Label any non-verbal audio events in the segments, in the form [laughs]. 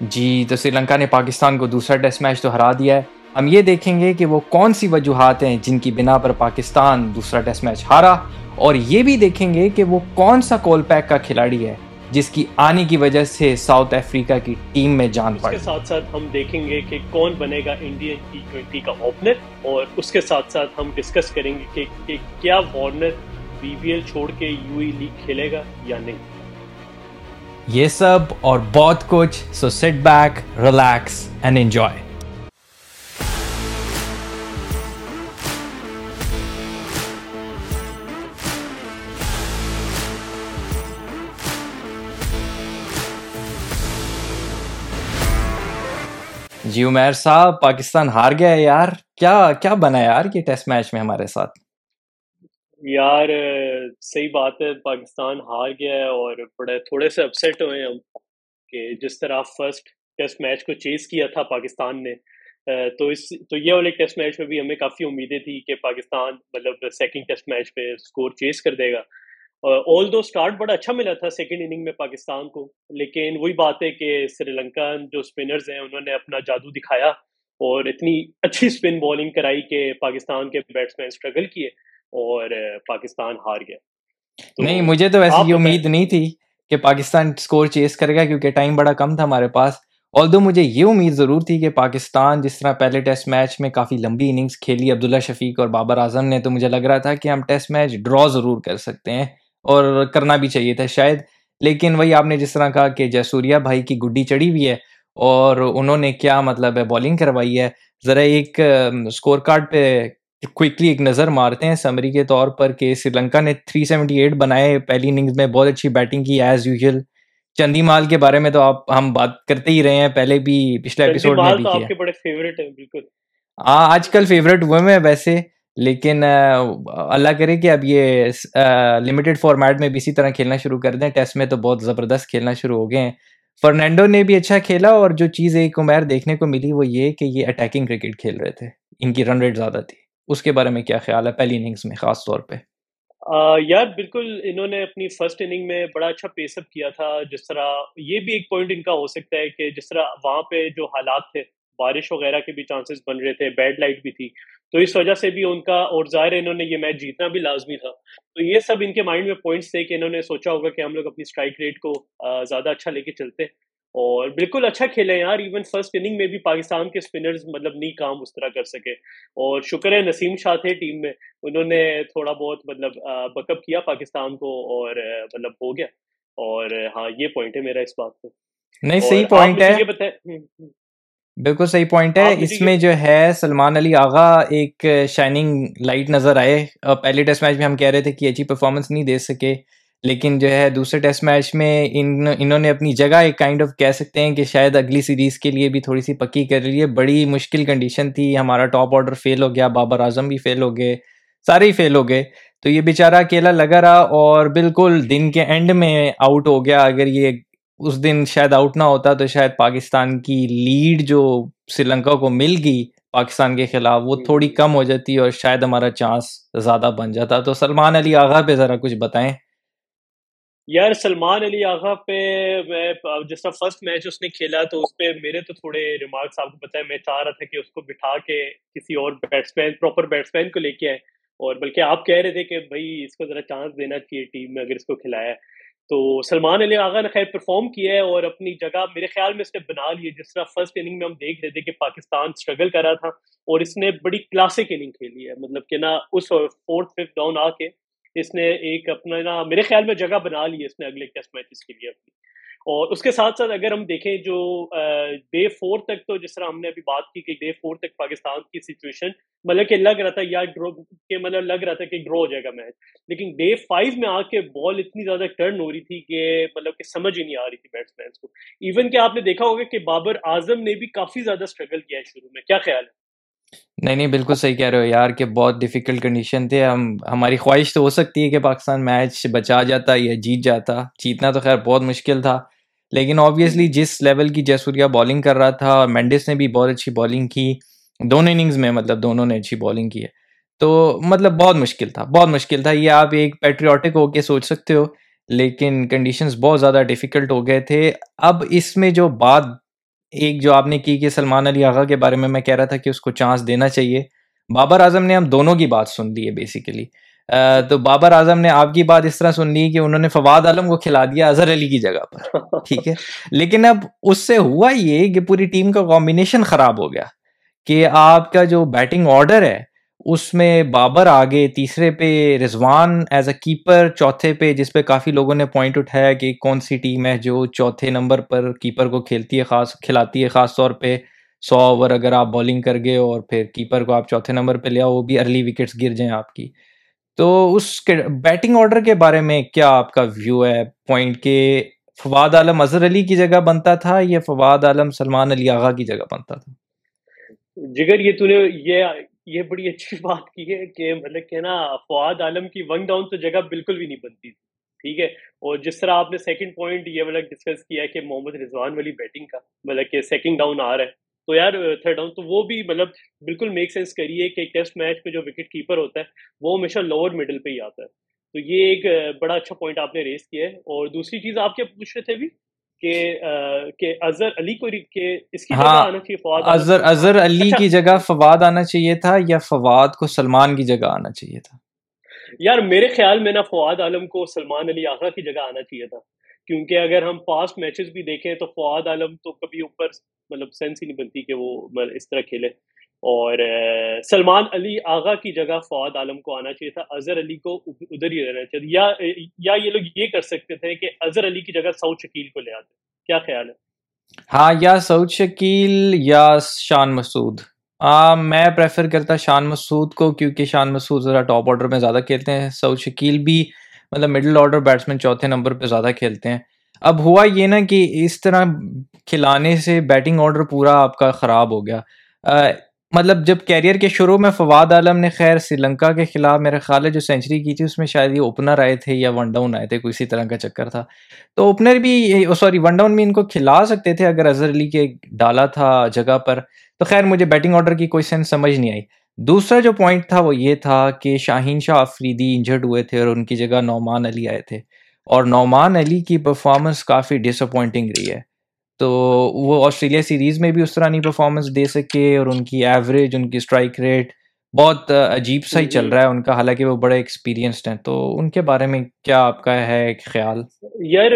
جی تو سری لنکا نے پاکستان کو دوسرا ٹیسٹ میچ تو ہرا دیا ہے۔ ہم یہ دیکھیں گے کہ وہ کون سی وجوہات ہیں جن کی بنا پر پاکستان دوسرا ٹیسٹ میچ ہارا۔ اور یہ بھی دیکھیں گے کہ وہ کون سا کول پیک کا کھلاڑی ہے جس کی آنے کی وجہ سے ساؤتھ افریقہ کی ٹیم میں جان پڑے اس کے ساتھ ساتھ ہم دیکھیں گے کہ کون بنے گا انڈین ٹی ٹوینٹی کا اوپنر اور اس کے ساتھ ساتھ ہم ڈسکس کریں گے کہ کیا وارنر بی بی ایل چھوڑ کے یو ای لیگ کھیلے گا یا نہیں۔ یہ سب اور بہت کچھ so sit back relax and enjoy جی عمیر صاحب، پاکستان ہار گیا ہے یار۔ کیا کیا بنا یار یہ ٹیسٹ میچ میں ہمارے ساتھ؟ یار، صحیح بات ہے، پاکستان ہار گیا ہے اور بڑے، تھوڑے سے اپسیٹ ہوئے ہم کہ جس طرح فرسٹ ٹیسٹ میچ کو چیز کیا تھا پاکستان نے تو اس، تو یہ والے ٹیسٹ میچ میں بھی ہمیں کافی امیدیں تھی کہ پاکستان مطلب سیکنڈ ٹیسٹ میچ پہ اسکور چیز کر دے گا۔ آل دو اسٹارٹ بڑا اچھا ملا تھا سیکنڈ اننگ میں پاکستان کو، لیکن وہی بات ہے کہ سری لنکا جو اسپنرز ہیں، انہوں نے اپنا جادو دکھایا اور اتنی اچھی اسپن بالنگ کرائی کہ پاکستان کے بیٹسمین اسٹرگل کیے۔ اور پاکستان ہار گیا۔ نہیں مجھے تو ویسے یہ امید نہیں تھی کہ پاکستان اسکور چیز کرے گا کیونکہ ٹائم بڑا کم تھا ہمارے پاس۔ اور دو مجھے یہ امید ضرور تھی کہ پاکستان جس طرح پہلے ٹیسٹ میچ میں کافی لمبی اننگز کھیلی عبداللہ شفیق اور بابر اعظم نے تو مجھے لگ رہا تھا کہ ہم ٹیسٹ میچ ڈرا ضرور کر سکتے ہیں اور کرنا بھی چاہیے تھا شاید۔ لیکن وہی آپ نے جس طرح کہا کہ جیسوریا بھائی کی گڈی چڑھی ہوئی ہے اور انہوں نے کیا مطلب ہے بالنگ کروائی ہے۔ ذرا ایک اسکور کارڈ پہ کوئکلی ایک نظر مارتے ہیں سمری کے طور پر کہ سری لنکا نے 378 بنائے پہلی اننگز میں بہت اچھی بیٹنگ کی ایز یوزل چندی مال کے بارے میں تو آپ ہم بات کرتے ہی رہے ہیں پہلے بھی پچھلے ایپیسوڈ میں بھی کیا۔ ہاں آج کل فیوریٹ ہوئے میں ویسے لیکن اللہ کرے کہ اب یہ لمیٹڈ فارمیٹ میں بھی اسی طرح کھیلنا شروع کر دیں۔ ٹیسٹ میں تو بہت زبردست کھیلنا شروع ہو گئے ہیں۔ فرنینڈو نے بھی اچھا کھیلا اور جو چیز ایک عمیر دیکھنے کو ملی وہ یہ کہ یہ اٹیکنگ کرکٹ کھیل رہے تھے۔ ان کی رن ریٹ زیادہ تھی۔ اس کے بارے میں کیا خیال ہے پہلی اننگز میں خاص طور پہ؟ یار بالکل انہوں نے اپنی فرسٹ اننگ میں بڑا اچھا پیس اپ کیا تھا، جس طرح یہ بھی ایک پوائنٹ ان کا ہو سکتا ہے کہ جس طرح وہاں پہ جو حالات تھے، بارش وغیرہ کے بھی چانسز بن رہے تھے بیڈ لائٹ بھی تھی۔ تو اس وجہ سے بھی ان کا اور ظاہر انہوں نے یہ میچ جیتنا بھی لازمی تھا۔ تو یہ سب ان کے مائنڈ میں پوائنٹس تھے کہ انہوں نے سوچا ہوگا کہ ہم لوگ اپنی اسٹرائک ریٹ کو زیادہ اچھا لے کے چلتے۔ اور بالکل اچھا کھیلے یار ایون فرسٹ اننگ میں بھی پاکستان کے اسپنرز مطلب نہیں کام اس طرح کر سکے۔ اور شکر ہے نسیم شاہ تھے ٹیم میں انہوں نے تھوڑا بہت مطلب بک اپ کیا پاکستان کو اور مطلب ہو گیا۔ اور ہاں یہ پوائنٹ ہے میرا اس بات پہ۔ نہیں صحیح پوائنٹ ہے۔ بالکل صحیح پوائنٹ ہے۔ اس میں جو ہے سلمان علی آغا ایک شائننگ لائٹ نظر آئے۔ پہلے ٹیسٹ میچ میں ہم کہہ رہے تھے کہ اچھی پرفارمنس نہیں دے سکے۔ لیکن جو ہے دوسرے ٹیسٹ میچ میں ان انہوں نے اپنی جگہ ایک کائنڈ آف کہہ سکتے ہیں کہ شاید اگلی سیریز کے لیے بھی تھوڑی سی پکی کر رہی ہے۔ بڑی مشکل کنڈیشن تھی۔ ہمارا ٹاپ آرڈر فیل ہو گیا۔ بابر اعظم بھی فیل ہو گئے۔ سارے ہی فیل ہو گئے۔ تو یہ بیچارہ اکیلا لگا رہا اور بالکل دن کے اینڈ میں آؤٹ ہو گیا۔ اگر یہ اس دن شاید آؤٹ نہ ہوتا تو شاید پاکستان کی لیڈ جو سری لنکا کو مل گئی پاکستان کے خلاف وہ تھوڑی کم ہو جاتی اور شاید ہمارا چانس زیادہ بن جاتا۔ تو سلمان علی آغا پہ ذرا کچھ بتائیں۔ یار سلمان علی آغا پہ میں جس طرح فرسٹ میچ اس نے کھیلا تو اس پہ میرے تو تھوڑے ریمارکس آپ کو پتا ہے، میں چاہ رہا تھا کہ اس کو بٹھا کے کسی اور batsman proper batsman کو لے کے آئے۔ اور بلکہ آپ کہہ رہے تھے کہ بھائی اس کو ذرا چانس دینا چاہیے ٹیم میں اگر اس کو کھلایا تو سلمان علی آغا نے خیر پرفارم کیا ہے اور اپنی جگہ میرے خیال میں اس نے بنا لی جس طرح فرسٹ اننگ میں ہم دیکھ رہے تھے کہ پاکستان اسٹرگل کر رہا تھا اور اس نے بڑی کلاسک اننگ کھیلی ہے۔ مطلب کہ نا اس فورتھ ففتھ ڈاؤن آ کے اس نے ایک اپنا نا میرے خیال میں جگہ بنا لی اس نے اگلے ٹیسٹ میچز کے لیے اپنی۔ اور اس کے ساتھ ساتھ اگر ہم دیکھیں جو ڈے فور تک تو جس طرح ہم نے ابھی بات کی کہ ڈے فور تک پاکستان کی سچویشن مطلب کہ لگ رہا تھا یا ڈرو کہ مطلب لگ رہا تھا کہ ڈرو ہو جائے گا میچ لیکن ڈے فائیو میں آ کے بال اتنی زیادہ ٹرن ہو رہی تھی کہ مطلب کہ سمجھ ہی نہیں آ رہی تھی بیٹس مینس کو۔ ایون کہ آپ نے دیکھا ہوگا کہ بابر اعظم نے بھی کافی زیادہ اسٹرگل کیا ہے شروع میں۔ کیا خیال ہے؟ نہیں نہیں بالکل صحیح کہہ رہے ہو یار کہ بہت ڈیفیکلٹ کنڈیشن تھے۔ ہم ہماری خواہش تو ہو سکتی ہے کہ پاکستان میچ بچا جاتا یا جیت جاتا۔ جیتنا تو خیر بہت مشکل تھا۔ لیکن آبویسلی جس لیول کی جیسوریا بالنگ کر رہا تھا اور مینڈس نے بھی بہت اچھی بالنگ کی۔ دونوں اننگز میں مطلب دونوں نے اچھی بالنگ کی ہے۔ تو مطلب بہت مشکل تھا بہت مشکل تھا۔ یہ آپ ایک پیٹریوٹک ہو کے سوچ سکتے ہو لیکن کنڈیشنز بہت زیادہ ڈیفیکلٹ ہو گئے تھے۔ اب اس میں جو بات ایک جو آپ نے کی کہ سلمان علی آغا کے بارے میں میں کہہ رہا تھا کہ اس کو چانس دینا چاہیے۔ بابر اعظم نے ہم دونوں کی بات سن لی ہے بیسیکلی تو بابر اعظم نے آپ کی بات اس طرح سن لی کہ انہوں نے فواد عالم کو کھلا دیا اظہر علی کی جگہ پر۔ ٹھیک ہے۔ لیکن اب اس سے ہوا یہ کہ پوری ٹیم کا کمبینیشن خراب ہو گیا کہ آپ کا جو بیٹنگ آرڈر ہے اس میں بابر آگے، تیسرے پہ رضوان ایز اے کیپر چوتھے پہ جس پہ کافی لوگوں نے پوائنٹ اٹھایا کہ کون سی ٹیم ہے جو چوتھے نمبر پر کیپر کو کھیلتی ہے، خاص، کھلاتی ہے، خاص طور پہ سو اوور اگر آپ بالنگ کر گئے اور پھر کیپر کو آپ چوتھے نمبر پہ لیا وہ بھی ارلی وکٹس گر جائیں آپ کی۔ تو اس کے بیٹنگ آرڈر کے بارے میں کیا آپ کا ویو ہے؟ پوائنٹ کہ فواد عالم، اظہر علی کی جگہ بنتا تھا یا فواد عالم، سلمان علی آغا کی جگہ بنتا تھا؟ جگر، یہ تو نے یہ یہ بڑی اچھی [laughs] بات کی ہے کہ مطلب کہ نا فواد عالم کی ون ڈاؤن تو جگہ بالکل بھی نہیں بنتی تھی، ٹھیک ہے؟ اور جس طرح آپ نے سیکنڈ پوائنٹ یہ والا ڈسکس کیا کہ محمد رضوان والی بیٹنگ کا مطلب کہ سیکنڈ ڈاؤن آ رہا ہے۔ تو یار تھرڈ ڈاؤن تو وہ بھی مطلب بالکل میک سینس کریے کہ ٹیسٹ میچ میں جو وکٹ کیپر ہوتا ہے، وہ ہمیشہ لوور مڈل پہ ہی آتا ہے۔ تو یہ ایک بڑا اچھا پوائنٹ آپ نے ریز کیا ہے۔ اور دوسری چیز آپ کیا پوچھ رہے تھے بھی کہ اظہر علی کو اس کی جگہ آنا چاہیے فواد اظہر اظہر علی اچھا۔ کی جگہ فواد آنا چاہیے تھا یا فواد کو سلمان کی جگہ آنا چاہیے تھا؟ یار میرے خیال میں نا فواد عالم کو سلمان علی آغا کی جگہ آنا چاہیے تھا۔ کیونکہ اگر ہم پاسٹ میچز بھی دیکھیں تو فواد عالم تو کبھی اوپر مطلب سینس ہی نہیں بنتی کہ وہ اس طرح کھیلے۔ اور سلمان علی آغا کی جگہ فواد عالم کو آنا چاہیے تھا، اظہر علی کو ادھر ہی رہنا چاہیے یا یا یہ لوگ یہ کر سکتے تھے کہ اظہر علی کی جگہ سعود شکیل کو لے آتے۔ کیا خیال ہے؟ ہاں یا سعود شکیل یا شان مسعود۔ میں پریفر کرتا شان مسعود کو کیونکہ شان مسعود ذرا ٹاپ آرڈر میں زیادہ کھیلتے ہیں۔ سعود شکیل بھی مطلب مڈل آرڈر بیٹسمین چوتھے نمبر پہ زیادہ کھیلتے ہیں۔ اب ہوا یہ نا کہ اس طرح کھلانے سے بیٹنگ آرڈر پورا آپ کا خراب ہو گیا۔ مطلب جب کیریئر کے شروع میں فواد عالم نے خیر سری لنکا کے خلاف میرے خیال ہے جو سینچری کی تھی، اس میں شاید یہ اوپنر آئے تھے یا ون ڈاؤن آئے تھے، کوئی اسی طرح کا چکر تھا۔ تو اوپنر بھی سوری ون ڈاؤن بھی ان کو کھلا سکتے تھے اگر اظہر علی کے ڈالا تھا جگہ پر۔ تو خیر، مجھے بیٹنگ آرڈر کی کوئی سینس سمجھ نہیں آئی۔ دوسرا جو پوائنٹ تھا وہ یہ تھا کہ شاہین شاہ آفریدی انجرڈ ہوئے تھے اور ان کی جگہ نعمان علی آئے تھے۔ اور نعمان علی کی پرفارمنس کافی ڈس اپوائنٹنگ رہی ہے۔ تو وہ آسٹریلیا سیریز میں بھی اس طرح نہیں پرفارمنس دے سکے اور ان کی ایوریج ان کی اسٹرائک ریٹ بہت عجیب سا ہی چل رہا ہے ان کا حالانکہ وہ بڑے ایکسپیرینسڈ ہیں۔ تو ان کے بارے میں کیا آپ کا ہے ایک خیال؟ یار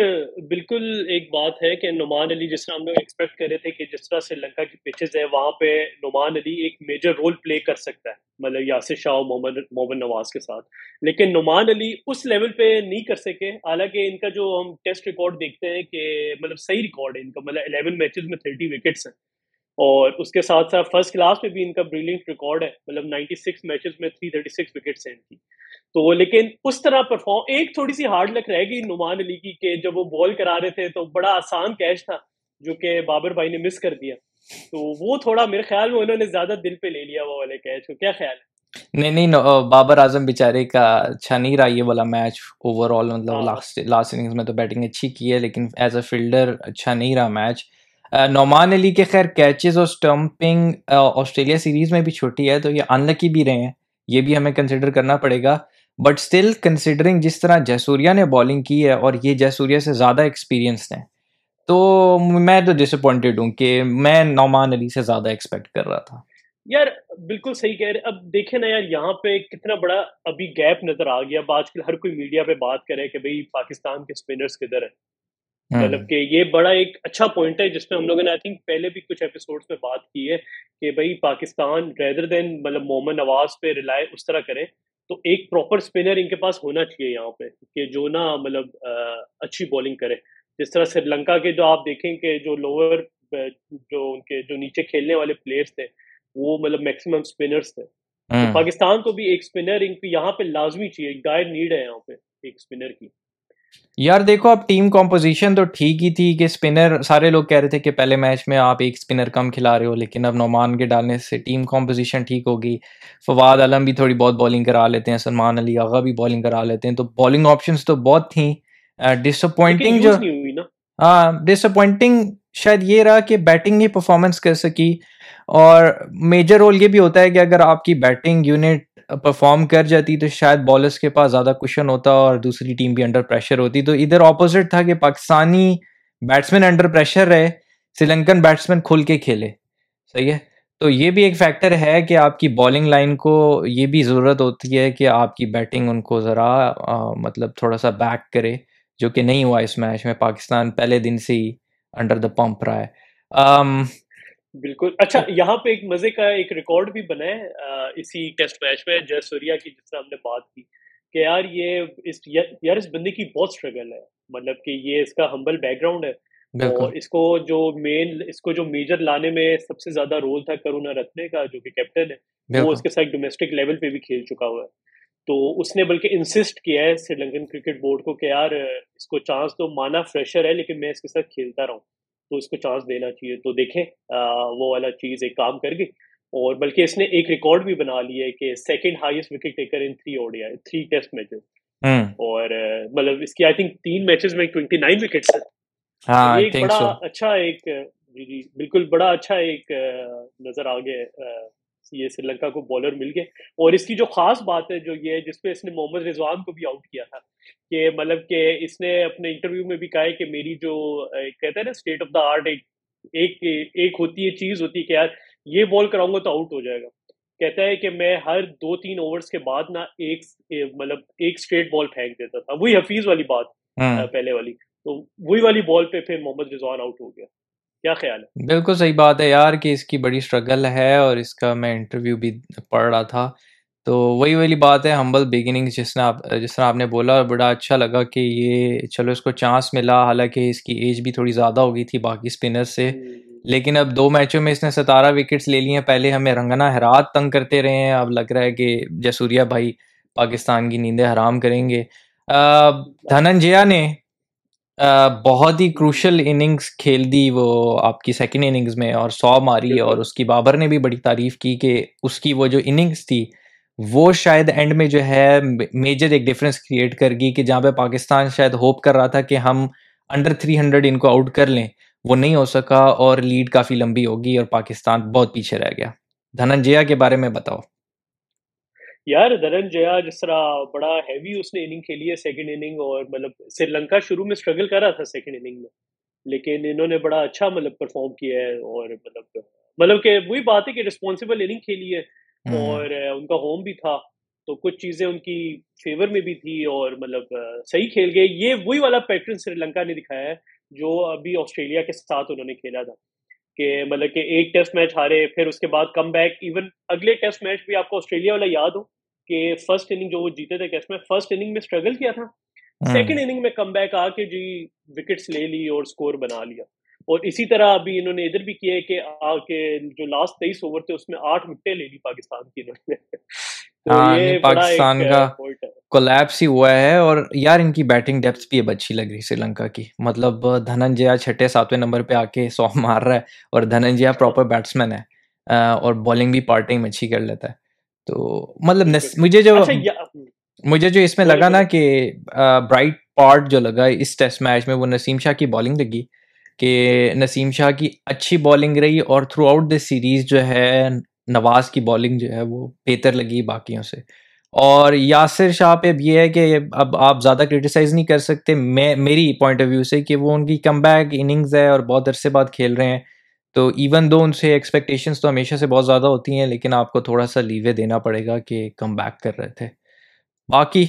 بالکل ایک بات ہے کہ نعمان علی جس طرح ہم لوگ ایکسپیکٹ کر رہے تھے کہ جس طرح سری لنکا کی پچز ہے وہاں پہ نعمان علی ایک میجر رول پلے کر سکتا ہے مطلب یاسر شاہ اور محمد محمد نواز کے ساتھ۔ لیکن نعمان علی اس لیول پہ نہیں کر سکے۔ حالانکہ ان کا جو ہم ٹیسٹ ریکارڈ دیکھتے ہیں کہ مطلب صحیح ریکارڈ ہے ان کا مطلب الیون میچز میں تھرٹی وکٹس ہیں۔ اور اس کے ساتھ ساتھ فرسٹ کلاس میں بھی ان کا بریلنگ ریکارڈ ہے۔ مطلب نائنٹی سکس میچز میں تھری تھرٹی سکس وکٹس ہیں ان کی۔ تو لیکن اس طرح پرفارم ایک تھوڑی سی ہارڈ لک رہے گی نعمان علی کی کہ جب وہ بال کرا رہے تھے تو بڑا آسان کیچ تھا جو کہ بابر بھائی نے مس کر دیا۔ تو وہ تھوڑا میرے خیال میں انہوں نے زیادہ دل پہ لے لیا وہ والے کیچ کو۔ کیا خیال ہے؟ نہیں نہیں بابر اعظم بیچارے کا اچھا نہیں رہا یہ والا میچ اوور آل مطلب لاسٹ اننگز میں تو بیٹنگ اچھی کی ہے لیکن ایز اے فیلڈر اچھا نہیں رہا میچ نعمان علی کے خیر کیچز اور اسٹمپنگ آسٹریلیا سیریز میں بھی چھوٹی ہے، تو یہ ان لکی بھی رہے ہیں، یہ بھی ہمیں کنسیڈر کرنا پڑے گا۔ بٹ اسٹل کنسیڈرنگ جس طرح جیسوریا نے بالنگ کی ہے اور یہ جیسوریا سے زیادہ ایکسپیرینسڈ ہیں، تو میں تو ڈس اپوائنٹیڈ ہوں کہ میں نعمان علی سے زیادہ ایکسپیکٹ کر رہا تھا۔ یار، بالکل صحیح کہہ رہے اب دیکھیں نا یار، یہاں پہ کتنا بڑا ابھی گیپ نظر آ گیا۔ اب آج کل ہر کوئی میڈیا پہ بات کرے کہ بھائی پاکستان کے اسپنرس کدھر ہیں۔ مطلب کہ یہ بڑا ایک اچھا پوائنٹ ہے جس میں ہم لوگوں نے آئی تھنک پہلے بھی کچھ ایپیسوڈس میں بات کی ہے کہ بھائی پاکستان ریدر دین مطلب محمد نواز پہ ریلائے اس طرح کرے تو ایک پراپر اسپنر ان کے پاس ہونا چاہیے یہاں پہ کہ جو نا مطلب اچھی بالنگ کرے۔ جس طرح سری لنکا کے جو آپ دیکھیں کہ جو لوور جو ان کے جو نیچے کھیلنے والے پلیئرس تھے وہ مطلب میکسیمم اسپنرس تھے۔ پاکستان کو بھی ایک اسپنر یہاں پہ لازمی چاہیے گائڈ نیڈ ہے یہاں پہ ایک اسپنر کی۔ یار دیکھو اب ٹیم کمپوزیشن تو ٹھیک ہی تھی کہ اسپنر سارے لوگ کہہ رہے تھے کہ پہلے میچ میں آپ ایک اسپنر کم کھلا رہے ہو لیکن اب نعمان کے ڈالنے سے ٹیم کمپوزیشن ٹھیک ہوگی۔ فواد علم بھی تھوڑی بہت بالنگ کرا لیتے ہیں سلمان علی آغا بھی بالنگ کرا لیتے ہیں تو بالنگ آپشنس تو بہت تھیں۔ ڈس اپوائنٹنگ جو ہاں ڈس اپوائنٹنگ شاید یہ رہا کہ بیٹنگ نہیں پرفارمنس کر سکی۔ اور میجر رول یہ بھی ہوتا ہے کہ اگر آپ کی بیٹنگ یونٹ پرفارم کر جاتی تو شاید بالرس کے پاس زیادہ کوشن ہوتا اور دوسری ٹیم بھی انڈر پریشر ہوتی۔ تو ادھر اپوزٹ تھا کہ پاکستانی بیٹسمین انڈر پریشر رہے سری لنکن بیٹسمین کھل کے کھیلے۔ صحیح ہے؟ تو یہ بھی ایک فیکٹر ہے کہ آپ کی بالنگ لائن کو یہ بھی ضرورت ہوتی ہے کہ آپ کی بیٹنگ ان کو ذرا مطلب تھوڑا سا بیک کرے، جو کہ نہیں ہوا اس میچ میں۔ پاکستان پہلے دن سے ہی انڈر دا پمپ رہا ہے۔ بالکل۔ اچھا یہاں پہ ایک مزے کا ایک ریکارڈ بھی بنا ہے اسی ٹیسٹ میچ میں جے سوریا کی جس طرح ہم نے بات کی کہ یار یہ اس یار اس بندے کی بہت اسٹرگل ہے۔ مطلب کہ یہ اس کا ہمبل بیک گراؤنڈ ہے اور اس کو جو مین اس کو جو میجر لانے میں سب سے زیادہ رول تھا کرونا رتنے کا جو کہ کیپٹن ہے وہ اس کے ساتھ ڈومیسٹک لیول پہ بھی کھیل چکا ہوا ہے۔ تو اس نے بلکہ انسسٹ کیا ہے سری لنکن کرکٹ بورڈ کو کہ یار اس کو چانس تو مانا فریشر ہے لیکن میں اس کے ساتھ کھیلتا رہا ہوں تو اس کو چانس دینا چاہیے۔ تو دیکھیں وہ والا چیز ایک کام کر گئی۔ اور بلکہ اس نے ایک ریکارڈ بھی بنا لیا ہے کہ second highest wicket taker in three ODI three test matches اور مطلب اس کی آئی تھنک تین میچز میں ٹوینٹی نائن وکٹس ہیں۔ ہاں ایک بڑا اچھا ایک جی جی بالکل بڑا اچھا ایک نظر آ گیا یہ سری لنکا کو بالر مل گئے۔ اور اس کی جو خاص بات ہے جو یہ جس پہ اس نے محمد رضوان کو بھی آؤٹ کیا تھا کہ مطلب کہ اس نے اپنے انٹرویو میں بھی کہا ہے کہ میری جو کہتے ہیں نا اسٹیٹ آف دا آرٹ ایک ایک ہوتی ہے چیز ہوتی ہے کہ یار یہ بال کراؤں گا تو آؤٹ ہو جائے گا۔ کہتا ہے کہ میں ہر دو تین اوورس کے بعد نا ایک مطلب ایک اسٹریٹ بال پھینک دیتا تھا۔ وہی حفیظ والی بات ہاں۔ پہلے والی۔ تو وہی والی بال پہ پھر محمد رضوان آؤٹ ہو گیا۔ کیا خیال ہے؟ بالکل صحیح بات ہے یار کہ اس کی بڑی اسٹرگل ہے اور اس کا میں انٹرویو بھی پڑھ رہا تھا۔ تو وہی والی بات ہے ہمبل بگننگ جس نے آپ جس طرح آپ نے بولا بڑا اچھا لگا کہ یہ چلو اس کو چانس ملا۔ حالانکہ اس کی ایج بھی تھوڑی زیادہ ہو گئی تھی باقی اسپنر سے۔ لیکن اب دو میچوں میں اس نے ستارہ وکٹس لے لیے۔ ہیں پہلے ہمیں رنگنا حرات تنگ کرتے رہے ہیں۔ اب لگ رہا ہے کہ جسوریا بھائی پاکستان کی نیندیں حرام کریں گے۔ دھننجیا نے بہت ہی کروشل اننگز کھیل دی وہ آپ کی سیکنڈ اننگز میں اور سو ماری اور اس کی بابر نے بھی بڑی تعریف کی کہ اس کی وہ جو اننگز تھی وہ شاید اینڈ میں جو ہے میجر ایک ڈفرینس کریٹ کر گئی کہ جہاں پہ پاکستان شاید ہوپ کر رہا تھا کہ ہم انڈر تھری ہنڈریڈ ان کو آؤٹ کر لیں وہ نہیں ہو سکا اور لیڈ کافی لمبی ہوگی اور پاکستان بہت پیچھے رہ گیا۔ دھننجیا کے بارے میں بتاؤ۔ یار درن جیا جس طرح بڑا ہیوی اس نے اننگ کھیلی ہے سیکنڈ اننگ اور مطلب سری لنکا شروع میں اسٹرگل کر رہا تھا سیکنڈ اننگ میں لیکن انہوں نے بڑا اچھا مطلب پرفارم کیا ہے اور مطلب مطلب کہ وہی بات ہے کہ رسپانسبل اننگ کھیلی ہے اور ان کا ہوم بھی تھا تو کچھ چیزیں ان کی فیور میں بھی تھی اور مطلب صحیح کھیل گئے۔ یہ وہی والا پیٹرن سری لنکا نے دکھایا ہے جو ابھی آسٹریلیا کے ساتھ انہوں نے کھیلا تھا۔ کہ مطلب کہ ایک ٹیسٹ میچ ہارے پھر اس کے بعد کم بیک ایون اگلے ٹیسٹ میچ بھی آپ کو آسٹریلیا والا یاد ہو کہ فرسٹ اننگ جو وہ جیتے تھے ٹیسٹ میں فرسٹ اننگ میں اسٹرگل کیا تھا۔ سیکنڈ ہاں۔ اننگ میں کم بیک آ کے جی وکٹس لے لی اور اسکور بنا لیا۔ اور اسی طرح ابھی انہوں نے ادھر بھی کیا کہ آ کے جو لاسٹ تیئیس اوور تھے اس میں آٹھ وکٹیں لے لی پاکستان کی انہوں نے۔ ہاں پاکستان کا کولیپس ہی ہوا ہے اور یار ان کی بیٹنگ ڈیپتھ بھی اب اچھی لگ رہی سری لنکا کی۔ مطلب دھننجیا چھٹے ساتویں نمبر پہ آ کے سو مار رہا ہے اور دھننجیا پراپر بیٹسمین ہے اور بالنگ بھی پارٹنگ اچھی کر لیتا ہے۔ تو مطلب مجھے جو اچھا، مجھے جو اس میں لگا نا کہ برائٹ پارٹ جو لگا اس ٹیسٹ میچ میں وہ نسیم شاہ کی بالنگ لگی کہ نسیم شاہ کی اچھی بالنگ رہی اور تھرو آؤٹ دا سیریز جو ہے نواز کی بالنگ جو ہے وہ بہتر لگی باقیوں سے۔ اور یاسر شاہ پہ یہ ہے کہ اب آپ زیادہ کرٹیسائز نہیں کر سکتے۔ میں میری پوائنٹ آف ویو سے کہ وہ ان کی کم بیک اننگز ہے اور بہت عرصے بعد کھیل رہے ہیں۔ تو ایون دو ان سے ایکسپیکٹیشنس تو ہمیشہ سے بہت زیادہ ہوتی ہیں لیکن آپ کو تھوڑا سا لیوے دینا پڑے گا کہ کم بیک کر رہے تھے۔ باقی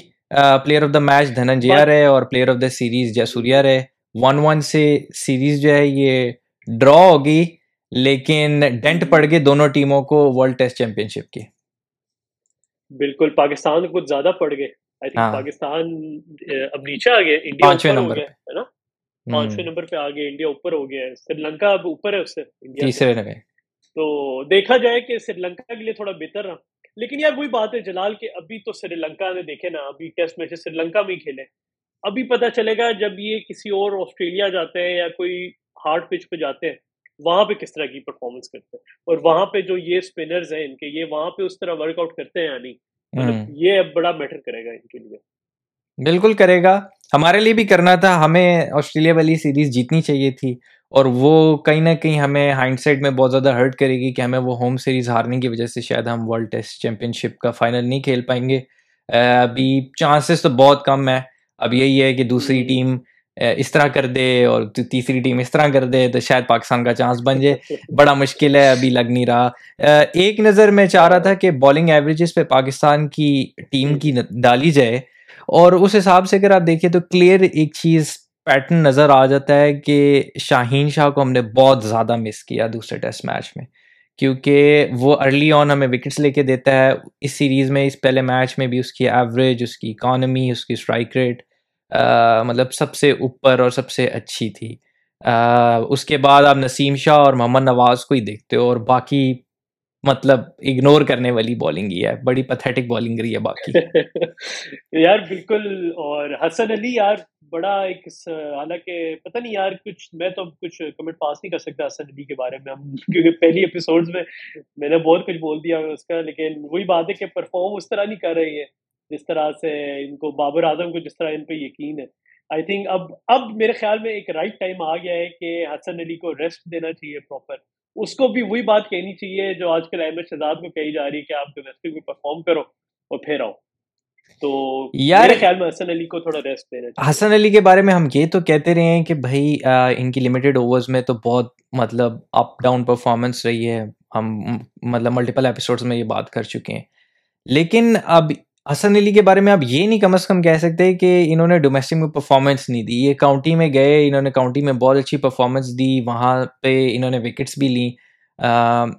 player of the match Dhananjaya رہے اور player of the series Jayasuriya رہے۔ ون ون سے سیریز جو ہے یہ ڈرا ہوگی۔ لیکن ڈینٹ پڑ گئے دونوں ٹیموں کو ورلڈ ٹیسٹ چیمپئن شپ کی۔ بالکل پاکستان کچھ زیادہ پڑ گئے۔ ہاں۔ پاکستان اب نیچے آ گئے انڈیا پانچویں نمبر نا؟ پانچویں نمبر پہ آگے انڈیا اوپر ہو گیا ہے سری لنکا اب اوپر ہے اس سے تیسرے نمبر۔ تو دیکھا جائے کہ سری لنکا کے لیے تھوڑا بہتر رہا۔ لیکن یار وہی بات ہے جلال کہ ابھی تو سری لنکا نے دیکھے نا ابھی ٹیسٹ میچ سری لنکا میں ہی کھیلے۔ ابھی پتا چلے گا جب یہ کسی اور آسٹریلیا جاتے ہیں یا کوئی ہارڈ پچ پہ جاتے ہیں۔ وہاں پہ کس طرح کی پرفارمنس کرتے ہیں؟ اور وہاں پہ جو یہ اسپنرز ہیں ان کے یہ وہاں پہ اس طرح ورک آؤٹ کرتے ہیں یا نہیں؟ مطلب یہ اب بڑا میٹر کرے گا ان کے لیے۔ بالکل کرے گا۔ ہمارے لیے بھی کرنا تھا ہمیں آسٹریلیا والی سیریز جیتنی چاہیے تھی اور وہ کہیں نہ کہیں ہمیں ہائنڈ سائڈ میں بہت زیادہ ہرٹ کرے گی کہ ہمیں وہ ہوم سیریز ہارنے کی وجہ سے شاید ہم ورلڈ ٹیسٹ چیمپئن شپ کا فائنل نہیں کھیل پائیں گے۔ ابھی چانسز تو بہت کم ہے اب یہی ہے کہ دوسری ٹیم اس طرح کر دے اور تیسری ٹیم اس طرح کر دے تو شاید پاکستان کا چانس بن جائے۔ بڑا مشکل ہے، ابھی لگ نہیں رہا۔ ایک نظر میں چاہ رہا تھا کہ بالنگ ایوریجز پہ پاکستان کی ٹیم کی ڈالی جائے۔ اور اس حساب سے اگر آپ دیکھیں تو کلیئر ایک چیز پیٹرن نظر آ جاتا ہے کہ شاہین شاہ کو ہم نے بہت زیادہ مس کیا دوسرے ٹیسٹ میچ میں۔ کیونکہ وہ ارلی آن ہمیں وکٹس لے کے دیتا ہے۔ اس سیریز میں، اس پہلے میچ میں بھی اس کی ایوریج اس کی اکانومی اس کی اسٹرائک ریٹ مطلب سب سے اوپر اور سب سے اچھی تھی۔ اس کے بعد آپ نسیم شاہ اور محمد نواز کو ہی دیکھتے ہو اور باقی مطلب اگنور کرنے والی بالنگ ہی ہے۔ بڑی پتھیٹک بالنگ رہی ہے باقی۔ [laughs] یار بالکل، اور حسن علی یار بڑا ایک حالانکہ پتہ نہیں یار کچھ، میں تو کچھ کمنٹ پاس نہیں کر سکتا حسن علی کے بارے میں۔ ہم [laughs] کیونکہ پہلی ایپیسوڈز میں میں نے بہت کچھ بول دیا اس کا، لیکن وہی بات ہے کہ پرفارم اس طرح نہیں کر رہی ہے۔ جس طرح سے ان کو بابر اعظم کو جس طرح ان پہ یقین ہے۔ آئی تھنک اب اب میرے خیال میں ایک رائٹ ٹائم آ گیا ہے کہ حسن علی کو ریسٹ دینا چاہیے پراپر اس کو بھی وہی بات کہنی چاہیے جو آج کل احمد شہزاد کو کہی جا رہی ہے کہ آپ ڈومیسٹک میں پرفارم کرو اور پھر آؤ۔ تو یار خیال میں حسن علی کو تھوڑا ریسٹ دینا حسن علی کے بارے میں ہم یہ تو کہتے رہے ہیں کہ بھائی ان کی لمیٹڈ اوورز میں تو بہت مطلب اپ ڈاؤن پرفارمنس رہی ہے۔ ہم مطلب ملٹیپل ایپیسوڈس میں یہ بات کر چکے ہیں۔ لیکن اب حسن علی کے بارے میں آپ یہ نہیں کم از کم کہہ سکتے کہ انہوں نے ڈومیسٹک میں پرفارمنس نہیں دی۔ یہ کاؤنٹی میں گئے انہوں نے کاؤنٹی میں بہت اچھی پرفارمنس دی وہاں پہ انہوں نے وکٹس بھی لیں۔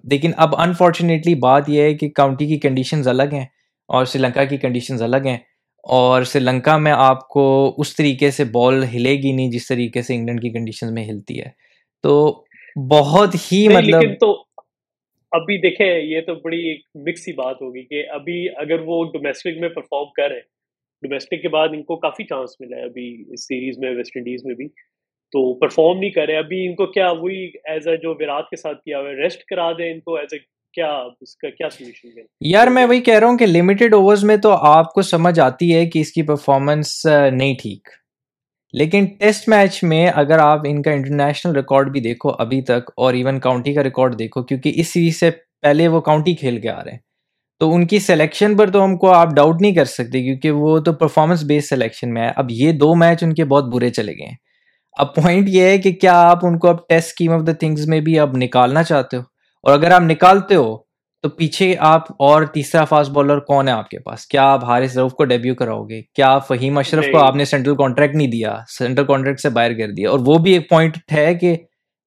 لیکن اب انفارچونیٹلی بات یہ ہے کہ کاؤنٹی کی کنڈیشنز الگ ہیں اور سری لنکا کی کنڈیشنز الگ ہیں۔ اور سری لنکا میں آپ کو اس طریقے سے بال ہلے گی نہیں جس طریقے سے انگلینڈ کی کنڈیشنز میں ہلتی ہے۔ تو بہت ہی مطلب تو ابھی دیکھیں، یہ تو بڑی ایک مکس ہی بات ہوگی کہ ابھی اگر وہ ڈومیسٹک میں پرفارم کریں ڈومیسٹک کے بعد ان کو کافی چانس ملا ہے ابھی اس سیریز میں ویسٹ انڈیز میں بھی۔ تو پرفارم نہیں کرے، ابھی ان کو کیا وہی ایز اے جو وراٹ کے ساتھ کیا ہوا ہے ریسٹ کرا دیں ان کو ایز اے کیا، اس کا کیا سولوشن ہے؟ یار، میں وہی کہہ رہا ہوں کہ لمیٹڈ اوورز میں تو آپ کو سمجھ آتی ہے کہ اس کی پرفارمنس نہیں ٹھیک۔ لیکن ٹیسٹ میچ میں اگر آپ ان کا انٹرنیشنل ریکارڈ بھی دیکھو ابھی تک اور ایون کاؤنٹی کا ریکارڈ دیکھو، کیونکہ اس سیریز سے پہلے وہ کاؤنٹی کھیل کے آ رہے ہیں۔ تو ان کی سلیکشن پر تو ہم کو آپ ڈاؤٹ نہیں کر سکتے، کیونکہ وہ تو پرفارمنس بیس سلیکشن میں ہے۔ اب یہ دو میچ ان کے بہت برے چلے گئے ہیں۔ اب پوائنٹ یہ ہے کہ کیا آپ ان کو اب test scheme of the things میں بھی اب نکالنا چاہتے ہو؟ اور اگر آپ نکالتے ہو تو پیچھے آپ اور تیسرا فاسٹ بالر کون ہے آپ کے پاس؟ کیا آپ حارث روف کو ڈیبیو کراؤ گے؟ کیا آپ فہیم اشرف کو آپ نے سینٹرل کانٹریکٹ نہیں دیا؟ سینٹرل کانٹریکٹ سے باہر کر دیا۔ اور وہ بھی ایک پوائنٹ ہے کہ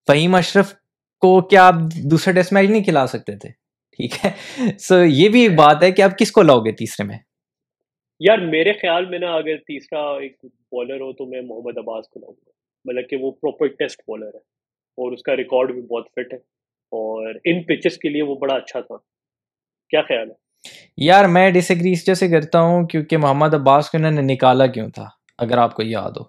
فہیم اشرف کو کیا آپ دوسرا ٹیسٹ میچ نہیں کھلا سکتے تھے؟ ٹھیک ہے۔ سو یہ بھی ایک بات ہے کہ آپ کس کو لاؤ گے تیسرے میں؟ یار میرے خیال میں نا اگر تیسرا ایک بالر ہو تو میں محمد عباس کو لاؤں گا۔ مطلب کہ وہ پراپر ٹیسٹ بالر ہے اور اس کا ریکارڈ بھی بہت فٹ ہے۔ اور ان پچز کے لیے وہ بڑا اچھا تھا۔ کیا خیال ہے؟ یار میں ڈس ایگری اس جیسے کرتا ہوں کیونکہ محمد عباس کو انہوں نے نکالا کیوں تھا؟ اگر آپ کو یاد ہو۔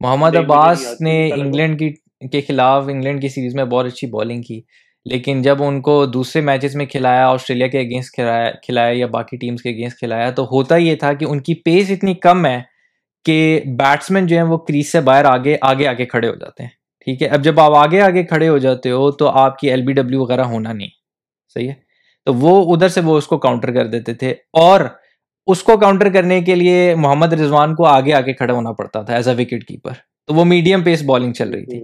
محمد عباس نے انگلینڈ کی کے خلاف انگلینڈ کی سیریز میں بہت اچھی بالنگ کی لیکن جب ان کو دوسرے میچز میں کھلایا آسٹریلیا کے اگینسٹ کھلایا کھلایا یا باقی ٹیمز کے اگینسٹ کھلایا تو ہوتا یہ تھا کہ ان کی پیس اتنی کم ہے کہ بیٹسمین جو ہیں وہ کریز سے باہر آگے آگے آگے کھڑے ہو جاتے ہیں۔ ٹھیک ہے؟ اب جب آپ آگے آگے کھڑے ہو جاتے ہو تو آپ کی ایل بی ڈبلیو وغیرہ ہونا نہیں، صحیح ہے؟ تو وہ ادھر سے وہ اس کو کاؤنٹر کر دیتے تھے اور اس کو کاؤنٹر کرنے کے لیے محمد رضوان کو آگے آگے کھڑا ہونا پڑتا تھا ایز اے وکٹ کیپر تو وہ میڈیم پیس بالنگ چل رہی تھی۔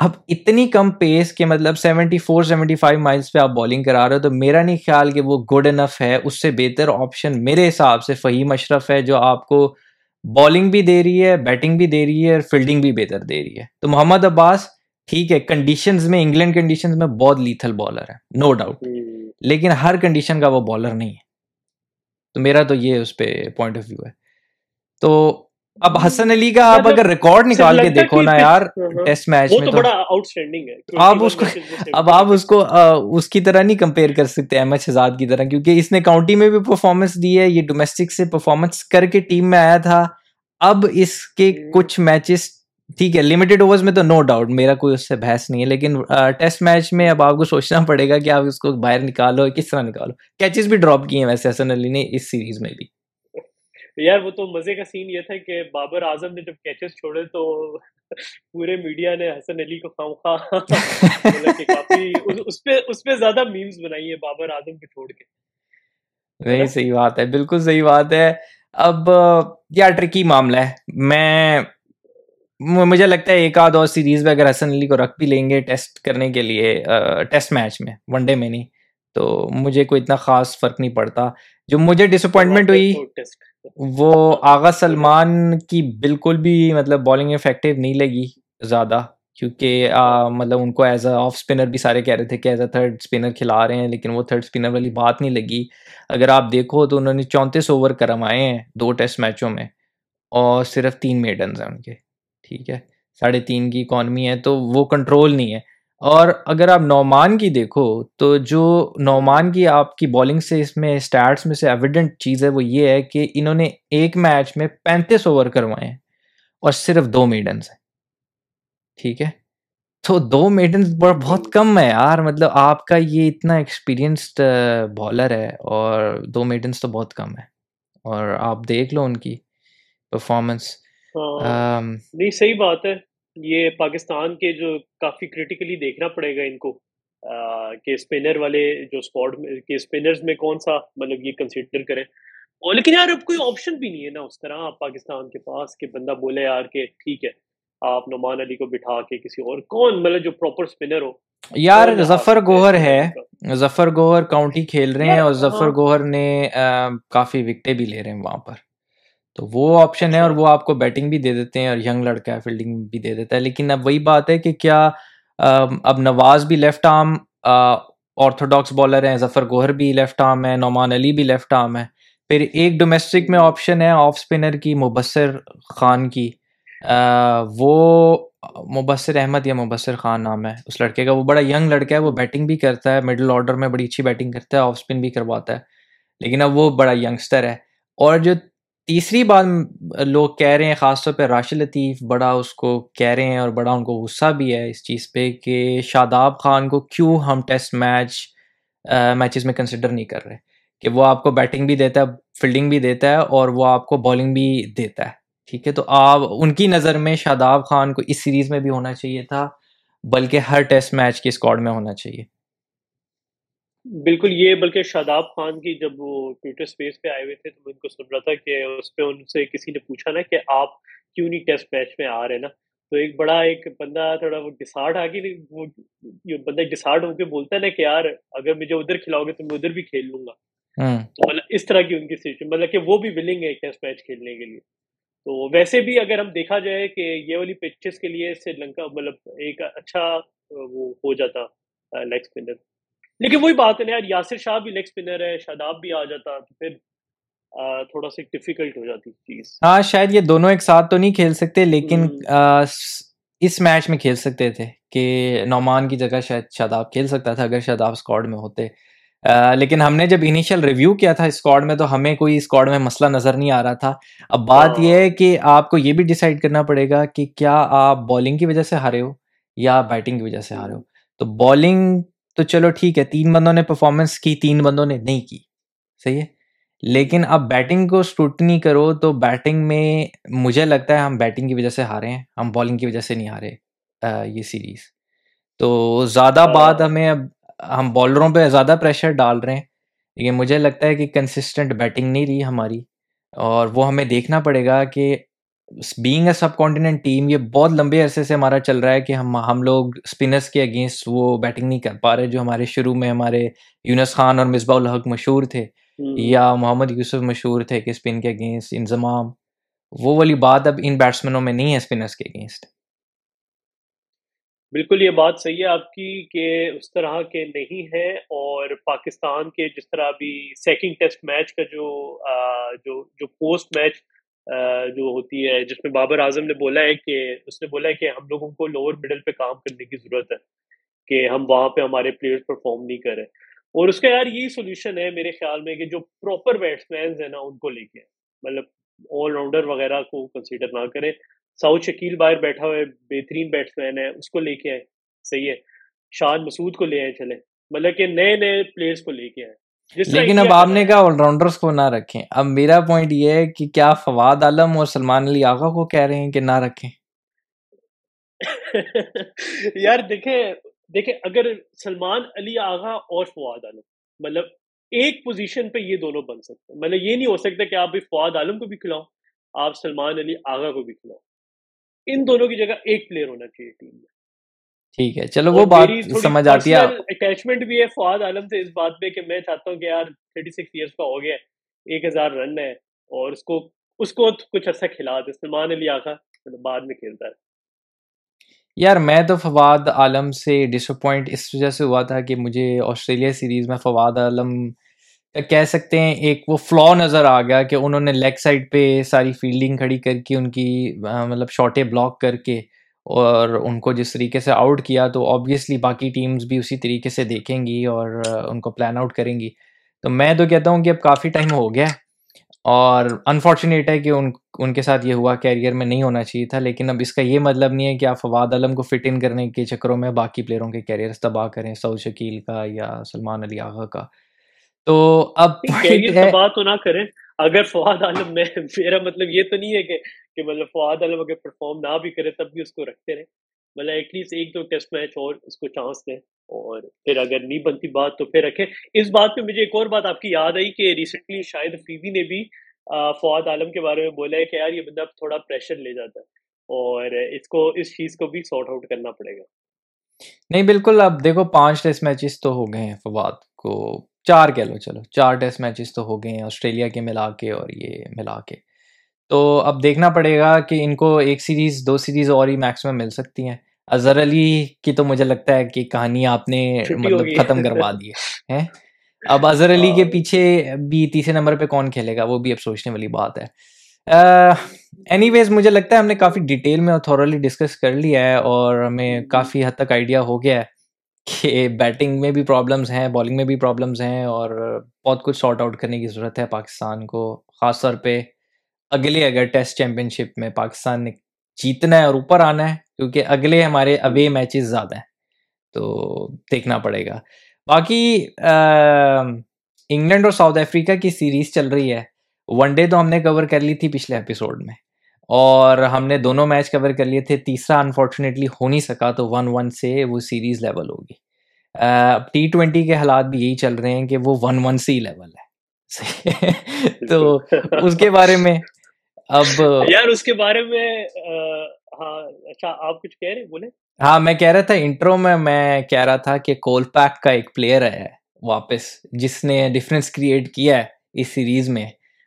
اب اتنی کم پیس کے مطلب seventy four seventy five miles پہ آپ بالنگ کرا رہے ہو تو میرا نہیں خیال کہ وہ گڈ انف ہے، اس سے بہتر آپشن میرے حساب سے فہیم اشرف ہے جو آپ کو بالنگ بھی دے رہی ہے بیٹنگ بھی دے رہی ہے اور فیلڈنگ بھی بہتر دے رہی ہے۔ تو محمد عباس ٹھیک ہے کنڈیشنز میں انگلینڈ کنڈیشنز میں بہت لیتھل بالر ہے نو ڈاؤٹ لیکن ہر کنڈیشن کا وہ بالر نہیں ہے۔ تو میرا تو یہ اس پہ پوائنٹ آف ویو ہے۔ تو اب حسن علی کا آپ اگر ریکارڈ نکال کے دیکھو نا یار ٹیسٹ میچ میں تو آپ اس کو اب آپ اس کو اس کی طرح نہیں کمپیئر کر سکتے احمد شہزاد کی طرح کیونکہ اس نے کاؤنٹی میں بھی پرفارمنس دی ہے یہ ڈومیسٹک سے پرفارمنس کر کے ٹیم میں آیا تھا۔ اب اس کے کچھ میچز ٹھیک ہے لمیٹڈ اوورز میں تو نو ڈاؤٹ میرا کوئی اس سے بحث نہیں ہے لیکن ٹیسٹ میچ میں اب آپ کو سوچنا پڑے گا کہ آپ اس کو باہر نکالو کس طرح نکالو۔ کیچز بھی ڈراپ کیے ہیں ویسے حسن علی نے اس سیریز میں بھی۔ یار وہ تو مزے کا سین یہ تھا کہ بابر اعظم نے جب کیچز چھوڑے تو پورے میڈیا نے حسن علی کو خام خواہ کافی اس پہ اس پہ زیادہ میمز بنائی ہے بابر اعظم کو چھوڑ کے۔ نہیں صحیح بات ہے بالکل صحیح بات ہے۔ اب یار ٹرکی معاملہ ہے۔ میں مجھے لگتا ہے ایک آدھ اور سیریز میں اگر حسن علی کو رکھ بھی لیں گے ٹیسٹ کرنے کے لیے ٹیسٹ میچ میں ون ڈے میں نہیں۔ تو مجھے کوئی اتنا خاص فرق نہیں پڑتا۔ جو مجھے ڈس اپوائنٹمنٹ ہوئی وہ آغا سلمان کی بالکل بھی مطلب بالنگ افیکٹو نہیں لگی زیادہ، کیونکہ مطلب ان کو ایز اے آف اسپنر بھی سارے کہہ رہے تھے کہ ایز اے تھرڈ اسپنر کھلا رہے ہیں، لیکن وہ تھرڈ اسپنر والی بات نہیں لگی۔ اگر آپ دیکھو تو انہوں نے چونتیس اوور کرمائے ہیں دو ٹیسٹ میچوں میں، اور صرف تین میڈنز ہیں ان کے، ٹھیک ہے؟ ساڑھے تین کی اکانومی ہے تو وہ کنٹرول نہیں ہے۔ اور اگر آپ نعمان کی دیکھو تو جو نعمان کی آپ کی بالنگ سے اس میں اسٹارٹس میں سے ایویڈنٹ چیز ہے وہ یہ ہے کہ انہوں نے ایک میچ میں پینتیس اوور کروائے ہیں اور صرف دو میڈنس ہیں۔ ٹھیک ہے؟ تو دو میڈنس بہت کم ہے یار مطلب آپ کا یہ اتنا ایکسپیرینسڈ بالر ہے اور دو میڈنس تو بہت کم ہے۔ اور آپ دیکھ لو ان کی پرفارمنس ہاں، نہیں صحیح بات ہے۔ یہ پاکستان کے جو کافی کریٹیکلی دیکھنا پڑے گا ان کو کہ اسپنر والے جو اسپاٹ کے اسپنرز میں کون سا مطلب یہ کنسیڈر کریں۔ اور لیکن یار اب کوئی آپشن بھی نہیں ہے نا اس طرح پاکستان کے پاس کہ بندہ بولے یار کہ ٹھیک ہے آپ نعمان علی کو بٹھا کے کسی اور کون مطلب جو پراپر اسپنر ہو۔ یار ظفر گوہر ہے۔ ظفر گوہر کاؤنٹی کھیل رہے ہیں اور ظفر ہاں۔ گوہر نے کافی وکٹیں بھی لے رہے ہیں وہاں پر۔ تو وہ آپشن ہے اور وہ آپ کو بیٹنگ بھی دے دیتے ہیں اور ینگ لڑکا ہے فیلڈنگ بھی دے دیتا ہے۔ لیکن اب وہی بات ہے کہ کیا اب نواز بھی لیفٹ آرم آرتھوڈاکس بالر ہیں، ظفر گوہر بھی لیفٹ آرم ہے نعمان علی بھی لیفٹ آرم ہے پھر ایک ڈومیسٹک میں آپشن ہے آف اسپنر کی، مبصر خان کی۔ وہ مبصر احمد یا مبصر خان نام ہے۔ اس لڑکے کا وہ بڑا ینگ لڑکا ہے، وہ بیٹنگ بھی کرتا ہے مڈل آرڈر میں بڑی اچھی بیٹنگ کرتا ہے آف اسپن بھی کرواتا ہے۔ لیکن اب وہ بڑا ینگسٹر ہے۔ اور جو تیسری بات لوگ کہہ رہے ہیں، خاص طور پہ راشد لطیف بڑا اس کو کہہ رہے ہیں اور بڑا ان کو غصہ بھی ہے اس چیز پہ کہ شاداب خان کو کیوں ہم ٹیسٹ میچ میچز میں کنسیڈر نہیں کر رہے؟ کہ وہ آپ کو بیٹنگ بھی دیتا ہے فیلڈنگ بھی دیتا ہے اور وہ آپ کو بالنگ بھی دیتا ہے، ٹھیک ہے؟ تو آپ، ان کی نظر میں شاداب خان کو اس سیریز میں بھی ہونا چاہیے تھا، بلکہ ہر ٹیسٹ میچ کے اسکواڈ میں ہونا چاہیے۔ بالکل یہ بلکہ شاداب خان کی جب وہ ٹویٹر اسپیس پہ آئے ہوئے تھے تو میں ان کو سن رہا تھا کہ اس پہ ان سے کسی نے پوچھا نا کہ آپ کیوں نہیں ٹیسٹ میچ میں آ رہے نا؟ تو ایک بڑا ایک بندہ تھوڑا وہ ڈسارٹ آ کے وہ بندہ ڈسارٹ ہو کے بولتا ہے نا کہ یار اگر مجھے ادھر کھلاؤ گے تو میں ادھر بھی کھیل لوں گا۔ تو مطلب اس طرح کی ان کی سچویشن مطلب کہ وہ بھی ولنگ ہے ٹیسٹ میچ کھیلنے کے لیے۔ تو ویسے بھی اگر ہم دیکھا جائے کہ یہ والی پچز کے لیے سری لنکا مطلب ایک اچھا وہ ہو جاتا لیگ اسپنر لیکن وہی بات ہے نا یار یاسر شاہ بھی لیگ اسپنر ہے شاداب بھی آ جاتا تو پھر تھوڑا سا ڈیفیکلٹ ہو جاتی چیز۔ ہاں شاید یہ دونوں ایک ساتھ تو نہیں کھیل سکتے لیکن اس میچ میں کھیل سکتے تھے کہ نعمان کی جگہ شاید شاداب کھیل سکتا تھا اگر شاداب اسکواڈ میں ہوتے۔ لیکن ہم نے جب انیشیل ریویو کیا تھا اسکواڈ میں تو ہمیں کوئی اسکواڈ میں مسئلہ نظر نہیں آ رہا تھا۔ اب بات یہ ہے کہ آپ کو یہ بھی ڈیسائیڈ کرنا پڑے گا کہ کیا آپ بالنگ کی وجہ سے ہارے ہو یا بیٹنگ کی وجہ سے ہارے ہو۔ تو بالنگ تو چلو ٹھیک ہے تین بندوں نے پرفارمنس کی تین بندوں نے نہیں کی۔ صحیح ہے؟ لیکن اب بیٹنگ کو اسٹوٹنی کرو تو بیٹنگ میں مجھے لگتا ہے ہم بیٹنگ کی وجہ سے ہارے ہیں ہم بالنگ کی وجہ سے نہیں ہارے یہ سیریز تو زیادہ بات ہمیں اب ہم بالروں پہ زیادہ پریشر ڈال رہے ہیں۔ لیکن مجھے لگتا ہے کہ کنسسٹنٹ بیٹنگ نہیں رہی ہماری اور وہ ہمیں دیکھنا پڑے گا کہ being a subcontinent team یہ بہت لمبے عرصے سے ہمارا چل رہا ہے کہ ہم ہم لوگ اسپنرس کے اگینسٹ وہ بیٹنگ نہیں کر پا رہے جو ہمارے شروع میں ہمارے یونس خان اور مصباح الحق مشہور تھے یا محمد یوسف مشہور تھے کہ اسپن کے اگینسٹ انضمام۔ وہ والی بات اب ان بیٹسمینوں میں نہیں ہے اسپنرس کے اگینسٹ بالکل یہ بات صحیح ہے آپ کی کہ اس طرح کے نہیں ہے اور پاکستان کے جس طرح ابھی سیکنڈ ٹیسٹ میچ کا جو جو جو پوسٹ میچ جو ہوتی ہے، جس میں بابر اعظم نے بولا ہے کہ، اس نے بولا ہے کہ ہم لوگوں کو لوور مڈل پہ کام کرنے کی ضرورت ہے، کہ ہم وہاں پہ ہمارے پلیئرز پرفارم نہیں کریں۔ اور اس کا یار یہی سولوشن ہے میرے خیال میں کہ جو پراپر بیٹس مینز ہیں نا، ان کو لے کے مطلب آل راؤنڈر وغیرہ کو کنسیڈر نہ کریں۔ ساؤتھ شکیل باہر بیٹھا ہوئے بہترین بیٹس مین ہے اس کو لے کے آئے صحیح ہے۔ شاد مسعود کو لے آئے چلے مطلب کہ نئے نئے پلیئرس کو لے کے آئے لیکن اب آپ نے کہا آل راؤنڈرس کو نہ رکھیں۔ اب میرا پوائنٹ یہ ہے کہ کیا فواد عالم اور سلمان علی آغا کو کہہ رہے ہیں کہ نہ رکھیں؟ [laughs] یار دیکھیں دیکھیں اگر سلمان علی آغا اور فواد عالم مطلب ایک پوزیشن پہ یہ دونوں بن سکتے ہیں۔ مطلب یہ نہیں ہو سکتا کہ آپ بھی فواد عالم کو بھی کھلاؤ آپ سلمان علی آغا کو بھی کھلاؤ ان دونوں کی جگہ ایک پلیئر ہونا چاہیے ٹیم میں۔ ٹھیک ہے۔ چلو وہ بات سمجھ آتی ہے۔ اٹیچمنٹ بھی ہے۔ فواد عالم سے اس بات پہ کہ میں چاہتا ہوں کہ یار تھرٹی سکس ایئرس کا ہو گیا ایک ہزار رن ہے اور اس کو اس کو کچھ ایسا کھلا دے۔ سلمان علی آخا مطلب بعد میں کھیلتا ہے۔ یار میں تو فواد عالم سے ڈس اپوائنٹ اس وجہ سے ہوا تھا کہ مجھے آسٹریلیا سیریز میں فواد عالم کہہ سکتے ہیں ایک وہ فلا نظر آ گیا کہ انہوں نے لیگ سائڈ پہ ساری فیلڈنگ کھڑی کر کے ان کی مطلب شارٹیں بلاک کر کے اور ان کو جس طریقے سے آؤٹ کیا تو آبویسلی باقی ٹیمز بھی اسی طریقے سے دیکھیں گی اور ان کو پلان آؤٹ کریں گی۔ تو میں تو کہتا ہوں کہ اب کافی ٹائم ہو گیا اور انفارچونیٹ ہے کہ ان ان کے ساتھ یہ ہوا کیریئر میں نہیں ہونا چاہیے تھا لیکن اب اس کا یہ مطلب نہیں ہے کہ آپ فواد عالم کو فٹ ان کرنے کے چکروں میں باقی پلیئروں کے کیریئر تباہ کریں سعود شکیل کا یا سلمان علی آغا کا۔ تو اب تباہ تو نہ کریں۔ اگر فواد عالم میں میرا مطلب یہ تو نہیں ہے کہ کہ مطلب فواد عالم اگر پرفارم نہ بھی کرے تب بھی اس کو رکھتے رہے۔ مطلب ایٹ لیسٹ ایک دو ٹیسٹ میچ اور اس کو چانس دیں۔ اور پھر اگر نہیں بنتی بات تو پھر رکھیں۔ اس بات پہ مجھے ایک اور بات آپ کی یاد آئی کہ ریسنٹلی شاید فیبی نے بھی فواد عالم کے بارے میں بولا ہے کہ یار یہ بندہ تھوڑا پریشر لے جاتا ہے۔ اور اس کو، اس چیز کو بھی سارٹ آؤٹ کرنا پڑے گا۔ نہیں، بالکل اب دیکھو، پانچ ٹیسٹ میچز تو ہو گئے ہیں فواد کو۔ چار کہہ لو، چلو، چار ٹیسٹ میچز تو ہو گئے ہیں آسٹریلیا کے ملا کے اور یہ ملا کے۔ تو اب دیکھنا پڑے گا کہ ان کو ایک سیریز دو سیریز اور ہی میکس میں مل سکتی ہیں۔ اظہر علی کی تو مجھے لگتا ہے کہ کہانی آپ نے مطلب ختم کروا دی ہے اب اظہر علی کے پیچھے بھی تیسرے نمبر پہ کون کھیلے گا؟ وہ بھی اب سوچنے والی بات ہے۔ اینی ویز مجھے لگتا ہے ہم نے کافی ڈیٹیل میں تھورلی ڈسکس کر لیا ہے اور ہمیں کافی حد تک آئیڈیا ہو گیا ہے کہ بیٹنگ میں بھی پرابلمس ہیں بالنگ میں بھی پرابلمس ہیں اور بہت کچھ سارٹ آؤٹ کرنے کی ضرورت ہے پاکستان کو خاص طور پہ اگلے اگر ٹیسٹ چیمپئن شپ میں پاکستان نے جیتنا ہے اور اوپر آنا ہے کیونکہ اگلے ہمارے اوے میچز زیادہ ہیں تو دیکھنا پڑے گا۔ باقی انگلینڈ اور ساؤتھ افریقہ کی سیریز چل رہی ہے۔ ون ڈے تو ہم نے کور کر لی تھی پچھلے ایپیسوڈ میں اور ہم نے دونوں میچ کور کر لیے تھے۔ تیسرا انفارچونیٹلی ہو نہیں سکا تو ون ون سے وہ سیریز لیول ہوگی۔ ٹی ٹوینٹی کے حالات بھی یہی چل رہے ہیں کہ وہ ون ون سی لیول ہے۔ [laughs] تو اس کے بارے میں اب یار اس کے بارے میں ہاں اچھا آپ کچھ کہہ رہے بولے ہاں میں کہہ رہا تھا انٹرو میں میں کہہ رہا تھا کہ کول پیک کا ایک پلیئر ہے واپس جس نے ڈفرینس کریٹ کیا ہے اس سیریز میں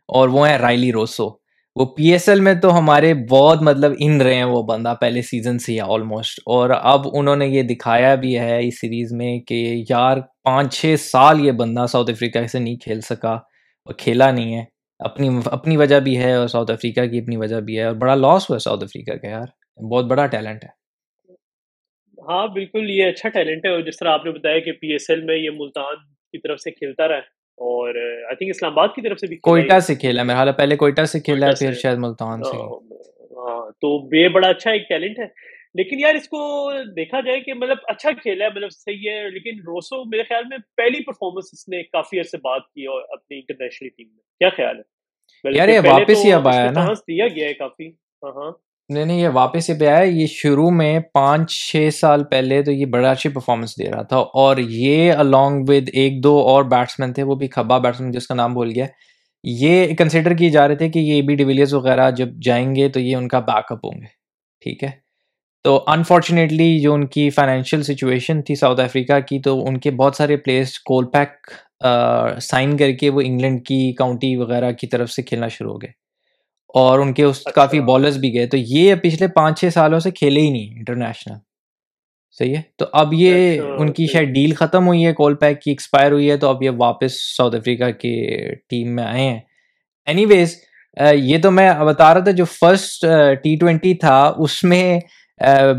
اور وہ ہے رائلی روسو۔ وہ پی ایس ایل میں تو ہمارے بہت مطلب ان رہے ہیں وہ بندہ پہلے سیزن سے ہی آلموسٹ اور اب انہوں نے یہ دکھایا بھی ہے اس سیریز میں کہ یار پانچ چھ سال یہ بندہ ساؤتھ افریقہ سے نہیں کھیل سکا اور کھیلا نہیں ہے۔ اپنی اپنی وجہ بھی ہے اور ساؤتھ افریقہ کی اپنی وجہ بھی ہے اور بڑا لاس ہوا ہے ساؤتھ افریقہ کا یار۔ بہت بڑا ٹیلنٹ ہے۔ ہاں بالکل یہ اچھا ٹیلنٹ ہے اور جس طرح آپ نے بتایا کہ پی ایس ایل میں یہ ملتان کی طرف سے کھیلتا رہا ہے اور آئی تھنک اسلام آباد کی طرف سے بھی کوئٹہ سے کھیلا میرا حال پہلے کوئٹہ سے کھیلا ہے پھر شاید ملتان سے۔ ہاں تو یہ بڑا اچھا ایک ٹیلنٹ ہے۔ لیکن یار اس کو دیکھا جائے کہ مطلب اچھا کھیلا ہے مطلب صحیح ہے لیکن روسو میرے خیال میں پہلی پرفارمنس اس نے کافی عرصے بات کی اور اپنی انٹرنیشنل ٹیم میں۔ کیا خیال ہے؟ یار یہ واپس ہی اب آیا نا۔ دیا گیا ہے کافی۔ ہاں ہاں۔ نہیں نہیں یہ واپس یہ پہ آیا یہ شروع میں پانچ چھ سال پہلے تو یہ بڑا اچھی پرفارمنس دے رہا تھا۔ اور یہ الانگ ود ایک دو اور بیٹسمین تھے وہ بھی کھبا بیٹسمین جس کا نام بول گیا۔ یہ کنسیڈر کیے جا رہے تھے کہ یہ بی ڈیویلیئرز وغیرہ جب جائیں گے تو یہ ان کا بیک اپ ہوں گے۔ ٹھیک ہے؟ تو انفارچونیٹلی جو ان کی فائنینشیل سچویشن تھی ساؤتھ افریقہ کی تو ان کے بہت سارے پلیئرس کول پیک سائن کر کے وہ انگلینڈ کی کاؤنٹی وغیرہ کی طرف سے کھیلنا شروع ہو گئے۔ اور ان کے اس کافی بالرز بھی گئے۔ تو یہ پچھلے پانچ چھ سالوں سے کھیلے ہی نہیں انٹرنیشنل صحیح ہے؟ تو اب یہ ان کی شاید ڈیل ختم ہوئی ہے کول پیک کی ایکسپائر ہوئی ہے تو اب یہ واپس ساؤتھ افریقہ کے ٹیم میں آئے ہیں۔ اینی ویز یہ تو میں بتا رہا تھا جو فرسٹ ٹی ٹوینٹی تھا اس میں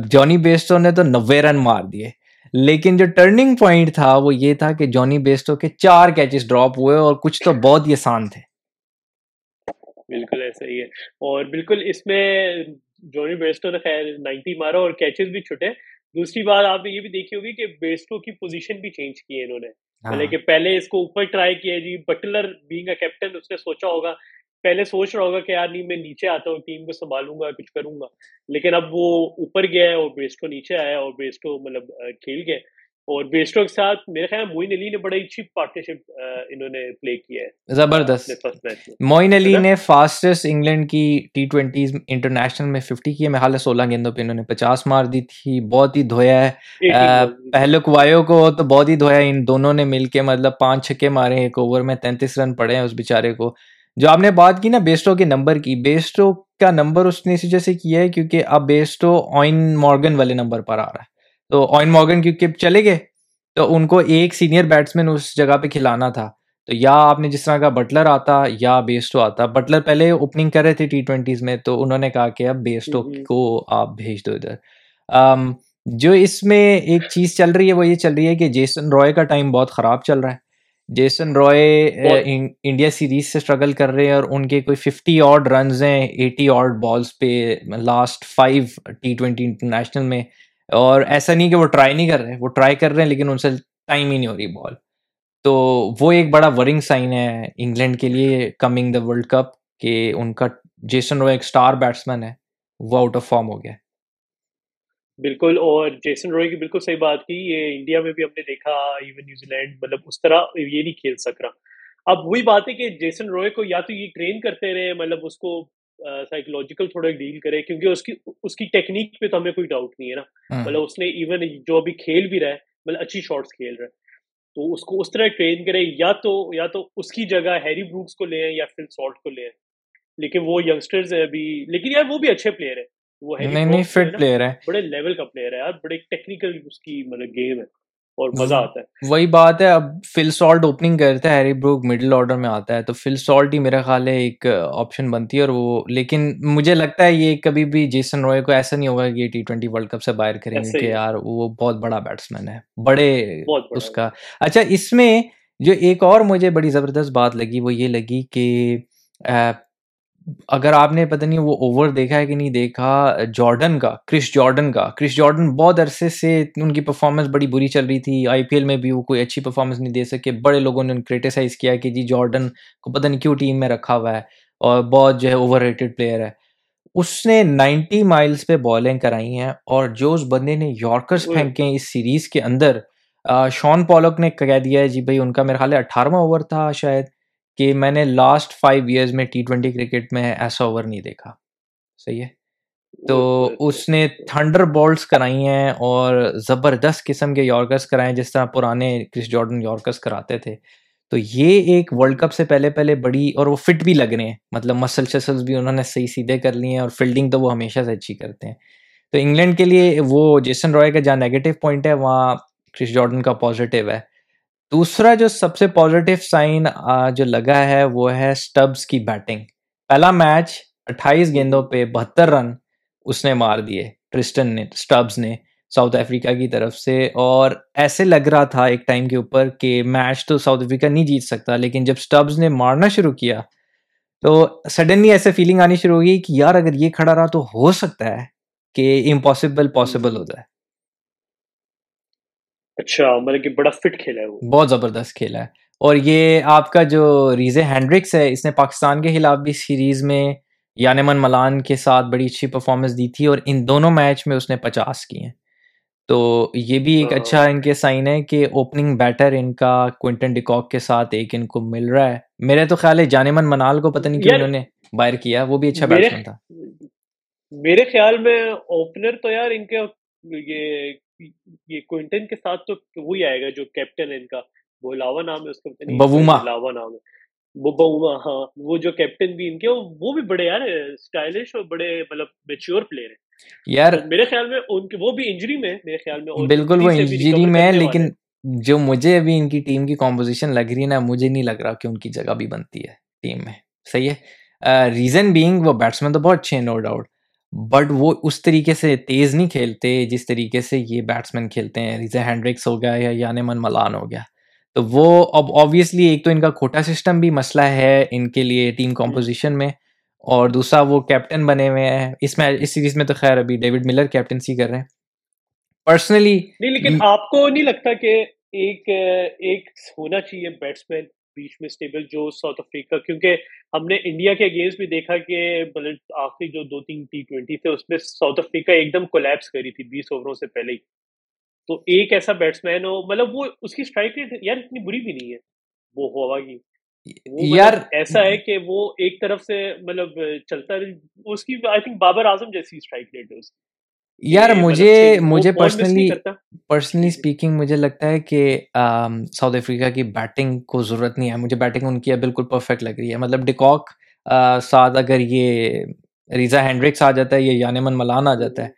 جونی بیسٹو نے تو نوے رن مار دیے۔ لیکن جو ٹرننگ پوائنٹ تھا وہ یہ تھا کہ جونی بیسٹو کے چار کیچز ڈراپ ہوئے اور کچھ تو بہت ہی آسان تھے۔ بالکل ایسا ہی ہے۔ اور بالکل اس میں جونی بیسٹو نے خیر نائنٹی مارا اور کیچز بھی چھٹے۔ دوسری بات آپ نے یہ بھی دیکھی ہوگی کہ بیسٹو کی پوزیشن بھی چینج کی ہے انہوں نے۔ پہلے کہ پہلے اس کو اوپر ٹرائی کیا جی بٹلر بینگ اے کیپٹن اس نے سوچا ہوگا پہلے سوچ رہا ہوگا کہ یار نہیں میں نیچے آتا ہوں ٹیم کو سنبھالوں گا کچھ کروں گا۔ لیکن اب وہ اوپر گیا ہے اور بیسٹو نیچے آیا اور بیسٹو مطلب کھیل گیا اور بیسٹو کے ساتھ میرے خیال موئن علی نے بڑا اچھی پارٹنرشپ انہوں نے پلے کیا ہے۔ زبردست۔ موئن علی نے فاسٹسٹ انگلینڈ کی ٹی ٹوینٹیز انٹرنیشنل میں ففٹی کی میں سولہ گیندوں پہ انہوں نے پچاس مار دی تھی بہت ہی دھویا ہے۔ پہلک وایو کو تو بہت ہی دھویا ان دونوں نے مل کے مطلب پانچ چھکے مارے ایک اوور میں تینتیس رن پڑے ہیں اس بیچارے کو۔ جو آپ نے بات کی نا بیسٹو کے نمبر کی بیسٹو کا نمبر اس نے اسی وجہ سے کیا ہے کیونکہ اب بیسٹو آئن مارگن والے نمبر پر آ رہا ہے۔ تو آئن مارگن کیونکہ چلے گئے تو ان کو ایک سینئر بیٹسمین اس جگہ پہ کھلانا تھا۔ تو یا آپ نے جس طرح کا بٹلر آتا یا بیسٹو آتا بٹلر پہلے اوپننگ کر رہے تھے ٹی ٹوینٹیز میں تو انہوں نے کہا کہ اب بیسٹو کو آپ بھیج دو ادھر۔ جو اس میں ایک چیز چل رہی ہے وہ یہ چل رہی ہے کہ جیسن رائے کا ٹائم بہت خراب چل رہا ہے۔ جیسن رائے انڈیا سیریز سے اسٹرگل کر رہے ہیں اور ان کے کوئی ففٹی آڈ رنز ہیں ایٹی آڈ بالس پہ last five T twenty international میں۔ اور ایسا نہیں کہ وہ ٹرائی نہیں کر رہے وہ ٹرائی کر رہے ہیں لیکن ان سے ٹائم ہی نہیں ہو رہی بال۔ تو وہ ایک بڑا ورنگ سائن ہے انگلینڈ کے لیے کمنگ دا ورلڈ کپ کہ ان کا جیسن رو ایک اسٹار بیٹسمین ہے وہ آؤٹ آف فارم ہو گیا۔ بالکل اور جیسن روئے کی بالکل صحیح بات کی یہ انڈیا میں بھی ہم نے دیکھا ایون نیوزی لینڈ مطلب اس طرح یہ نہیں کھیل سک رہا اب وہی بات ہے کہ جیسن روئے کو یا تو یہ ٹرین کرتے رہے مطلب اس کو سائیکولوجیکل تھوڑا ڈیل کرے کیونکہ اس کی اس کی ٹیکنیک پہ تو ہمیں کوئی ڈاؤٹ نہیں ہے نا۔ ہاں۔ مطلب اس نے ایون جو ابھی کھیل بھی رہا ہے مطلب اچھی شاٹس کھیل رہا ہے۔ تو اس کو اس طرح ٹرین کرے یا تو یا تو اس کی جگہ ہیری بروکس کو لے یا فل سالٹ کو لے لیکن وہ یگسٹرز ہیں ابھی لیکن یار وہ بھی اچھے پلیئر ہیں۔ وہ فٹ پلیئر ہے بڑے لیول کا پلیئر ہے یار بڑے ٹیکنیکل اس کی مطلب گیم ہے اور مزہ آتا ہے۔ وہی بات ہے اب فل سالٹ اوپننگ کرتا ہے ہیری بروک مڈل آرڈر میں آتا ہے۔ تو فل سالٹ ہی میرا خیال ہے ایک آپشن بنتی ہے اور وہ لیکن مجھے لگتا ہے یہ کبھی بھی جیسن روئے کو ایسا نہیں ہوگا کہ یہ ٹی ٹوینٹی ورلڈ کپ سے باہر کریں گے کہ یار وہ بہت بڑا بیٹسمین ہے۔ بڑے اس کا۔ اچھا اس میں جو ایک اور مجھے بڑی زبردست بات لگی وہ یہ لگی کہ اگر آپ نے پتہ نہیں وہ اوور دیکھا ہے کہ نہیں دیکھا جارڈن کا کرش جارڈن کا۔ کرش جارڈن بہت عرصے سے ان کی پرفارمنس بڑی بری چل رہی تھی۔ آئی پی ایل میں بھی وہ کوئی اچھی پرفارمنس نہیں دے سکے۔ بڑے لوگوں نے کریٹیسائز کیا کہ جی جارڈن کو پتہ نہیں کیوں ٹیم میں رکھا ہوا ہے اور بہت جو ہے اوور ریٹڈ پلیئر ہے۔ اس نے نائنٹی مائلس پہ بالنگ کرائی ہیں اور جو اس بندے نے یارکرس پھینکے ہیں اس سیریز کے اندر شان پالک نے کہہ دیا ہے جی بھائی ان کا میرا خیال ہے اٹھارہواں اوور تھا شاید۔ کہ میں نے لاسٹ فائیو ایئرز میں ٹی ٹوینٹی کرکٹ میں ایسا اوور نہیں دیکھا۔ صحیح ہے؟ تو اس نے تھنڈر بالس کرائی ہیں اور زبردست قسم کے یارکرس کرائے ہیں جس طرح پرانے کرس جارڈن یارکرس کراتے تھے۔ تو یہ ایک ورلڈ کپ سے پہلے پہلے بڑی اور وہ فٹ بھی لگ رہے ہیں۔ مطلب مسل شسلس بھی انہوں نے صحیح سیدھے کر لیے ہیں اور فیلڈنگ تو وہ ہمیشہ سے اچھی کرتے ہیں۔ تو انگلینڈ کے لیے وہ جیسن رائے کا جہاں نیگیٹو پوائنٹ ہے وہاں کرس جارڈن کا پازیٹیو ہے۔ دوسرا جو سب سے پازیٹیو سائن جو لگا ہے، وہ ہے اسٹبس کی بیٹنگ پہلا میچ اٹھائیس گیندوں پہ بہتر رن اس نے مار دیے ٹرسٹن نے اسٹبس نے ساؤتھ افریقہ کی طرف سے۔ اور ایسے لگ رہا تھا ایک ٹائم کے اوپر کہ میچ تو ساؤتھ افریقہ نہیں جیت سکتا، لیکن جب اسٹبس نے مارنا شروع کیا، تو سڈنلی ایسے فیلنگ آنی شروع ہوگی کہ یار اگر یہ کھڑا رہا تو ہو سکتا ہے کہ امپاسبل پاسبل ہو جائے اچھا مطلب کہ بڑا فٹ کھیلا ہے وہ۔ بہت زبردست کھیلا ہے۔ اور یہ آپ کا جو ریزے ہینڈرکس ہے اس نے پاکستان کے خلاف بھی سیریز میں یانمن ملان کے ساتھ بڑی اچھی پرفارمنس دی تھی اور ان دونوں میچ میں اس نے پچاس کی ہیں۔ تو یہ بھی ایک اچھا ان کے سائن ہے کہ اوپننگ بیٹر ان کا کوئنٹن ڈیکاک کے ساتھ ایک ان کو مل رہا ہے۔ میرے تو خیال ہے جانمن منال کو پتہ نہیں کیوں انہوں نے باہر کیا وہ بھی اچھا بیٹسمین تھا۔ میرے خیال میں اوپنر تو یار ان کے یہ یہ کوئنٹن کے ساتھ تو وہی آئے گا جو کیپٹن ہے ان کا وہ لاوا نام ہے اس کا بوما. لاوا نام ہے۔ وہ بوما ہاں وہ جو کیپٹن بھی ان کے وہ بھی بڑے یار اسٹائلش اور بڑے مطلب میچور پلیئر ہیں۔ یار میرے خیال میں ان کے وہ بھی انجری میں میرے خیال میں بالکل وہ انجری میں لیکن جو مجھے ابھی ان کی ٹیم کی کمپوزیشن لگ رہی ہے نا مجھے نہیں لگ رہا کہ ان کی جگہ بھی بنتی ہے ٹیم میں۔ صحیح ہے۔ ریزن بینگ وہ بیٹسمین تو بہت اچھے ہیں نو ڈاؤٹ بٹ وہ اس طریقے سے تیز نہیں کھیلتے جس طریقے سے یہ بیٹسمین کھیلتے ہیں ریزا ہینڈرکس ہو گیا یا یان من ملان ہو گیا۔ تو وہ اب آبویسلی ایک تو ان کا کھوٹا سسٹم بھی مسئلہ ہے ان کے لیے ٹیم کمپوزیشن میں اور دوسرا وہ کیپٹن بنے ہوئے ہیں۔ اس میں اس سیریز میں تو خیر ابھی ڈیوڈ ملر کیپٹنسی کر رہے ہیں۔ پرسنلی نہیں لیکن آپ کو نہیں لگتا کہ ایک ایک ہونا چاہیے بیٹسمین بیچ میں اسٹیبل جو ساؤتھ افریقہ کیونکہ ہم نے انڈیا کے اگینسٹ بھی دیکھا کہ مطلب آخری جو دو تین ٹی ٹوینٹی تھے اس میں ساؤتھ افریقہ ایک دم کولیپس کری تھی بیس اووروں سے پہلے ہی۔ تو ایک ایسا بیٹسمین ہو مطلب وہ اس کی اسٹرائک ریٹ یار اتنی بری بھی نہیں ہے۔ وہ ہوا کی۔ مطلب یار ایسا ہے کہ وہ ایک طرف سے مطلب چلتا اس کی آئی تھنک بابر اعظم جیسی اسٹرائک ریٹ ہے اس یار مطلب مجھے مجھے پرسنلی پرسنلی اسپیکنگ مجھے لگتا ہے کہ ساؤتھ افریقہ کی بیٹنگ کو ضرورت نہیں ہے۔ مجھے بیٹنگ ان کی بالکل پرفیکٹ لگ رہی ہے۔ مطلب ڈیکاک ساتھ اگر یہ ریزا ہینڈرکس آ جاتا ہے یا یانمن ملان آ جاتا ہے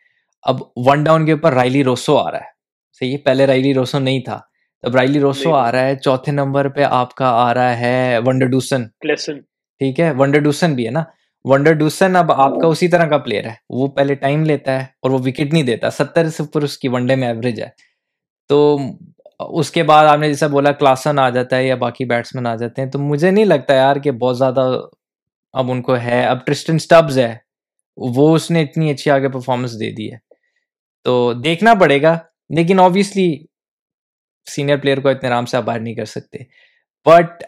اب ون ڈاؤن کے اوپر رائلی روسو آ رہا ہے۔ صحیح پہلے رائلی روسو نہیں تھا۔ اب رائلی روسو آ رہا ہے چوتھے نمبر پہ آپ کا آ رہا ہے ونڈر ڈوسن ٹھیک ہے ونڈر ڈوسن بھی ہے نا۔ ونڈر ڈوسن اب آپ کا اسی طرح کا پلیئر ہے۔ وہ پہلے ٹائم لیتا ہے اور وہ وکٹ نہیں دیتا۔ ستر سے اوپر اس کی ون ڈے میں ایوریج ہے۔ تو اس کے بعد آپ نے جیسا بولا کلاسن آ جاتا ہے یا باقی بیٹسمین آ جاتے ہیں۔ تو مجھے نہیں لگتا یار کہ بہت زیادہ اب ان کو ہے۔ اب ٹرسٹن اسٹبز ہے۔ وہ اس نے اتنی اچھی آگے پرفارمنس دے دی ہے۔ تو دیکھنا پڑے گا۔ لیکن آبویسلی سینئر پلیئر کو اتنے آرام سے آپ باہر نہیں کر سکتے۔ بٹ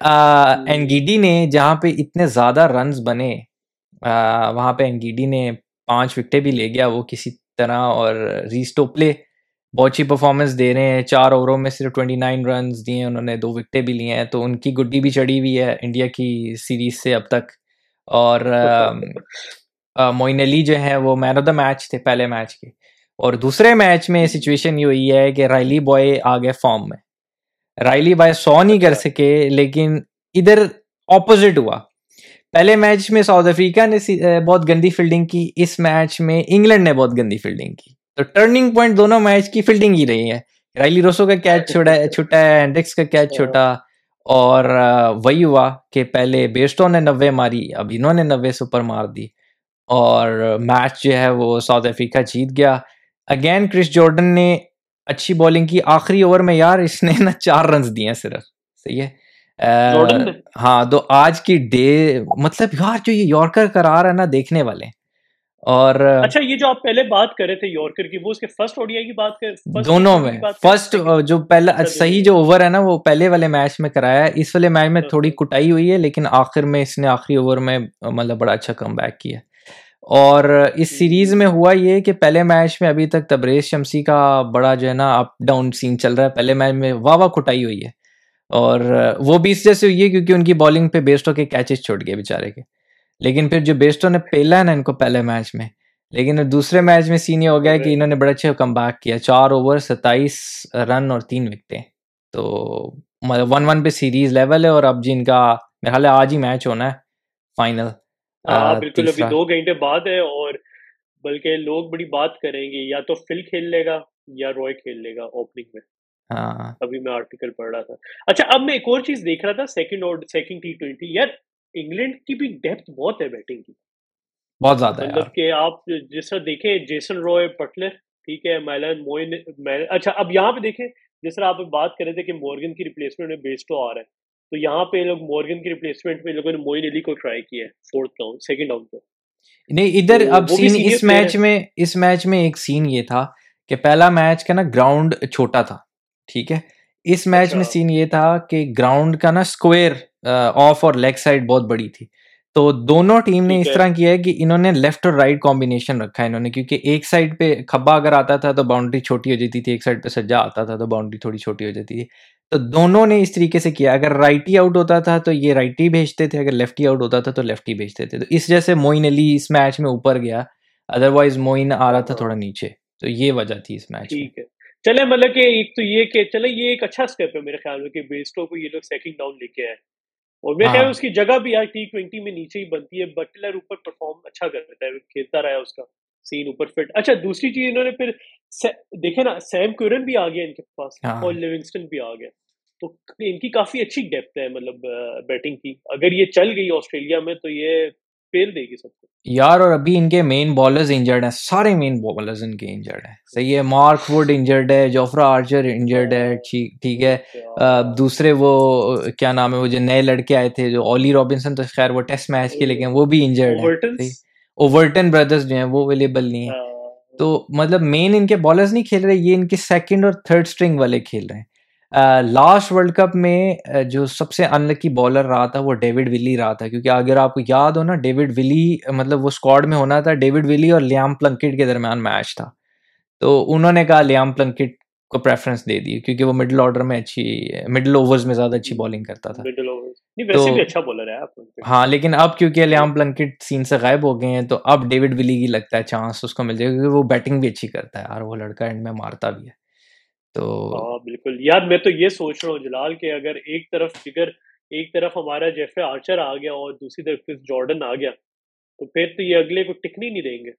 اینگیڈی نے جہاں پہ اتنے زیادہ رنز بنے وہاں پہ اینگیڈی نے پانچ وکٹیں بھی لے گیا، وہ کسی طرح اور ریسٹوپلے بہت اچھی پرفارمنس دے رہے ہیں۔ چار اووروں میں صرف ٹوئنٹی نائن رنز دیے، انہوں نے دو وکٹیں بھی لیے ہیں۔ تو ان کی گڈی بھی چڑھی ہوئی ہے انڈیا کی سیریز سے اب تک۔ اور موئن علی جو ہے وہ مین آف دا میچ تھے پہلے میچ کے۔ اور دوسرے میچ میں سچویشن یہ ہوئی ہے کہ رائلی بوائے آ گئے فارم میں۔ رائلی بوائے سو نہیں کر سکے، لیکن ادھر اپوزٹ ہوا۔ پہلے میچ میں ساؤتھ افریقہ نے بہت گندی فیلڈنگ کی۔ اس میچ میں انگلینڈ نے بہت گندی فیلڈنگ کی۔ تو ٹرننگ پوائنٹ دونوں میچ کی فیلڈنگ ہی رہی ہے رائلی روسو کا کیچ چھوٹا ہے چھوٹا ہے ہینڈکس کا کیچ۔ چھوٹا۔ اور وہی ہوا کہ پہلے بیسٹو نے نوے ماری اب انہوں نے نوے سپر مار دی۔ اور میچ جو ہے وہ ساؤتھ افریقہ جیت گیا۔ اگین کرس جارڈن نے اچھی بالنگ کی۔ آخری اوور میں یار اس نے نا چار رنز دیے صرف۔ صحیح ہے؟ ہاں تو آج کی ڈے مطلب یار جو یہ یارکر کرا رہا ہے نا دیکھنے والے۔ اور اچھا یہ جو آپ پہلے بات کر رہے تھے یارکر کی وہ اس کے فرسٹ اوڈی کی بات کر دونوں میں۔ فرسٹ جو پہلا صحیح جو اوور ہے نا وہ پہلے والے میچ میں کرایا ہے۔ اس والے میچ میں تھوڑی کٹائی ہوئی ہے لیکن آخر میں اس نے آخری اوور میں مطلب بڑا اچھا کم بیک کیا۔ اور اس سیریز میں ہوا یہ کہ پہلے میچ میں ابھی تک تبریز شمسی کا بڑا جو ہے نا اپ ڈاؤن سین چل رہا ہے۔ پہلے میچ میں واہ واہ کٹائی ہوئی ہے۔ اور وہ بھی اس جیسے ہوئی ہے کیونکہ ان کی بالنگ پہ بیسٹو کے کیچز چھوٹ گئے بےچارے کے۔ لیکن پھر جو بیسٹو نے پہلا ہے نا ان کو پہلے میچ میں لیکن دوسرے میچ میں سین یہ ہو گیا کہ انہوں نے بڑا اچھا کم بیک کیا۔ چار اوور ستائیس رن اور تین وکٹیں۔ تو ون ون پہ سیریز لیول ہے اور اب جن کا میرا خیال ہے آج ہی میچ ہونا ہے فائنل ہاں بالکل ابھی دو گھنٹے بعد ہے اور بلکہ لوگ بڑی بات کریں گے یا تو فل کھیل لے گا یا روئے کھیل لے گا اوپننگ میں۔ ابھی میں آرٹیکل پڑھ رہا تھا۔ اچھا اب میں ایک اور چیز دیکھ رہا تھا سیکنڈ اور سیکنڈ ٹی ٹوینٹی یار انگلینڈ کی بھی ڈیپتھ بہت ہے بیٹنگ کی۔ بہت زیادہ مطلب کہ آپ جس طرح دیکھیں جیسن روئے پٹلر ٹھیک ہے میلن موئن اچھا اب یہاں پہ دیکھیں جس طرح آپ بات کر رہے تھے کہ مورگن کی ریپلیسمنٹ میں بیسٹو آ رہا ہے تو یہاں پہ لوگ مورگن کی ریپلیسمنٹ میں لوگوں نے موئن علی کو ٹرائی کیا ہے فورتھ ڈاؤن سیکنڈ ڈاؤن پہ۔ نہیں ادھر اب سین اس میچ میں اس میچ میں ایک سین یہ تھا کہ پہلا میچ کا نا گراؤنڈ چھوٹا تھا۔ ٹھیک ہے۔ اس میچ میں سین اچھا۔ یہ تھا کہ گراؤنڈ کا نا اسکوئر آف اور لیگ سائڈ بہت بڑی تھی۔ تو دونوں ٹیم نے اس طرح کیا ہے کہ انہوں نے لیفٹ اور رائٹ کمبینیشن رکھا ہے انہوں نے کیونکہ ایک سائڈ پہ کھبا اگر آتا تھا تو باؤنڈری چھوٹی ہو جاتی تھی ایک سائڈ پہ سجا آتا تھا تو باؤنڈری تھوڑی چھوٹی ہو جاتی تھی۔ تو دونوں نے اس طریقے سے کیا۔ اگر رائٹی آؤٹ ہوتا تھا تو یہ رائٹی بھیجتے تھے اگر لیفٹی آؤٹ ہوتا تھا تو لیفٹی بھیجتے تھے۔ تو اس جیسے موئن علی اس میچ میں اوپر گیا۔ ادر وائز موئن آ رہا تھا تھوڑا نیچے۔ تو یہ وجہ تھی اس میچ ٹھیک ہے۔ چلے مطلب کہ ایک تو یہ کہ چلے یہ ایک اچھا اسٹیپ ہے میرے خیال میں کہ بیسٹو کو یہ لوگ سیکنڈ ڈاؤن لے کے آئے۔ اور میرے خیال ہاں۔ اس کی جگہ بھی آج ٹی ٹوینٹی میں نیچے ہی بنتی ہے۔ بٹلر اوپر پرفارم اچھا کرتا ہے کھیلتا رہا اس کا۔ سین اوپر فٹ اچھا دوسری چیز انہوں نے پھر دیکھے نا سیم کیورن بھی آ گیا ان کے پاس۔ اور ہاں۔ لیونگسٹن بھی آ گیا تو ان کی کافی اچھی ڈیپتھ ہے مطلب بیٹنگ کی۔ اگر یہ چل گئی آسٹریلیا میں تو یہ فیل دے گی سب کو۔ یار اور ابھی ان کے مین بالرز انجرڈ ہیں سارے مین بالرز ان کے انجرڈ ہیں۔ صحیح ہے مارک ووڈ انجرڈ ہے جوفرا آرچر انجرڈ ہے ٹھیک ہے۔ دوسرے وہ کیا نام ہے وہ جو نئے لڑکے آئے تھے جو اولی رابنسن تو خیر وہ ٹیسٹ میچ کے لیکن وہ بھی انجرڈ ہیں۔ اوورٹن بردرز جو ہیں وہ اویلیبل نہیں ہیں۔ تو مطلب مین ان کے بالرز نہیں کھیل رہے یہ ان کے سیکنڈ اور تھرڈ اسٹرنگ والے کھیل رہے ہیں۔ لاسٹ ورلڈ کپ میں جو سب سے ان لکی بالر رہا تھا وہ ڈیوڈ ولی رہا تھا۔ کیونکہ اگر آپ کو یاد ہو نا ڈیوڈ ولی مطلب وہ اسکواڈ میں ہونا تھا ڈیوڈ ولی اور لیام پلنکٹ کے درمیان میچ تھا۔ تو انہوں نے کہا لیام پلنکٹ کو پریفرنس دے دی کیونکہ وہ مڈل آرڈر میں اچھی مڈل اوورز میں زیادہ اچھی بالنگ کرتا تھا۔ اچھا ہاں لیکن اب کیونکہ الیام بلنکٹ سین سے غائب ہو گئے ہیں تو اب ڈیوڈ ولی کی لگتا ہے چانس اس کو مل جائے گا کیونکہ وہ بیٹنگ بھی اچھی کرتا ہے۔ یار وہ لڑکا اینڈ میں مارتا بھی ہے۔ تو ہاں بالکل۔ یار میں تو یہ سوچ رہا ہوں جلال کہ اگر ایک طرف فگر ایک طرف ہمارا جیفے آرچر آ گیا اور دوسری طرف جارڈن آ گیا تو پھر تو یہ اگلے کو ٹکنی نہیں دیں گے۔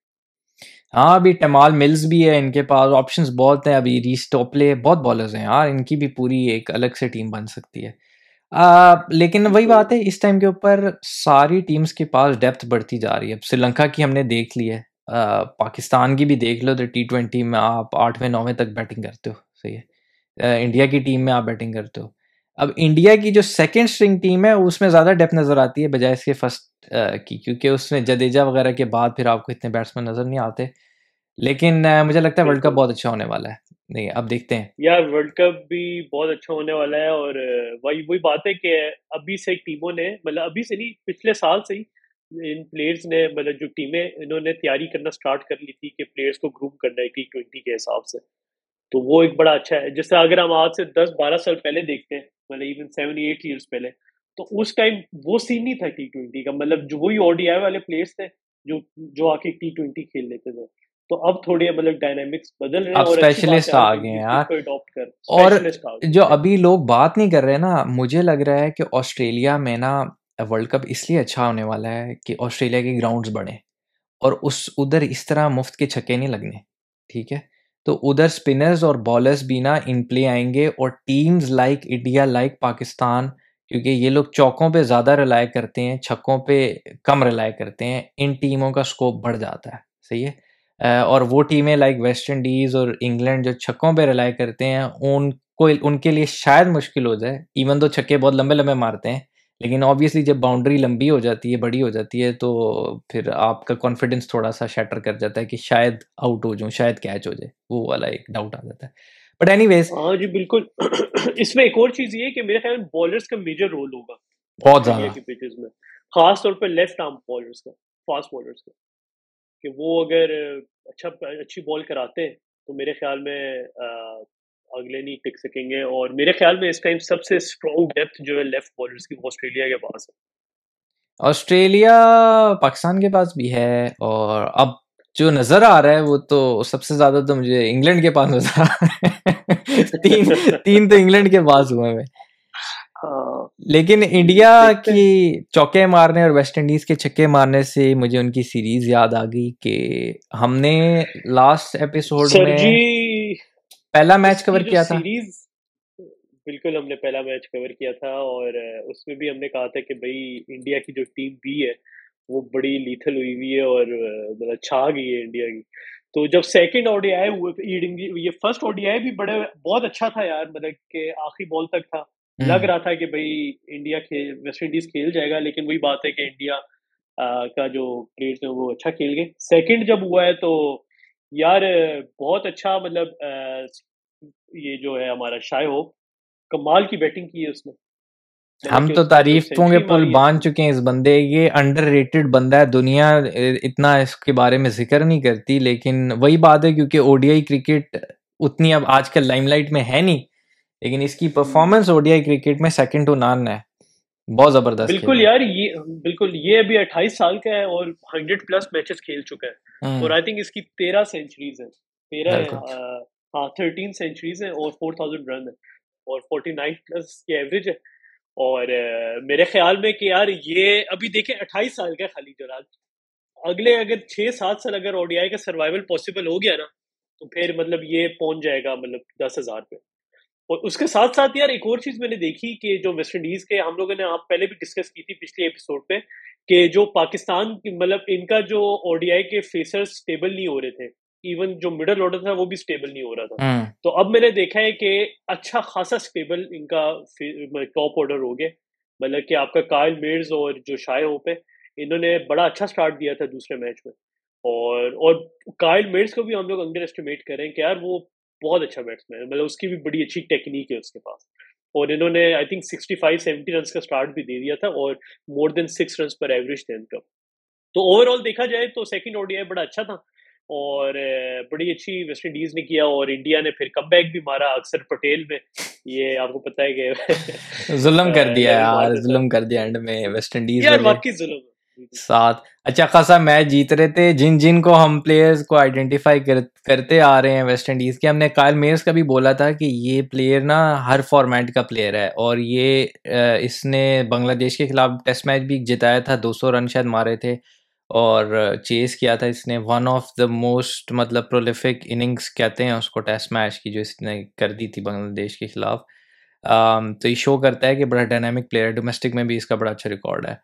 ہاں ابھی ٹمال ملز بھی ہے ان کے پاس آپشنز بہت ہیں۔ ابھی ریس ٹوپلے بہت بالرز ہیں یار ان کی بھی پوری ایک الگ سے ٹیم بن سکتی ہے۔ لیکن وہی بات ہے اس ٹائم کے اوپر ساری ٹیمز کے پاس ڈیپتھ بڑھتی جا رہی ہے۔ اب سری لنکا کی ہم نے دیکھ لی ہے۔ پاکستان کی بھی دیکھ لو تو ٹی ٹوینٹی میں آپ آٹھویں نویں تک بیٹنگ کرتے ہو۔ صحیح ہے۔ انڈیا کی ٹیم میں آپ بیٹنگ کرتے ہو۔ اب انڈیا کی جو سیکنڈ اسٹرنگ ٹیم ہے اس میں زیادہ ڈیپ نظر آتی ہے بجائے اس کے فرسٹ کی کیونکہ اس میں جدیجا وغیرہ کے بعد پھر آپ کو اتنے بیٹسمین نظر نہیں آتے۔ لیکن مجھے لگتا ہے ورلڈ کپ بہت اچھا ہونے والا ہے۔ نہیں اب دیکھتے ہیں۔ یار ورلڈ کپ بھی بہت اچھا ہونے والا ہے اور وہی وہی بات ہے کہ ابھی سے ٹیموں نے مطلب ابھی سے نہیں پچھلے سال سے ہی ان پلیئرز نے مطلب جو ٹیمیں انہوں نے تیاری کرنا سٹارٹ کر لی تھی کہ پلیئرز کو گروم کرنا ہے ٹی ٹوینٹی کے حساب سے۔ تو وہ ایک بڑا اچھا ہے۔ جس سے اگر ہم آج سے دس بارہ سال پہلے دیکھتے ہیں مطلب ایون سیون ایٹ ایئرس پہلے تو اس ٹائم وہ سین نہیں تھا ٹی ٹوینٹی کا۔ مطلب جو وہی او ڈی آئی والے پلیئرس تھے جو جو آ کے ٹی ٹوینٹی کھیل لیتے تھے۔ تو اب تھوڑے مطلب ڈائنامکس بدل رہے ہیں اور اسپیشلسٹ آ گئے ہیں یار۔ اور جو ابھی لوگ بات نہیں کر رہے نا مجھے لگ رہا ہے کہ آسٹریلیا میں نا ورلڈ کپ اس لیے اچھا ہونے والا ہے کہ آسٹریلیا کے گراؤنڈز بڑھیں اور اس ادھر اس طرح مفت کے چھکے نہیں لگنے۔ ٹھیک ہے؟ تو ادھر اسپنرز اور بالرز بھی نا ان پلے آئیں گے اور teams like India like Pakistan, کیونکہ یہ لوگ چوکوں پہ زیادہ رلائے کرتے ہیں، چھکوں پہ کم رلائے کرتے ہیں، ان ٹیموں کا اسکوپ بڑھ جاتا ہے، صحیح ہے؟ اور وہ ٹیمیں لائک ویسٹ انڈیز اور انگلینڈ جو چھکوں پہ رلائے کرتے ہیں، ان کو، ان کے لیے شاید مشکل ہو جائے ایون دو چھکے بہت لمبے لمبے مارتے ہیں لیکن آبویسلی جب باؤنڈری لمبی ہو جاتی ہے بڑی ہو جاتی ہے تو پھر آپ کا کانفیڈینس تھوڑا سا شیٹر کر جاتا ہے کہ شاید آؤٹ ہو جاؤں شاید کیچ ہو جائے۔ وہ والا ایک ڈاؤٹ آ جاتا ہے۔ بٹ اینی ویز ہاں جی بالکل۔ [clears throat] اس میں ایک اور چیز یہ کہ میرے خیال بالرس کا میجر رول ہوگا۔ بہت زیادہ۔ کی پیچز میں۔ خاص طور پہ لیفٹ آرم بالرس کا فاسٹ بالرس کا۔ کہ وہ اگر اچھا اچھی بال کراتے ہیں تو میرے خیال میں اگلے نہیں ٹک سکیں گے۔ اور میرے خیال میں اس ٹائم سب سے اسٹرانگ ڈیپتھ جو ہے لیفٹ بالرز کی وہ آسٹریلیا کے پاس ہے۔ آسٹریلیا پاکستان کے پاس بھی ہے اور اب جو نظر آ رہا ہے وہ تو سب سے زیادہ تو مجھے انگلینڈ کے پاس نظر آ رہا ہے۔ [laughs] تین [laughs] تین تو انگلینڈ کے پاس ہوئے میں ہاں۔ لیکن انڈیا کی چوکے مارنے اور ویسٹ انڈیز کے چھکے مارنے سے مجھے ان کی سیریز یاد آ گئی کہ ہم نے لاسٹ ایپیسوڈ میں پہلا میچ کور کیا تھا؟ بالکل ہم نے پہلا میچ کور کیا تھا اور اس میں بھی ہم نے کہا تھا کہ بھائی انڈیا کی جو ٹیم بی ہے وہ بڑی لیتھل ہوئی ہوئی ہے اور مطلب چھا گئی ہے انڈیا کی۔ تو جب سیکنڈ آئی ہوئے یہ فرسٹ آئی بھی بڑے بہت اچھا تھا یار مطلب کہ آخری بال تک تھا۔ لگ رہا تھا کہ بھائی انڈیا ویسٹ انڈیز کھیل جائے گا لیکن وہی بات ہے کہ انڈیا کا جو پلیئرس ہیں وہ اچھا کھیل گئے۔ سیکنڈ جب ہوا ہے تو یار بہت اچھا مطلب یہ جو ہے ہمارا شائے ہو کمال کی بیٹنگ کی ہے اس نے۔ ہم تو تعریفوں کے پل باندھ چکے ہیں اس بندے یہ انڈر ریٹڈ بندہ ہے دنیا اتنا اس کے بارے میں ذکر نہیں کرتی لیکن وہی بات ہے کیونکہ او ڈی آئی کرکٹ اتنی اب آج کل لائم لائٹ میں ہے نہیں لیکن اس کی performance O D I cricket میں سیکنڈ ٹو نان ہے۔ بہت زبردست بالکل یار یہ بالکل یہ ابھی اٹھائیس سال کا ہے اور ہنڈریڈ پلس میچز کھیل چکا ہے۔ اور آئی تھنک اس کی تیرہ سینچریز ہیں تیرہ ہاں تھرٹین سینچریز ہیں اور فور تھاؤزینڈ رن ہے۔ اور فورٹی نائن پلس کی ایوریج ہے۔ اور میرے خیال میں کہ یار یہ ابھی دیکھیں اٹھائیس سال کا خالی جراج اگلے اگر چھ سات سال اگر او ڈی آئی کا سروائول پاسبل ہو گیا نا تو پھر مطلب یہ پہنچ جائے گا مطلب دس ہزار پہ۔ اور اس کے ساتھ ساتھ یار ایک اور چیز میں نے دیکھی کہ جو ویسٹ انڈیز کے ہم لوگوں نے آپ پہلے بھی ڈسکس کی تھی پچھلے ایپیسوڈ پہ کہ جو پاکستان مطلب ان کا جو او ڈی آئی کے فیسر اسٹیبل نہیں ہو رہے تھے. ایون جو مڈل آرڈر تھا وہ بھی اسٹیبل نہیں ہو رہا تھا. تو اب میں نے دیکھا ہے کہ اچھا خاصا اسٹیبل ان کا ٹاپ آرڈر ہو گیا. مطلب کہ آپ کا کائل میرز اور جو شائع ہو پہ انہوں نے بڑا اچھا اسٹارٹ دیا تھا دوسرے میچ میں. اور اور کائل میرز کو بھی ہم لوگ انڈر اسٹیمیٹ کر رہے ہیں کہ یار وہ بہت اچھا بیٹس مین مطلب اس کی بھی بڑی اچھی ٹیکنیک ہے اس کے پاس۔ اور انہوں نے I think sixty five seventy runs کا اسٹارٹ بھی دے دیا تھا اور مور دین سکس رنس پر ایوریج تھے ان کا۔ تو اوور آل دیکھا جائے تو سیکنڈ او ڈی آئی بڑا اچھا تھا اور بڑی اچھی ویسٹ انڈیز نے کیا اور انڈیا نے پھر کم بیک بھی مارا اکثر پٹیل میں۔ یہ آپ کو پتا ہے کہ [laughs] ظلم کر دیا [laughs] یار ظلم کر دیا اینڈ میں ویسٹ انڈیز یار واقعی ظلم ساتھ۔ اچھا خاصا میچ جیت رہے تھے۔ جن جن کو ہم پلیئرز کو آئیڈینٹیفائی کرتے آ رہے ہیں ویسٹ انڈیز کے، ہم نے کائل میئرس کا بھی بولا تھا کہ یہ پلیئر نا ہر فارمیٹ کا پلیئر ہے۔ اور یہ اس نے بنگلہ دیش کے خلاف ٹیسٹ میچ بھی جتایا تھا۔ دو سو رن شاید مارے تھے۔ اور چیز کیا تھا اس نے۔ ون آف دا موسٹ مطلب پرولیفک اننگس کہتے ہیں اس کو ٹیسٹ میچ کی، جو اس نے کر دی تھی بنگلہ دیش کے خلاف۔ تو یہ شو کرتا ہے کہ بڑا ڈائنامک پلیئر ڈومیسٹک میں بھی اس کا بڑا اچھا ریکارڈ ہے۔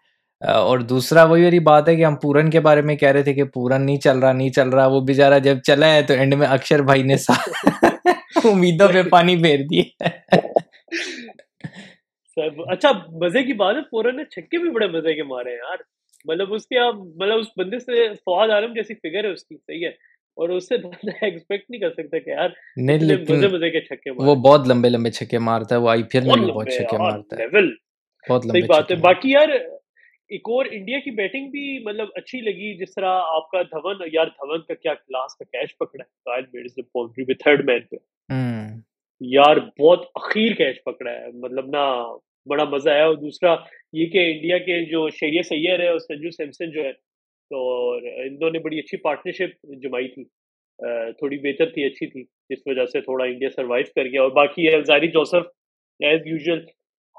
اور دوسرا وہی والی بات ہے کہ ہم پورن کے بارے میں کہہ رہے تھے کہ پورن نہیں چل رہا نہیں چل رہا وہ بیچارہ جب چلا ہے تو اینڈ میں اکشر بھائی نے [laughs] امیدوں پہ پانی پھیر دیے اچھا مزے کی بات ہے پورن نے چھکے بھی بڑے مزے کے مارے ہیں یار۔ مطلب اس کے مطلب اس بندے سے فواد عالم جیسی فگر ہے اس کی صحیح ہے۔ اور اس سے ایکسپیکٹ [laughs] نہیں کر سکتا کہ یار مزے مزے کے چھکے وہ بہت لمبے لمبے چھکے مارتا ہے وہ آئی پی ایل میں بہت چھکے مارتا ہے۔ بہت لمبے بات ہے۔ باقی یار ایک اور انڈیا کی بیٹنگ بھی مطلب اچھی لگی جس طرح آپ کا دھون یار دھون کا کیا کلاس کا کیچ پکڑا ہے کائل میڈز نے باؤنڈری پہ تھرڈ مین پہ۔ یار بہت اخیر کیچ پکڑا ہے مطلب نا بڑا مزہ آیا۔ اور دوسرا یہ کہ انڈیا کے جو شیریہ سیئر ہے اور سنجو سیمسن جو ہے تو انہوں نے بڑی اچھی پارٹنرشپ جمائی تھی۔ تھوڑی بہتر تھی اچھی تھی جس وجہ سے تھوڑا انڈیا سروائو کر گیا۔ اور باقی ہے زاری جوسف ایز یوزل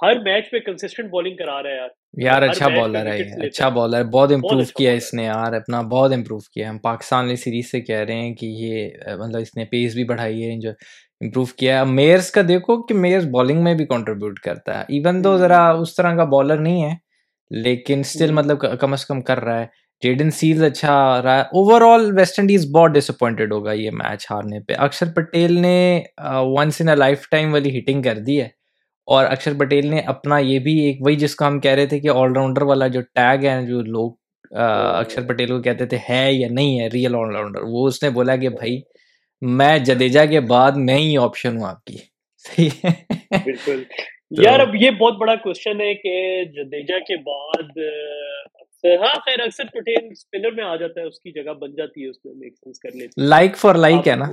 ہر میچ پہ کنسسٹنٹ بالنگ کرا رہا ہے یار۔ یار اچھا بالر ہے اچھا بالر ہے بہت امپروو کیا اس نے یار اپنا بہت امپروو کیا ہم پاکستان والی سیریز سے کہہ رہے ہیں کہ یہ مطلب اس نے پیس بھی بڑھائی ہے جو امپروو کیا ہے۔ میئرس کا دیکھو کہ میئرس بالنگ میں بھی کنٹریبیوٹ کرتا ہے۔ ایون دو ذرا اس طرح کا بالر نہیں ہے لیکن اسٹل مطلب کم از کم کر رہا ہے۔ جیڈن سیز اچھا رہا ہے۔ اوور آل ویسٹ انڈیز بہت ڈس اپوائنٹیڈ ہوگا یہ میچ ہارنے پہ۔ اکشر پٹیل نے once in a lifetime والی ہٹنگ کر دی ہے۔ اور اکشر پٹیل نے اپنا یہ بھی ایک وہی جس کو ہم کہہ رہے تھے کہ آل راؤنڈر والا جو ٹیگ ہے جو لوگ اکشر پٹیل کو کہتے تھے ہے یا نہیں ہے ریئل آل راؤنڈر وہ اس نے بولا کہ بھائی میں جدیجا کے بعد میں ہی آپشن ہوں آپ کی۔ صحیح بالکل۔ یار اب یہ بہت بڑا کوشچن ہے کہ جدیجا کے بعد ہاں خیر اکثر پٹیل اسپنر میں آ جاتا ہے اس کی جگہ بن جاتی ہے اس میں میک سینس کر لیتے لائک فار لائک ہے نا؟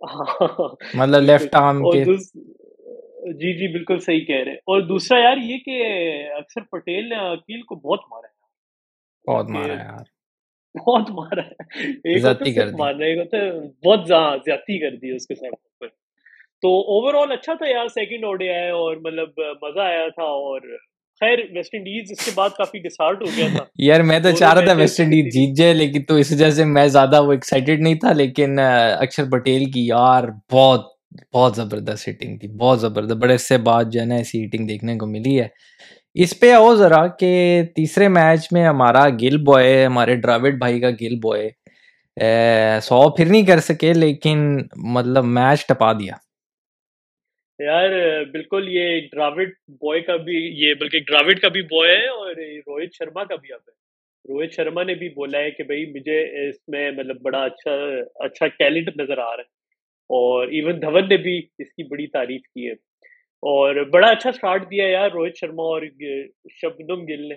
[laughs] مطلب لیفٹ آرم کے جی جی بالکل صحیح کہہ رہے اور دوسرا یار یہ کہ اکثر پٹیل نے عقیل کو بہت مارا ہے بہت مارا ہے یار۔ بہت مارا ہے۔ مارنا ایک بہت زیادتی کر دی اس کے ساتھ تو اوور آل اچھا تھا یار سیکنڈ اوڈے آئے اور مطلب مزہ آیا تھا اور خیر ویسٹ انڈیز اس کے بعد کافی ڈسہارٹ ہو گیا تھا۔ [laughs] یار میں تو چاہ رہا تھا ویسٹ انڈیز جیت جائے لیکن تو اس وجہ سے میں زیادہ وہ ایکسائٹیڈ نہیں تھا لیکن اکشر پٹیل کی یار بہت بہت زبردست ہیٹنگ تھی، بہت زبردست۔ بڑے سے بعد جو ہے نا، ایسی ہیٹنگ دیکھنے کو ملی ہے۔ اس پہ آؤ ذرا کہ تیسرے میچ میں ہمارا گل بوائے ہمارے ڈراوڈ بھائی کا گل بوائے سو پھر نہیں کر سکے، لیکن مطلب میچ ٹپا دیا۔ یار، بالکل یہ ڈراوڈ بوائے کا بھی، یہ بلکہ ڈراوڈ کا بھی بوائے ہے اور روہت شرما کا بھی اب ہے۔ روہت شرما نے بھی بولا ہے کہ بھائی مجھے اس میں مطلب بڑا اچھا اچھا ٹیلنٹ نظر آ رہا ہے۔ اور ایون دھون نے بھی اس کی بڑی تعریف کی ہے۔ اور بڑا اچھا سٹارٹ دیا یار روہت شرما اور شبنم گل نے۔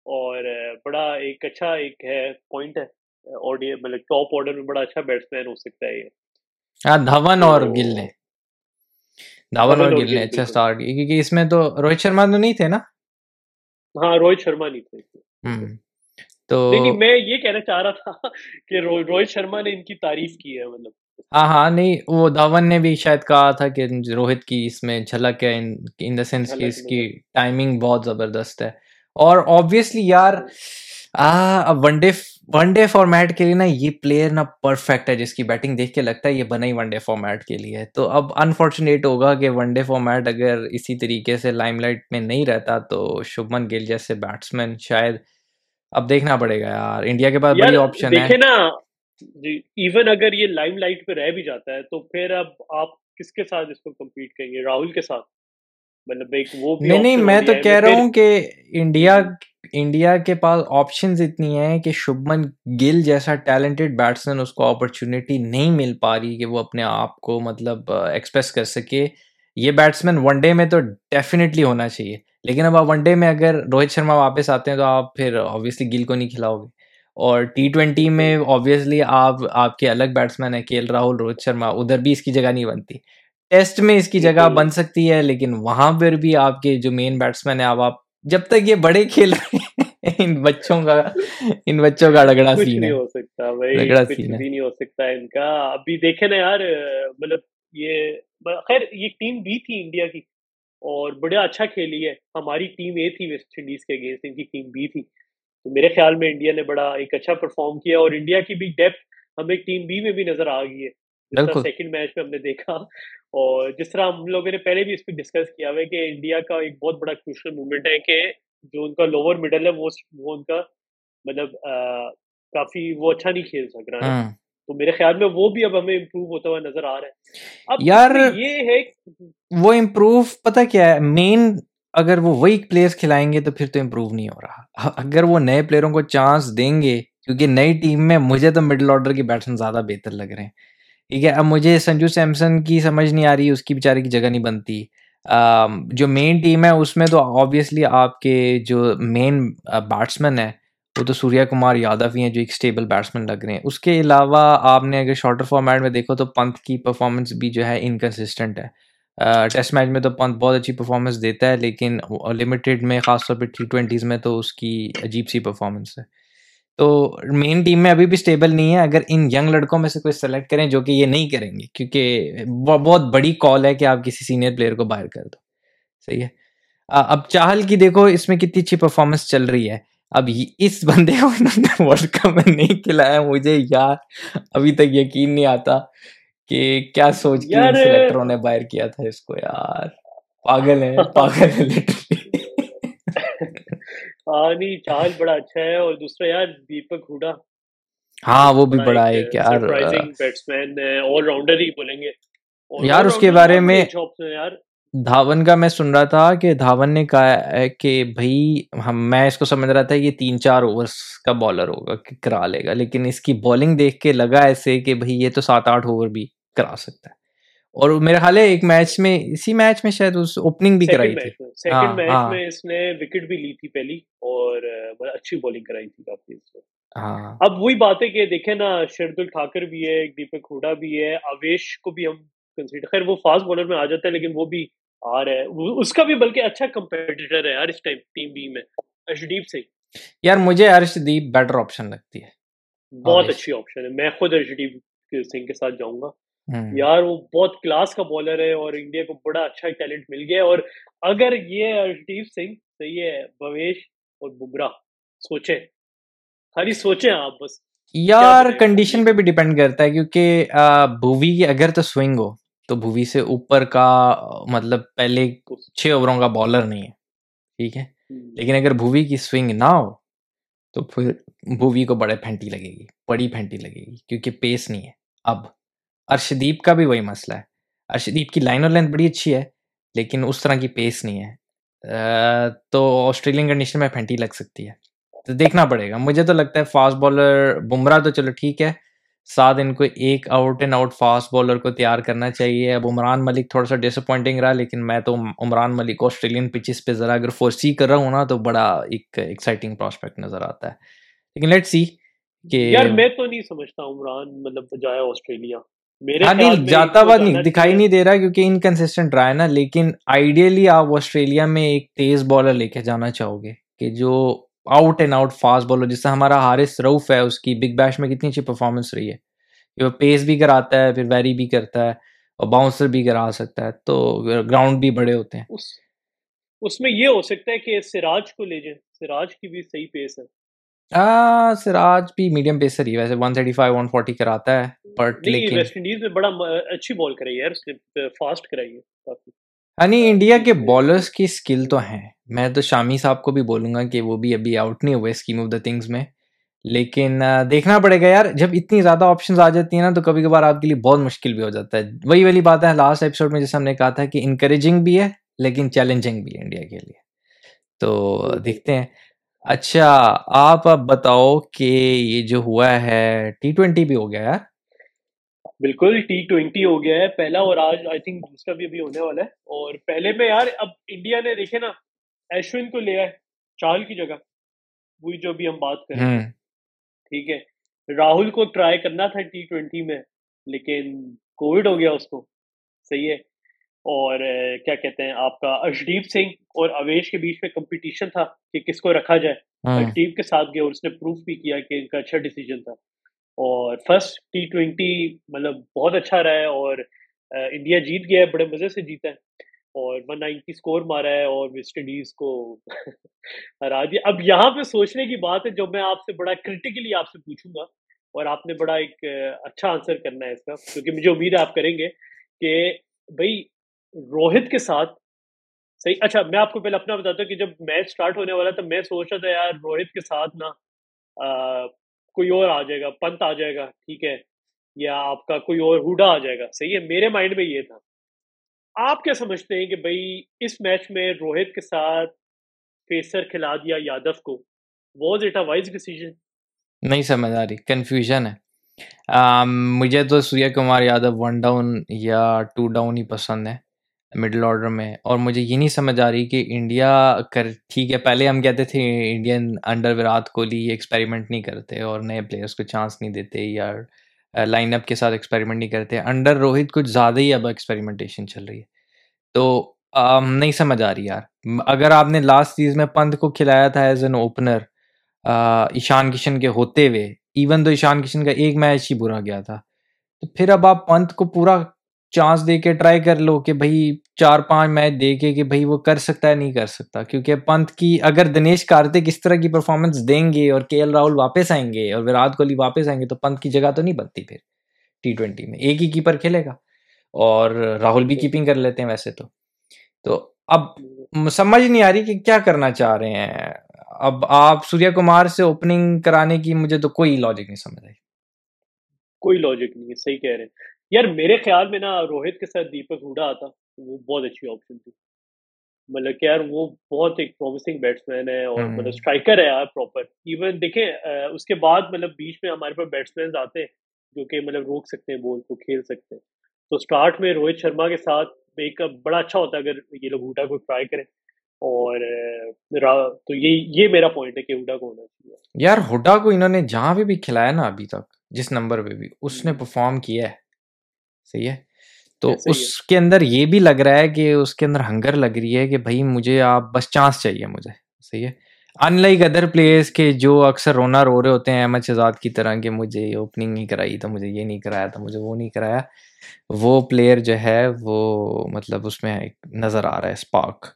اور بڑا ایک اچھا ایک ہے پوائنٹ ہے۔ مطلب ٹاپ آرڈر میں بڑا اچھا بیٹسمین ہو سکتا ہے یہ۔ ہاں دھون اور گل نے۔ دھون اور گل نے اچھا سٹارٹ کیا کیونکہ اس میں تو روہت شرما تو نہیں تھے نا؟ ہاں روہت شرما نہیں تھے۔ تو لیکن میں یہ کہنا چاہ رہا تھا کہ روہت شرما نے ان کی تعریف کی ہے مطلب۔ ہاں ہاں نہیں وہ دھون نے بھی شاید کہا تھا کہ روہت کی اس میں جھلک ہے ان دا سینس کہ اس کی ٹائمنگ بہت زبردست ہے۔ اور آبویسلی یار one day one day format کے لیے نا یہ پلیئر نا پرفیکٹ ہے جس کی بیٹنگ دیکھ کے لگتا ہے یہ بنا ہی ون ڈے فارمیٹ کے لیے۔ تو اب انفارچونیٹ ہوگا کہ ون ڈے فارمیٹ اگر اسی طریقے سے لائم لائٹ میں نہیں رہتا تو شبمن گل جیسے بیٹسمین شاید اب دیکھنا پڑے گا یار۔ انڈیا کے پاس بڑی آپشن ہے۔ جی ایون اگر یہ لائم لائٹ پہ رہ بھی جاتا ہے تو پھر اب آپ کس کے ساتھ اس کو کمپیٹ کریں گے؟ راہل کے ساتھ؟ مطلب ایک وہ نہیں نہیں میں تو کہہ رہا ہوں کہ انڈیا انڈیا کے پاس آپشنز اتنی ہیں کہ شبمن گل جیسا ٹیلنٹڈ بیٹسمین اس کو اپرچونیٹی نہیں مل پا رہی کہ وہ اپنے آپ کو مطلب ایکسپریس کر سکے۔ یہ بیٹسمین ون ڈے میں تو ڈیفینیٹلی ہونا چاہیے۔ لیکن اب آپ ون ڈے میں اگر روہت شرما واپس آتے ہیں تو آپ پھر آبویسلی گل کو نہیں کھلاؤ گے۔ اور ٹی ٹوینٹی میں آبویسلی آپ آپ کے الگ بیٹسمین ہیں کے ایل راہل روہت شرما ادھر بھی اس کی جگہ نہیں بنتی۔ ٹیسٹ میں اس کی جگہ بن سکتی ہے لیکن وہاں پر بھی آپ کے جو مین بیٹسمین ہیں اب آپ جب تک یہ بڑے کھیل رہے ہیں ان بچوں کا ان بچوں کا رگڑا سین ہے۔ ہو سکتا رگڑا سین بھی نہیں ہو سکتا ان کا۔ ابھی دیکھیں نا یار مطلب یہ خیر یہ ٹیم بھی تھی انڈیا کی اور بڑا اچھا کھیلی ہے۔ ہماری ٹیم اے تھی ویسٹ انڈیز کے اگینسٹ ان کی ٹیم بی تھی۔ تو میرے خیال میں انڈیا نے بڑا ایک اچھا پرفارم کیا اور انڈیا کی بھی ڈیپتھ ہمیں ٹیم بی میں بھی نظر آ گئی ہے۔ سیکنڈ میچ میں ہم نے دیکھا۔ اور جس طرح ہم لوگوں نے پہلے بھی اس پہ ڈسکس کیا ہوا ہے کہ انڈیا کا ایک بہت بڑا کروشل موومنٹ ہے کہ جو ان کا لوور مڈل ہے وہ ان کا مطلب کافی وہ اچھا نہیں کھیل سک رہا ہے۔ ہاں۔ تو میرے خیال میں وہ بھی اب ہمیں امپروو ہوتا ہوا نظر آ رہا ہے۔ اب یار یہ ہے وہ امپروو پتہ کیا ہے؟ مین اگر وہ وہی پلیئرس کھلائیں گے تو پھر تو امپروو نہیں ہو رہا۔ اگر وہ نئے پلیئروں کو چانس دیں گے، کیونکہ نئی ٹیم میں مجھے تو مڈل آرڈر کے بیٹسمین زیادہ بہتر لگ رہے ہیں۔ ٹھیک ہے، اب مجھے سنجو سیمسن کی سمجھ نہیں آ رہی، اس کی بیچارے کی جگہ نہیں بنتی۔ جو مین ٹیم ہے، اس میں تو آبویسلی آپ کے جو مین بیٹسمین ہے وہ تو سوریا کمار یادو ہی ہیں، جو ایک اسٹیبل بیٹسمین لگ رہے ہیں۔ اس کے علاوہ آپ نے اگر شارٹر فارمیٹ میں دیکھو تو پنت کی پرفارمنس بھی جو ہے انکنسسٹنٹ ہے۔ ٹیسٹ میچ میں تو پنت بہت اچھی پرفارمنس دیتا ہے، لیکن لمیٹیڈ میں، خاص طور پہ ٹی ٹوینٹیز میں تو اس کی عجیب سی پرفارمنس ہے۔ تو مین ٹیم میں ابھی بھی اسٹیبل نہیں ہے۔ اگر ان ینگ لڑکوں میں سے کوئی سلیکٹ کریں جو کہ یہ نہیں کریں گے، کیونکہ بہت بڑی کال ہے کہ آپ کسی سینئر پلیئر کو باہر کر دو۔ صحیح ہے۔ اب چاہل کی دیکھو، اس میں کتنی اچھی پرفارمنس چل رہی ہے۔ اب اس بندے کو ورلڈ کپ میں نہیں کھلایا، مجھے یار ابھی تک یقین نہیں آتا۔ کہ کیا سوچ کے سلیکٹروں نے باہر کیا تھا اس کو یار۔ پاگل ہے [laughs] پاگل ہے لٹرلی [laughs] ہاں نہیں چارج بڑا اچھا ہے اور دوسرا یار دیپک ہوڈا ہاں وہ بھی بڑا ہے یار۔ بیٹسمین آل راؤنڈر ہی بولیں گے۔ یار اس کے بارے میں دھاون کا میں سن رہا تھا کہ دھاون نے کہا کہ بھائی ہم میں اس کو سمجھ رہا تھا یہ تین چار اوورس کا بالر ہوگا کرا لے گا۔ لیکن اس کی بالنگ دیکھ کے لگا ایسے کہ بھائی یہ تو سات آٹھ اوور بھی۔ کرا سکتا ہے۔ اور میرے خیال ہے ایک میچ میں اسی میچ میں شاید اس اوپننگ بھی کرائی تھی۔ سیکنڈ میچ ہاں، ہاں۔ میں اس نے وکٹ بھی لی تھی پہلی اور اچھی بالنگ کرائی تھی کافی ہاں۔ اب وہی بات ہے کہ دیکھیں نا شردل ٹھاکر بھی ہے دیپک ہوڈا بھی ہے اویش کو بھی ہم کنسیڈر خیر وہ فاسٹ بالر میں آ جاتا ہے لیکن وہ بھی آ رہا ہے۔ اس کا بھی بلکہ اچھا کمپیٹیٹر ہے اس ٹائم ٹیم بی میں۔ ارشدیپ سنگھ۔ یار مجھے ارشدیپ بیٹر آپشن لگتی ہے بہت اچھی آپشن ہے۔ میں خود ارشدیپ سنگھ کے ساتھ جاؤں گا۔ یار وہ بہت کلاس کا بالر ہے اور انڈیا کو بڑا اچھا ٹیلنٹ مل گیا اور اگر یہ ارشدیپ سنگھ صحیح ہے بویش اور بمراہ سوچیں۔ خالی سوچیں آپ بس۔ یار کنڈیشن پہ بھی ڈیپینڈ کرتا ہے کیونکہ بھووی کی اگر تو سوئنگ ہو تو بھووی سے اوپر کا مطلب پہلے چھ اووروں کا بالر نہیں ہے۔ ٹھیک ہے؟ لیکن اگر بھووی کی سوئنگ نہ ہو تو پھر بھووی کو بڑے پھینٹی لگے گی بڑی پھینٹی لگے گی کیونکہ پیس نہیں ہے۔ اب۔ ارشدیپ کا بھی وہی مسئلہ ہے۔ ارشدیپ کی لائن اور لینتھ بڑی اچھی ہے، لیکن اس طرح کی پیس نہیں ہے۔ تو آسٹریلین کنڈیشن میں پھینٹی لگ سکتی ہے۔ تو دیکھنا پڑے گا۔ مجھے تو لگتا ہے فاسٹ بالر بمراہ تو چلو ٹھیک ہے۔ ساتھ ان کو ایک out and out fast bowler کو تیار کرنا چاہیے۔ اب عمران ملک تھوڑا سا ڈس اپوائنٹنگ رہا، لیکن میں تو عمران ملک کو آسٹریلین پچز پہ ذرا اگر فور سی کر رہا ہوں نا، تو بڑا ایک ایکسائٹنگ پراسپیکٹ نظر آتا ہے۔ لیکن لیٹ سی کہ یار، میں تو نہیں سمجھتا عمران مطلب جائے آسٹریلیا۔ ہاں نہیں جاتا ہوا دکھائی نہیں دے رہا کیونکہ انکنسسٹنٹ رہا ہے نا لیکن آئیڈیلی آپ آسٹریلیا میں ایک تیز بالر لے کے جانا چاہو گے کہ جو out and out fast bowler جس سے ہمارا حارث روف ہے اس کی بگ بیش میں کتنی اچھی پرفارمنس رہی ہے۔ کہ وہ پیس بھی کراتا ہے پھر ویری بھی کرتا ہے اور باؤنسر بھی کرا سکتا ہے تو گراؤنڈ بھی بڑے ہوتے ہیں۔ اس میں یہ ہو سکتا ہے کہ سراج کو لے جائیں۔ سراج کی بھی صحیح پیس ہے۔ سراج بھی میڈیم پیسر ہی ویسے 135 140 کراتا ہے بٹ لیکن ویسٹ انڈیز میں بڑا اچھی بال کرائی ہے یار فاسٹ کرائی ہے کافی۔ یعنی انڈیا کے بالرز کی سکل تو ہیں۔ میں تو شامی صاحب کو بھی بولوں گا کہ وہ بھی ابھی آؤٹ نہیں ہوئے اسکیم آف دا تھنگز میں۔ لیکن دیکھنا پڑے گا یار جب اتنی زیادہ آپشنز آ جاتی ہیں نا تو کبھی کبھار آپ کے لیے بہت مشکل بھی ہو جاتا ہے۔ وہی والی بات ہے لاسٹ ایپیسوڈ میں جیسے ہم نے کہا تھا کہ انکریجنگ بھی ہے لیکن چیلنجنگ بھی ہے انڈیا کے لیے۔ تو دیکھتے ہیں۔ اچھا آپ اب بتاؤ کہ یہ جو ہوا ہے ٹی ٹوینٹی بھی ہو گیا یار بالکل ٹی ٹوینٹی ہو گیا ہے۔ پہلا اور آج آئی تھنک دوسرا بھی ابھی ہونے والا ہے۔ اور پہلے میں یار اب انڈیا نے دیکھے نا ایشون کو لیا ہے چال کی جگہ۔ وہی جو ابھی ہم بات کریں ٹھیک ہے۔ راہل کو ٹرائی کرنا تھا ٹی ٹوینٹی میں لیکن کووڈ ہو گیا اس کو۔ صحیح ہے۔ اور کیا کہتے ہیں آپ کا ارشدیپ سنگھ اور اویش کے بیچ میں کمپٹیشن تھا کہ کس کو رکھا جائے۔ ارشدیپ کے ساتھ گیا اور اس نے پروف بھی کیا کہ ان کا اچھا ڈیسیجن تھا۔ اور فرسٹ ٹی ٹوینٹی مطلب بہت اچھا رہا ہے اور انڈیا جیت گیا ہے بڑے مزے سے جیتا ہے۔ اور ون نائنٹی اسکور مارا ہے اور ویسٹ انڈیز کو [laughs] ہرا دیا۔ اب یہاں پہ سوچنے کی بات ہے جو میں آپ سے بڑا کرٹیکلی آپ سے پوچھوں گا اور آپ نے بڑا ایک اچھا آنسر کرنا ہے اس کا کیونکہ مجھے امید ہے آپ کریں گے کہ بھائی روہت کے ساتھ صحیح اچھا میں آپ کو پہلے اپنا بتاتا ہوں کہ جب میچ اسٹارٹ ہونے والا تھا میں سوچ رہا تھا یار روہت کے ساتھ نا کوئی اور آ جائے گا، پنت آ جائے گا، ٹھیک ہے، یا آپ کا کوئی اور ہوڈا آ جائے گا، صحیح ہے؟ میرے مائنڈ میں یہ تھا۔ آپ کیا سمجھتے ہیں کہ بھائی اس میچ میں روہت کے ساتھ پیسر کھلا دیا یادو کو؟ Was it a wise decision نہیں سمجھ آ رہی کنفیوژن ہے۔ مجھے تو سوریا کمار یادو ون ڈاؤن یا ٹو ڈاؤن ہی پسند ہے مڈل آرڈر میں۔ اور مجھے یہ نہیں سمجھ آ رہی کہ انڈیا کر ٹھیک ہے، پہلے ہم کہتے تھے Indian under Virat Kohli experiment نہیں کرتے اور نئے پلیئرس کو چانس نہیں دیتے یا لائن اپ کے ساتھ ایکسپیریمنٹ نہیں کرتے۔ انڈر روہت کچھ زیادہ ہی اب ایکسپیریمنٹیشن چل رہی ہے۔ تو نہیں سمجھ آ رہی یار۔ اگر آپ نے لاسٹ سیز میں پنت کو کھلایا تھا as an opener Ishan Kishan کے ہوتے ہوئے ایون تو ایشان کشن کا ایک میچ ہی برا گیا تھا۔ تو پھر اب آپ پنت کو پورا چانس دے کے ٹرائی کر لو کہ بھائی چار پانچ میچ دے کے کہ بھائی وہ کر سکتا ہے، نہیں کر سکتا۔ کیونکہ پنت کی اگر دنیش کارتک اس طرح کی پرفارمنس دیں گے اور کے ایل راہل واپس آئیں گے اور وراٹ کوہلی واپس آئیں گے تو پنت کی جگہ تو نہیں بنتی پھر۔ ٹی ٹوینٹی میں ایک ہی کیپر کھیلے گا اور راہل بھی کیپنگ کر لیتے ہیں ویسے تو۔ تو اب سمجھ نہیں آ رہی کہ کیا کرنا چاہ رہے ہیں۔ اب آپ سوریا کمار سے اوپننگ کرانے کی مجھے تو کوئی لاجک نہیں سمجھ آئی۔ کوئی لاجک نہیں ہے، صحیح کہہ رہے ہیں۔ یار میرے خیال میں نا روہت کے ساتھ دیپک ہوڈا آتا وہ بہت اچھی آپشن تھی۔ مطلب کہ یار وہ بہت ایک پرومسنگ بیٹس مین ہے اور مطلب اسٹرائکر ہے یار پراپر ایون دیکھیں اس کے بعد مطلب بیچ میں ہمارے پاس بیٹس مین آتے ہیں جو کہ مطلب روک سکتے ہیں بال کو کھیل سکتے ہیں۔ تو اسٹارٹ میں روہت شرما کے ساتھ ایک بڑا اچھا ہوتا ہے اگر یہ لوگ ہوڈا کو ٹرائی کریں۔ اور تو یہ یہ میرا پوائنٹ ہے کہ ہوڈا کو ہونا چاہیے۔ یار ہوڈا کو انہوں نے جہاں پہ بھی کھلایا نا ابھی تک جس نمبر پہ بھی اس نے پرفارم کیا ہے۔ صحیح ہے؟ تو اس کے اندر یہ بھی لگ رہا ہے کہ اس کے اندر ہنگر لگ رہی ہے کہ بھائی مجھے آپ بس چانس چاہیے مجھے صحیح ہے؟ ان لائک ادر پلیئرس کے جو اکثر رونا رو رہے ہوتے ہیں احمد شہزاد کی طرح کہ مجھے اوپننگ نہیں کرائی تو مجھے یہ نہیں کرایا تھا مجھے وہ نہیں کرایا وہ پلیئر جو ہے وہ مطلب اس میں نظر آ رہا ہے اسپارک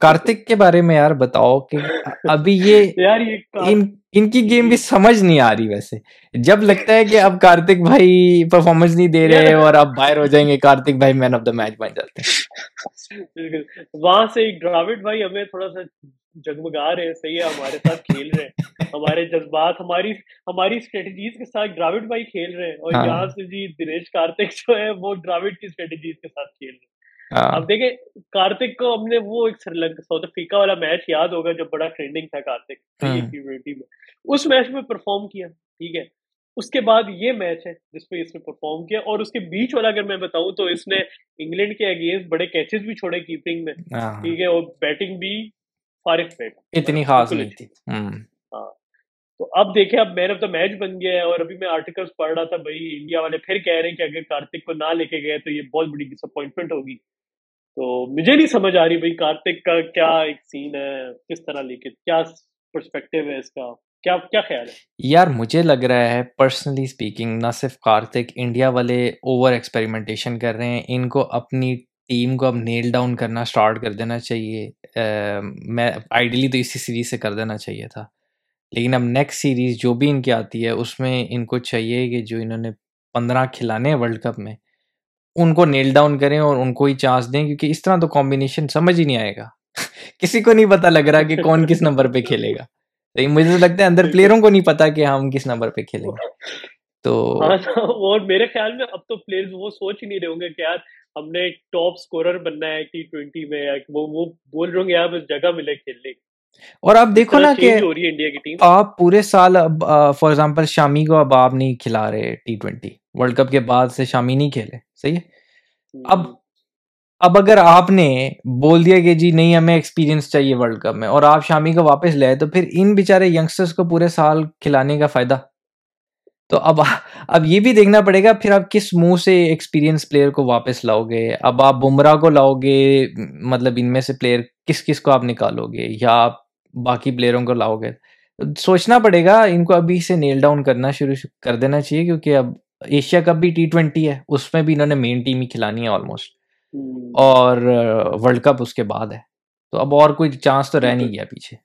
کارتک کے بارے میں یار بتاؤ کہ [laughs] ابھی یہ ان کی گیم بھی سمجھ نہیں آ رہی ویسے۔ جب لگتا ہے کہ اب کارتک بھائی پرفارمنس نہیں دے رہے اور اب باہر ہو جائیں گے کارتک بھائی مین آف دا میچ بن جاتے ہیں۔ وہاں سے ڈراوڈ بھائی ہمیں تھوڑا سا جگمگا رہے ہیں صحیح ہے ہمارے ساتھ کھیل رہے ہیں۔ ہمارے جذبات ہماری ہماری اسٹریٹجیز کے ساتھ ڈراوڈ بھائی کھیل رہے ہیں۔ اور ہاں۔ یہاں سے جی دنیش کارتک جو ہے وہ ڈراوڈ کی اسٹریٹجیز کے ساتھ کھیل رہے ہیں۔ اب دیکھیں کارتک کو ہم نے وہ ایک سری لنکا ساؤتھ افریقہ والا میچ یاد ہوگا جو بڑا ٹرینڈنگ تھا کارتک ہاں۔ میں۔ اس میچ میں پرفارم کیا ٹھیک ہے۔ اس کے بعد یہ میچ ہے جس پہ اس نے پرفارم کیا اور اس کے بیچ والا اگر میں بتاؤں تو اس نے انگلینڈ کے اگینسٹ بڑے کیچز بھی چھوڑے کیپنگ میں ہاں۔ ٹھیک ہے اور بیٹنگ بھی فارغ اتنی خاص نہیں تھی۔ ہاں۔ تو اب دیکھیں، اب مین آف دا میچ بن گیا ہے اور ابھی میں آرٹیکلس پڑھ رہا تھا بھائی انڈیا والے پھر کہہ رہے ہیں کہ اگر کارتک کو نہ لے کے گئے تو یہ بہت بڑی ڈس اپوائنٹمنٹ ہوگی۔ تو مجھے نہیں سمجھ آ رہی بھائی، کارتک کا کیا ایک سین ہے؟ کس طرح لے کے، کیا پرسپیکٹو ہے اس کا؟ کیا کیا خیال ہے؟ یار، مجھے لگ رہا ہے پرسنلی اسپیکنگ نہ صرف کارتک انڈیا والے اوور ایکسپیریمنٹیشن کر رہے ہیں۔ ان کو اپنی ٹیم کو اب نیل ڈاؤن کرنا اسٹارٹ کر دینا چاہیے۔ میں آئیڈیلی تو اسی سیریز سے کر دینا چاہیے تھا۔ لیکن اب نیکسٹ سیریز جو بھی ان کی آتی ہے اس میں ان کو چاہیے کہ جو انہوں نے پندرہ کھلانے ہیں ورلڈ کپ میں ان کو نیل ڈاؤن کریں اور ان کو ہی چانس دیں کیونکہ اس طرح تو کمبینیشن سمجھ ہی نہیں آئے گا۔ [laughs] کسی کو نہیں پتا لگ رہا کہ کون کس نمبر پہ کھیلے گا۔ مجھے تو لگتا ہے اندر پلیئروں کو نہیں پتا کہ ہم کس نمبر پہ کھیلیں گے۔ تو ہاں، اور میرے خیال میں اب تو پلیئرز وہ سوچ ہی نہیں رہے ہوں گے کہ یار ہم نے ٹاپ اسکورر بننا ہے ٹی ٹوینٹی میں وہ بول رہے ہوں گے یار بس جگہ ملے کھیلنے اور آپ دیکھو نا کہ آپ پورے سال اب فار ایگزامپل شامی کو اب آپ نہیں کھلا رہے ٹی ٹوینٹی ورلڈ کپ کے بعد سے شامی نہیں کھیلے صحیح ہے؟ اب اب اگر آپ نے بول دیا کہ جی نہیں ہمیں ایکسپیرینس چاہیے ورلڈ کپ میں اور آپ شامی کو واپس لے تو پھر ان بیچارے ینگسٹرس کو پورے سال کھلانے کا فائدہ۔ تو اب اب یہ بھی دیکھنا پڑے گا پھر آپ کس منہ سے ایکسپیرینس پلیئر کو واپس لاؤ گے؟ اب آپ بمراہ کو لاؤ گے مطلب ان میں سے پلیئر کس کس کو آپ نکالو گے؟ یا آپ باقی پلیئروں کو لاؤ گے۔ سوچنا پڑے گا ان کو ابھی سے نیل ڈاؤن کرنا شروع کر دینا چاہیے کیونکہ اب ایشیا کپ بھی ٹی ٹوینٹی ہے اس میں بھی انہوں نے مین ٹیم ہی کھلانی ہے آلموسٹ اور ورلڈ کپ اس کے بعد ہے۔ تو اب اور کوئی چانس تو رہ نہیں گیا پیچھے۔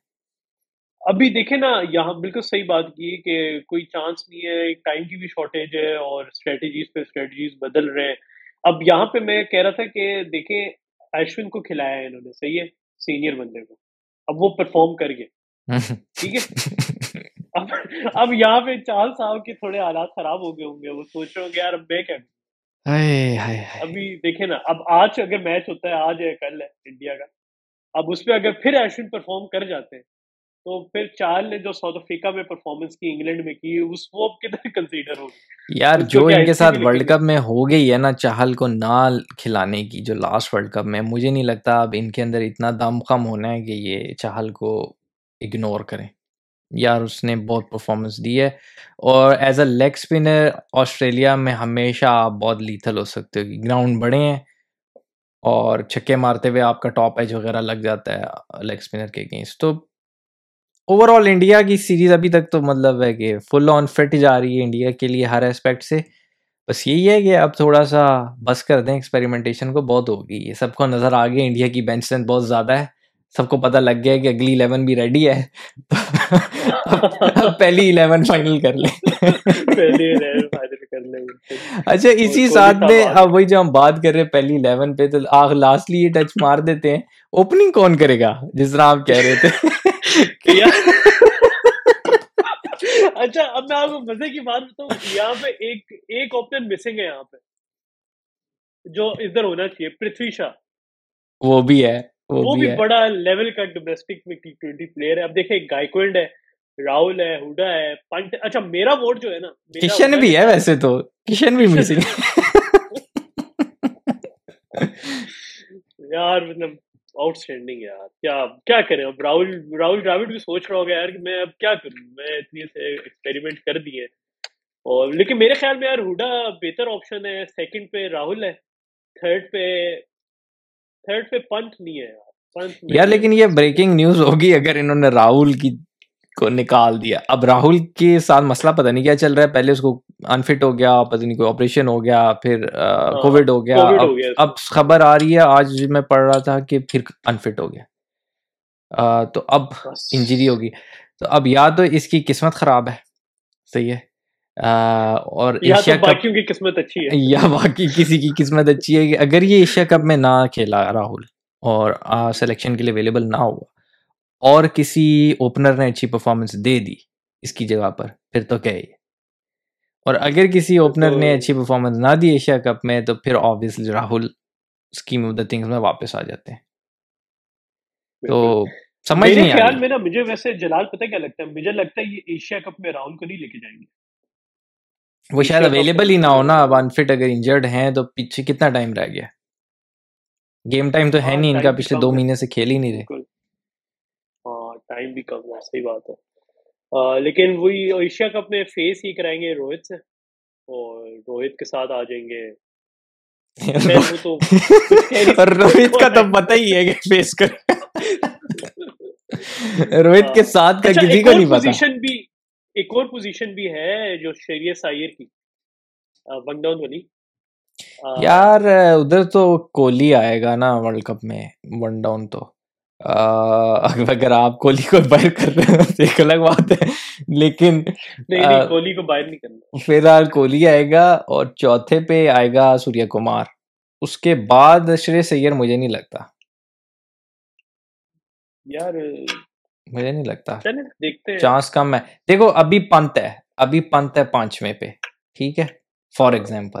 ابھی دیکھیں نا یہاں بالکل صحیح بات کی کہ کوئی چانس نہیں ہے ٹائم کی بھی شارٹیج ہے اور اسٹریٹجیز پہ اسٹریٹجیز بدل رہے ہیں۔ اب یہاں پہ میں کہہ رہا تھا کہ دیکھیں ایشون کو کھلایا ہے انہوں نے صحیح ہے؟ سینئر بندے کو۔ اب وہ پرفارم کر گئے۔ ٹھیک ہے؟ [laughs] اب اب یہاں پہ چال صاحب کے تھوڑے حالات خراب ہو گئے ہوں گے۔ وہ سوچ رہے ہوں گے یار اب میں کیا ابھی دیکھیں نا اب آج اگر میچ ہوتا ہے آج ہے کل ہے انڈیا کا۔ اب اس پہ اگر پھر ایشون پرفارم کر جاتے ہیں تو پھر چال نے جو ساؤتھ افریقہ میں پرفارمنس کی انگلینڈ میں کی اس وہ کدھر کنسیڈر ہو یار جو ان کے ساتھ ورلڈ کپ میں ہو گئی ہے نا چاہل کو نہ کھلانے کی جو لاسٹ ورلڈ کپ میں مجھے نہیں لگتا اب ان کے اندر اتنا دم خم ہونا ہے کہ یہ چاہل کو اگنور کریں۔ یار اس نے بہت پرفارمنس دی ہے۔ اور as a leg spinner Australia میں ہمیشہ آپ بہت لیتھل ہو سکتے ہو۔ گراؤنڈ بڑے ہیں اور چھکے مارتے ہوئے آپ کا ٹاپ ایج وغیرہ لگ جاتا ہے لیگ اسپنر کے اگینسٹ تو اوور آل انڈیا کی سیریز ابھی تک تو مطلب ہے کہ فل آن فٹ جا رہی ہے انڈیا کے لیے ہر اسپیکٹ سے۔ بس یہی ہے کہ اب تھوڑا سا بس کر دیں ایکسپیریمنٹیشن کو بہت ہوگی۔ یہ سب کو نظر آ گیا انڈیا کی بینچ اسٹرینتھ بہت زیادہ ہے۔ سب کو پتہ لگ گیا کہ اگلی الیون بھی ریڈی ہے پہلی الیون فائنل کر لیں۔ اچھا اسی ساتھ میں اب وہی جو ہم بات کر رہے پہلی الیون پہ تو آخ لاسٹلی یہ ٹچ مار دیتے ہیں۔ اوپننگ کون کرے گا؟ جس طرح آپ کہہ رہے تھے۔ اچھا اب میں آپ کو مزے کی بات بتاؤں۔ یہاں پہ ایک ایک اوپنر مسنگ ہے یہاں پہ۔ جو ادھر ہونا چاہیے پرتھوی شاہ۔ وہ بھی ہے۔ وہ بھی بڑا لیول کا ڈومیسٹک میں ٹی ٹوینٹی پلیئر ہے۔ اب دیکھیں گائیکوینڈ ہے راہل ہے ہوڈا ہے پنٹ اچھا میرا ووٹ جو ہے نا کشن بھی ہے ویسے تو۔ کشن بھی مسنگ یار مطلب آؤٹ اسٹینڈنگ یار۔ کیا کیا کریں؟ اب راہل راہل ڈراوڈ بھی سوچ رہا ہوگا یار کہ میں اب کیا کروں؟ میں اتنی سے ایکسپیریمنٹ کر دیے اور لیکن میرے خیال میں یار ہوڈا بہتر آپشن ہے۔ سیکنڈ پہ راہل ہے۔ تھرڈ پہ تھرڈ پہ پنٹ نہیں ہے۔ یار لیکن یہ بریکنگ نیوز ہوگی اگر انہوں نے راہل کی کو نکال دیا۔ اب راہل کے ساتھ مسئلہ پتہ نہیں کیا چل رہا ہے۔ پہلے اس کو انفٹ ہو گیا پتہ نہیں کوئی آپریشن ہو گیا پھر کووڈ ہو گیا۔ اب خبر آ رہی ہے آج میں پڑھ رہا تھا کہ پھر انفٹ ہو گیا۔ تو اب انجری ہوگی۔ تو اب یا تو اس کی قسمت خراب ہے۔ صحیح ہے۔ اور ایشیا کپ کی قسمت اچھی ہے۔ یا باقی کسی کی قسمت اچھی ہے۔ اگر یہ ایشیا کپ میں نہ کھیلا راہل اور سلیکشن کے لیے اویلیبل نہ ہوا۔ اور کسی اوپنر نے اچھی پرفارمنس دے دی اس کی جگہ پر پھر تو کیا یہ اور اگر کسی اوپنر نے اچھی پرفارمنس نہ دی ایشیا کپ میں تو پھر obviously Rahul scheme of the things میں واپس آ جاتے ہیں۔ تو سمجھ نہیں خیال میں نا مجھے ویسے جلال پتہ کیا لگتا ہے؟ مجھے لگتا ہے یہ ایشیا کپ میں راہل کو نہیں لے کے جائیں گے۔ وہ شاید اویلیبل ہی نہ اب انفٹ اگر انجرڈ ہیں تو پیچھے کتنا ٹائم رہ گیا؟ گیم ٹائم تو ہے نہیں ان کا پچھلے دو مہینے سے کھیل ہی نہیں رہے۔ ہاں ٹائم بھی کم ہے صحیح بات ہے۔ لیکن وہی ایشیا کپ میں فیس ہی کرائیں گے روہت سے۔ اور روہت کے ساتھ آ جائیں گے۔ [laughs] روہت کا تو پتہ ہی ہے کہ فیس کر [laughs] روہت کے ساتھ کا کسی کو نہیں پتا۔ بھی ایک اور پوزیشن بھی ہے جو شریعت سائر کی۔ ون ڈاؤن والی۔ یار ادھر تو کوہلی آئے گا نا ورلڈ کپ میں ون ڈاؤن تو۔ [laughs] اگر آپ کوہلی کو باہر کر رہے ہیں ایک الگ بات ہے۔ لیکن کوہلی کو باہر نہیں کرنا۔ فی الحال کوہلی آئے گا اور چوتھے پہ آئے گا سوریہ کمار۔ اس کے بعد شری سیر مجھے نہیں لگتا۔ یار مجھے نہیں لگتا۔ چانس کم ہے۔ دیکھو ابھی پنت ہے۔ ابھی پنت ہے پانچویں پہ۔ ٹھیک ہے؟ For example.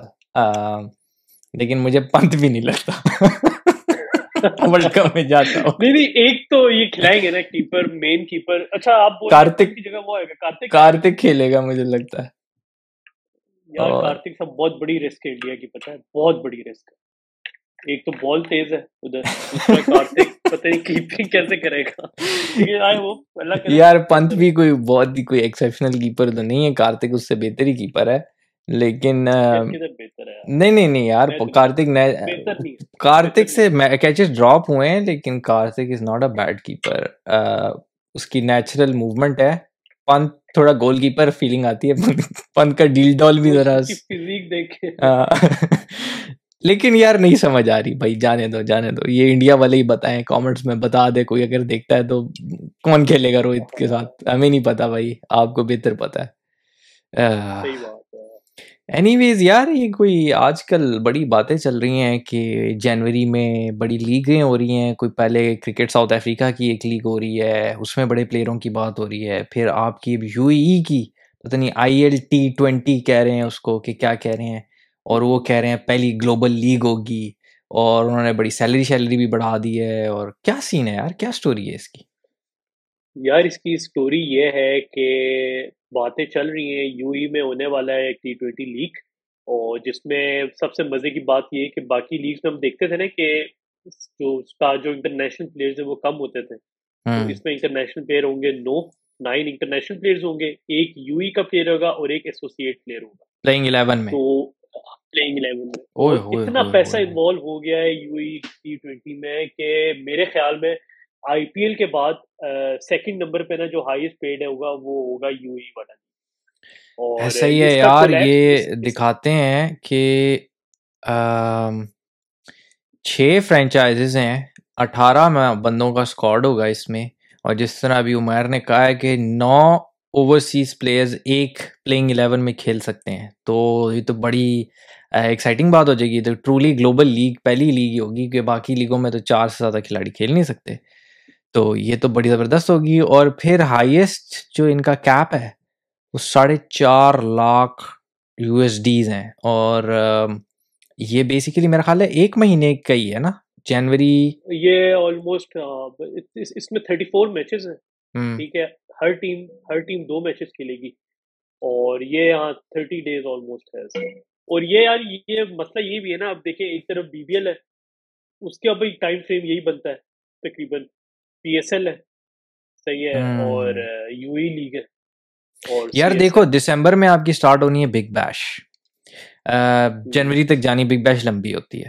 لیکن مجھے پنت بھی نہیں لگتا۔ [laughs] ورلڈ کپ میں جاتا ہوں۔ نہیں نہیں ایک تو یہ کھلائیں گے نا کیپر مین کیپر اچھا آپ کارتک کی جگہ وہ آئے گا کارتک؟ کھیلے گا مجھے لگتا ہے۔ یار کارتک سب بہت بڑی رسک ہے انڈیا کی پتہ ہے بہت بڑی رسک ایک تو بال تیز ہے ادھر کارتک [laughs] پتہ نہیں کیپنگ کیسے کرے گا۔ یار پنت بھی کوئی بہت ہی کوئی ایکسیپشنل کیپر تو نہیں ہے۔ کارتک اس سے بہتر ہی کیپر ہے۔ لیکن نہیں نہیں نہیں یار کارتک کارتک سے کیچز ڈراپ ہوئے ہیں لیکن Karthik is not a bad keeper اس کی نیچرل موومنٹ ہے۔ پنت تھوڑا گول کیپر فیلنگ آتی ہے۔ پنت کا ڈیل ڈال بھی ذرا لیکن یار نہیں سمجھ آ رہی۔ بھائی جانے دو جانے دو۔ یہ انڈیا والے ہی بتائیں کامنٹس میں بتا دے۔ کوئی اگر دیکھتا ہے تو کون کھیلے گا روہت کے ساتھ؟ ہمیں نہیں پتا بھائی آپ کو بہتر پتا ہے۔ اینی ویز یار، یہ کوئی آج کل بڑی باتیں چل رہی ہیں کہ جنوری میں بڑی لیگیں ہو رہی ہیں، کوئی پہلے کرکٹ ساؤتھ افریقہ کی ایک لیگ ہو رہی ہے، اس میں بڑے پلیئروں کی بات ہو رہی ہے، پھر آپ کی یو ای کی، پتہ نہیں، آئی ایل ٹی ٹوینٹی کہہ رہے ہیں اس کو کہ کیا کہہ رہے ہیں، اور وہ کہہ رہے ہیں پہلی گلوبل لیگ ہوگی، اور انہوں نے بڑی سیلری شیلری بھی بڑھا دی ہے، اور کیا سین ہے یار، کیا سٹوری ہے اس کی؟ یار اس کی سٹوری یہ ہے کہ باتیں چل رہی ہیں یو ای میں ہونے والا ہے ٹی ٹوینٹی لیگ اور جس میں سب سے مزے کی بات یہ ہے کہ باقی لیگس میں ہم دیکھتے تھے نا کہ جو جو انٹرنیشنل پلیئرز ہیں وہ کم ہوتے تھے۔ تو اس میں انٹرنیشنل پلیئر ہوں گے نو نائن انٹرنیشنل پلیئرز ہوں گے ایک یو ای کا پلیئر ہوگا اور ایک ایسوسیٹ پلیئر ہوگا۔ پلینگ الیون میں۔ تو پلینگ الیون میں۔ اتنا پیسہ انوالو ہو گیا ہے یو ای ٹی ٹوینٹی میں کہ میرے خیال میں آئی پی ایل کے بعد سیکنڈ نمبر پہ نا جو ہائیسٹ پیڈ ہے ہوگا وہ ہوگا یو ای والا ایسا ہی ہے یار یہ دکھاتے ہیں کہ چھ فرینچائزز ہیں اٹھارہ بندوں کا اسکواڈ ہوگا اس میں. اور جس طرح ابھی عمیر نے کہا ہے کہ نو اوورسیز پلیئرز ایک پلینگ الیون میں کھیل سکتے ہیں. تو یہ تو بڑی ایکسائٹنگ بات ہو جائے گی. تو ٹرولی گلوبل لیگ پہلی لیگ ہوگی کہ باقی لیگوں میں تو چار سے زیادہ کھلاڑی کھیل نہیں سکتے. تو یہ تو بڑی زبردست ہوگی اور پھر ہائیسٹ جو ان کا کیپ ہے وہ ساڑھے چار لاکھ یو ایس ڈیز ہیں اور یہ بیسیکلی میرا خیال ہے ایک مہینے کا ہی ہے نا؟ جنوری یہ آلموسٹ اس میں تھرٹی فور میچز ہیں ٹھیک ہے ہر ٹیم ہر ٹیم دو میچز کھیلے گی۔ اور یہ یہاں تھرٹی ڈیز آلموسٹ ہے۔ اور یہ یار یہ مسئلہ یہ بھی ہے نا اب دیکھیں ایک طرف بی بی ایل ہے۔ اس کے اب ٹائم فریم یہی بنتا ہے تقریباً۔ پی ایس ایل ہے۔ صحیح ہے۔ اور یو ای لیگ ہے۔ یار دیکھو دسمبر میں آپ کی سٹارٹ ہونی ہے بگ بیش جنوری تک جانی بگ بیش لمبی ہوتی ہے۔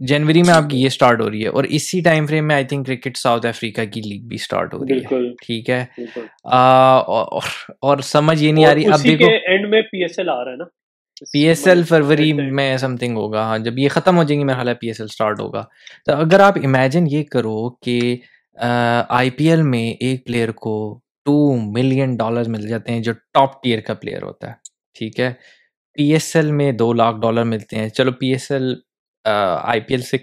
جنوری میں آپ کی یہ سٹارٹ ہو رہی ہے۔ اور اسی ٹائم فریم میں I think cricket South Africa کی لیگ بھی سٹارٹ ہو رہی ہے۔ ٹھیک ہے۔ اور سمجھ یہ نہیں آ رہی اب دیکھو اینڈ میں پی ایس ایل آ رہا ہے نا۔ پی ایس ایل فروری میں سم تھنگ ہوگا۔ ہاں جب یہ ختم ہو جائیں گی میرا خیال ہے پی ایس ایل اسٹارٹ ہوگا۔ تو اگر آپ امیجن یہ کرو کہ آئی پی ایل میں ایک پلیئر کو ٹو ملین ڈالر مل جاتے ہیں جو ٹاپ ٹیئر کا پلیئر ہوتا ہے، ٹھیک ہے؟ پی ایس ایل میں دو لاکھ ڈالر ملتے ہیں۔ چلو، P S L I P L سے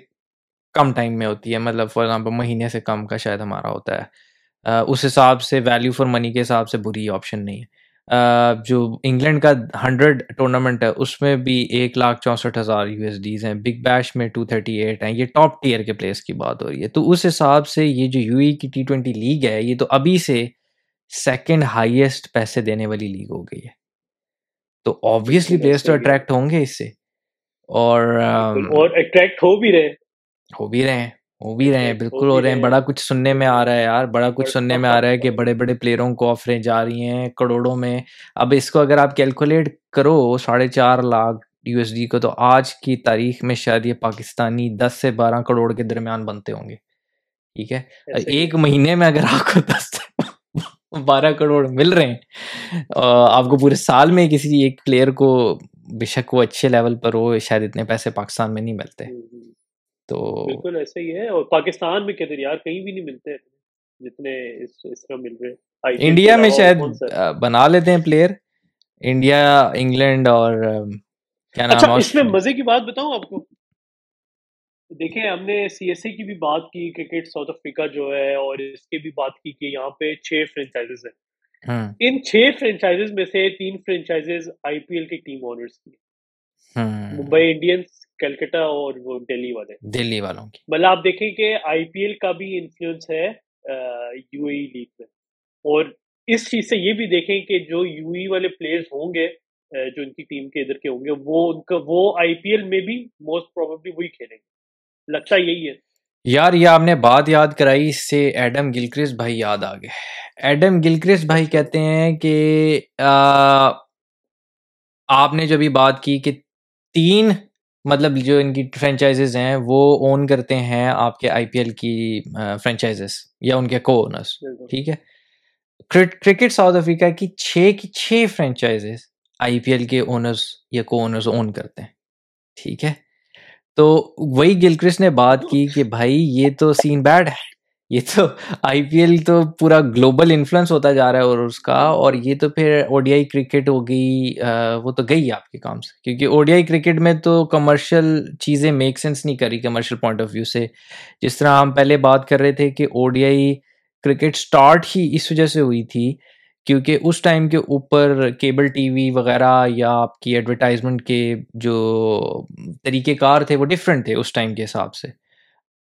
کم ٹائم میں ہوتی ہے مطلب فار ایگزامپل مہینے سے کم کا شاید ہمارا ہوتا ہے۔ اس حساب سے، ویلیو فار منی کے حساب سے بری آپشن نہیں ہے۔ جو انگلینڈ کا ہنڈریڈ ٹورنامنٹ ہے اس میں بھی ایک لاکھ چونسٹھ ہزار یو ایس ڈیز ہیں۔ بگ بیش میں ٹو تھرٹی ایٹ ہیں۔ یہ ٹاپ ٹیئر کے پلیس کی بات ہو رہی ہے۔ تو اس حساب سے یہ جو یو ای کی ٹی ٹوینٹی لیگ ہے یہ تو ابھی سے سیکنڈ ہائیسٹ پیسے دینے والی لیگ ہو گئی ہے۔ تو آبویسلی پلیئرس تو اٹریکٹ ہوں گے اس سے۔ اور اٹریکٹ ہو بھی رہے۔ ہو بھی رہے ہیں۔ ہو بھی رہے ہیں بالکل ہو رہے ہیں بڑا کچھ سننے میں آ رہا ہے یار بڑا کچھ سننے میں آ رہا ہے کہ بڑے بڑے پلیئروں کو آفریں جا رہی ہیں کروڑوں میں۔ اب اس کو اگر آپ کیلکولیٹ کرو ساڑھے چار لاکھ یو ایس ڈی کو تو آج کی تاریخ میں شاید یہ پاکستانی دس سے بارہ کروڑ کے درمیان بنتے ہوں گے۔ ٹھیک ہے؟ ایک مہینے میں اگر آپ کو دس بارہ کروڑ مل رہے ہیں آپ کو پورے سال میں کسی ایک پلیئر کو بے شک وہ اچھے لیول پر ہو شاید اتنے پیسے پاکستان میں نہیں ملتے۔ تو بالکل ایسا ہی ہے اور پاکستان میں کہتے یار کہیں بھی نہیں ملتے جتنے اس طرح مل رہے انڈیا میں شاید بنا لیتے ہیں پلیئر انڈیا انگلینڈ اور کیا نام اچھا اس میں مزے کی بات بتاؤں آپ کو؟ دیکھیں ہم نے سی ایس ای کی بھی بات کی کرکٹ ساؤتھ افریقہ جو ہے اور اس کی بھی بات کی کہ یہاں پہ چھ فرینچائزز ہیں۔ ان چھ فرینچائزز میں سے تین فرینچائزز آئی پی ایل کی ٹیم آنرز کی ممبئی انڈینس کلکٹا اور وہ دلی والے۔ دلی والوں کی۔ مطلب آپ دیکھیں کہ آئی پی ایل کا بھی انفلوئنس ہے یو اے لیگ میں۔ اور اس چیز سے یہ بھی دیکھیں کہ جو یو ای والے پلیئرز ہوں گے جو ان کی ٹیم کے ادھر کے ہوں گے وہ ان کا وہ آئی پی ایل میں بھی موسٹ پروبیبلی وہی کھیلیں گے۔ لگتا یہی ہے۔ یار یہ آپ نے بات یاد کرائی اس سے ایڈم گلکرس بھائی یاد آ گئے۔ ایڈم گلکرس بھائی کہتے ہیں کہ آپ نے جو بھی بات کی کہ تین مطلب جو ان کی فرینچائزز ہیں وہ اون کرتے ہیں آپ کے آئی پی ایل کی فرینچائزز یا ان کے کو اونرس ٹھیک ہے؟ کرکٹ ساؤتھ افریقہ کی چھ کی چھ فرینچائزز آئی پی ایل کے اونرز یا کو اونرز اون کرتے ہیں ٹھیک ہے؟ تو وہی گلکرس نے بات کی کہ بھائی یہ تو سین بیڈ ہے۔ یہ تو آئی پی ایل تو پورا گلوبل انفلوئنس ہوتا جا رہا ہے اور اس کا، اور یہ تو پھر او ڈی آئی کرکٹ ہو گئی وہ تو گئی آپ کے کام سے۔ کیونکہ او ڈی آئی کرکٹ میں تو کمرشل چیزیں میک سینس نہیں کری کمرشل پوائنٹ آف ویو سے۔ جس طرح ہم پہلے بات کر رہے تھے کہ O D I cricket start ہی اس وجہ سے ہوئی تھی، کیونکہ اس ٹائم کے اوپر کیبل ٹی وی وغیرہ یا آپ کی ایڈورٹائزمنٹ کے جو طریقہ کار تھے وہ ڈفرینٹ تھے اس ٹائم کے حساب سے۔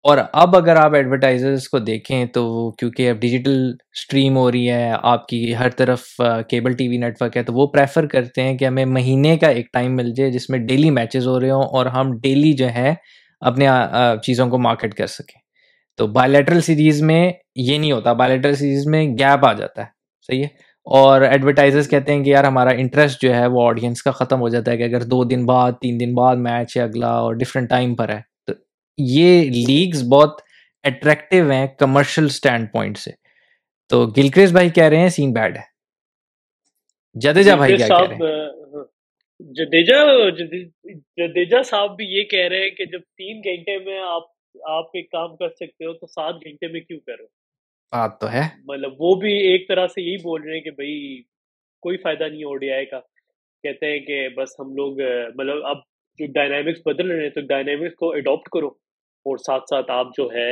اور اب اگر آپ ایڈورٹائزرس کو دیکھیں تو کیونکہ اب ڈیجیٹل اسٹریم ہو رہی ہے، آپ کی ہر طرف cable T V network ہے، تو وہ پریفر کرتے ہیں کہ ہمیں مہینے کا ایک ٹائم مل جائے جس میں ڈیلی میچز ہو رہے ہوں اور ہم ڈیلی جو ہے اپنے چیزوں کو مارکیٹ کر سکیں۔ تو بایولیٹرل سیریز میں یہ نہیں ہوتا بایولیٹرل سیریز میں گیپ آ جاتا ہے، صحیح ہے؟ اور ایڈورٹائزرس کہتے ہیں کہ یار ہمارا انٹرسٹ جو ہے وہ آڈینس کا ختم ہو جاتا ہے کہ اگر دو دن بعد، تین دن بعد میچ ہے اگلا اور ڈفرینٹ ٹائم پر ہے۔ یہ لیگز بہت اٹریکٹیو ہیں کمرشل اسٹینڈ پوائنٹ سے۔ تو گلکریز بھائی کہہ رہے ہیں سین بیڈ ہے۔ جدیجا بھائی کیا کہہ رہے ہیں؟ جدیجا جدیجا صاحب بھی یہ کہہ رہے ہیں کہ جب تین گھنٹے میں آپ آپ ایک کام کر سکتے ہو تو سات گھنٹے میں کیوں کرو بات تو ہے۔ مطلب وہ بھی ایک طرح سے یہی بول رہے ہیں کہ بھائی کوئی فائدہ نہیں او ڈی آئی کا۔ کہتے ہیں کہ بس ہم لوگ مطلب اب جو ڈائنامکس بدل رہے ہیں تو ڈائنامکس کو اڈاپٹ کرو۔ اور ساتھ ساتھ آپ جو ہے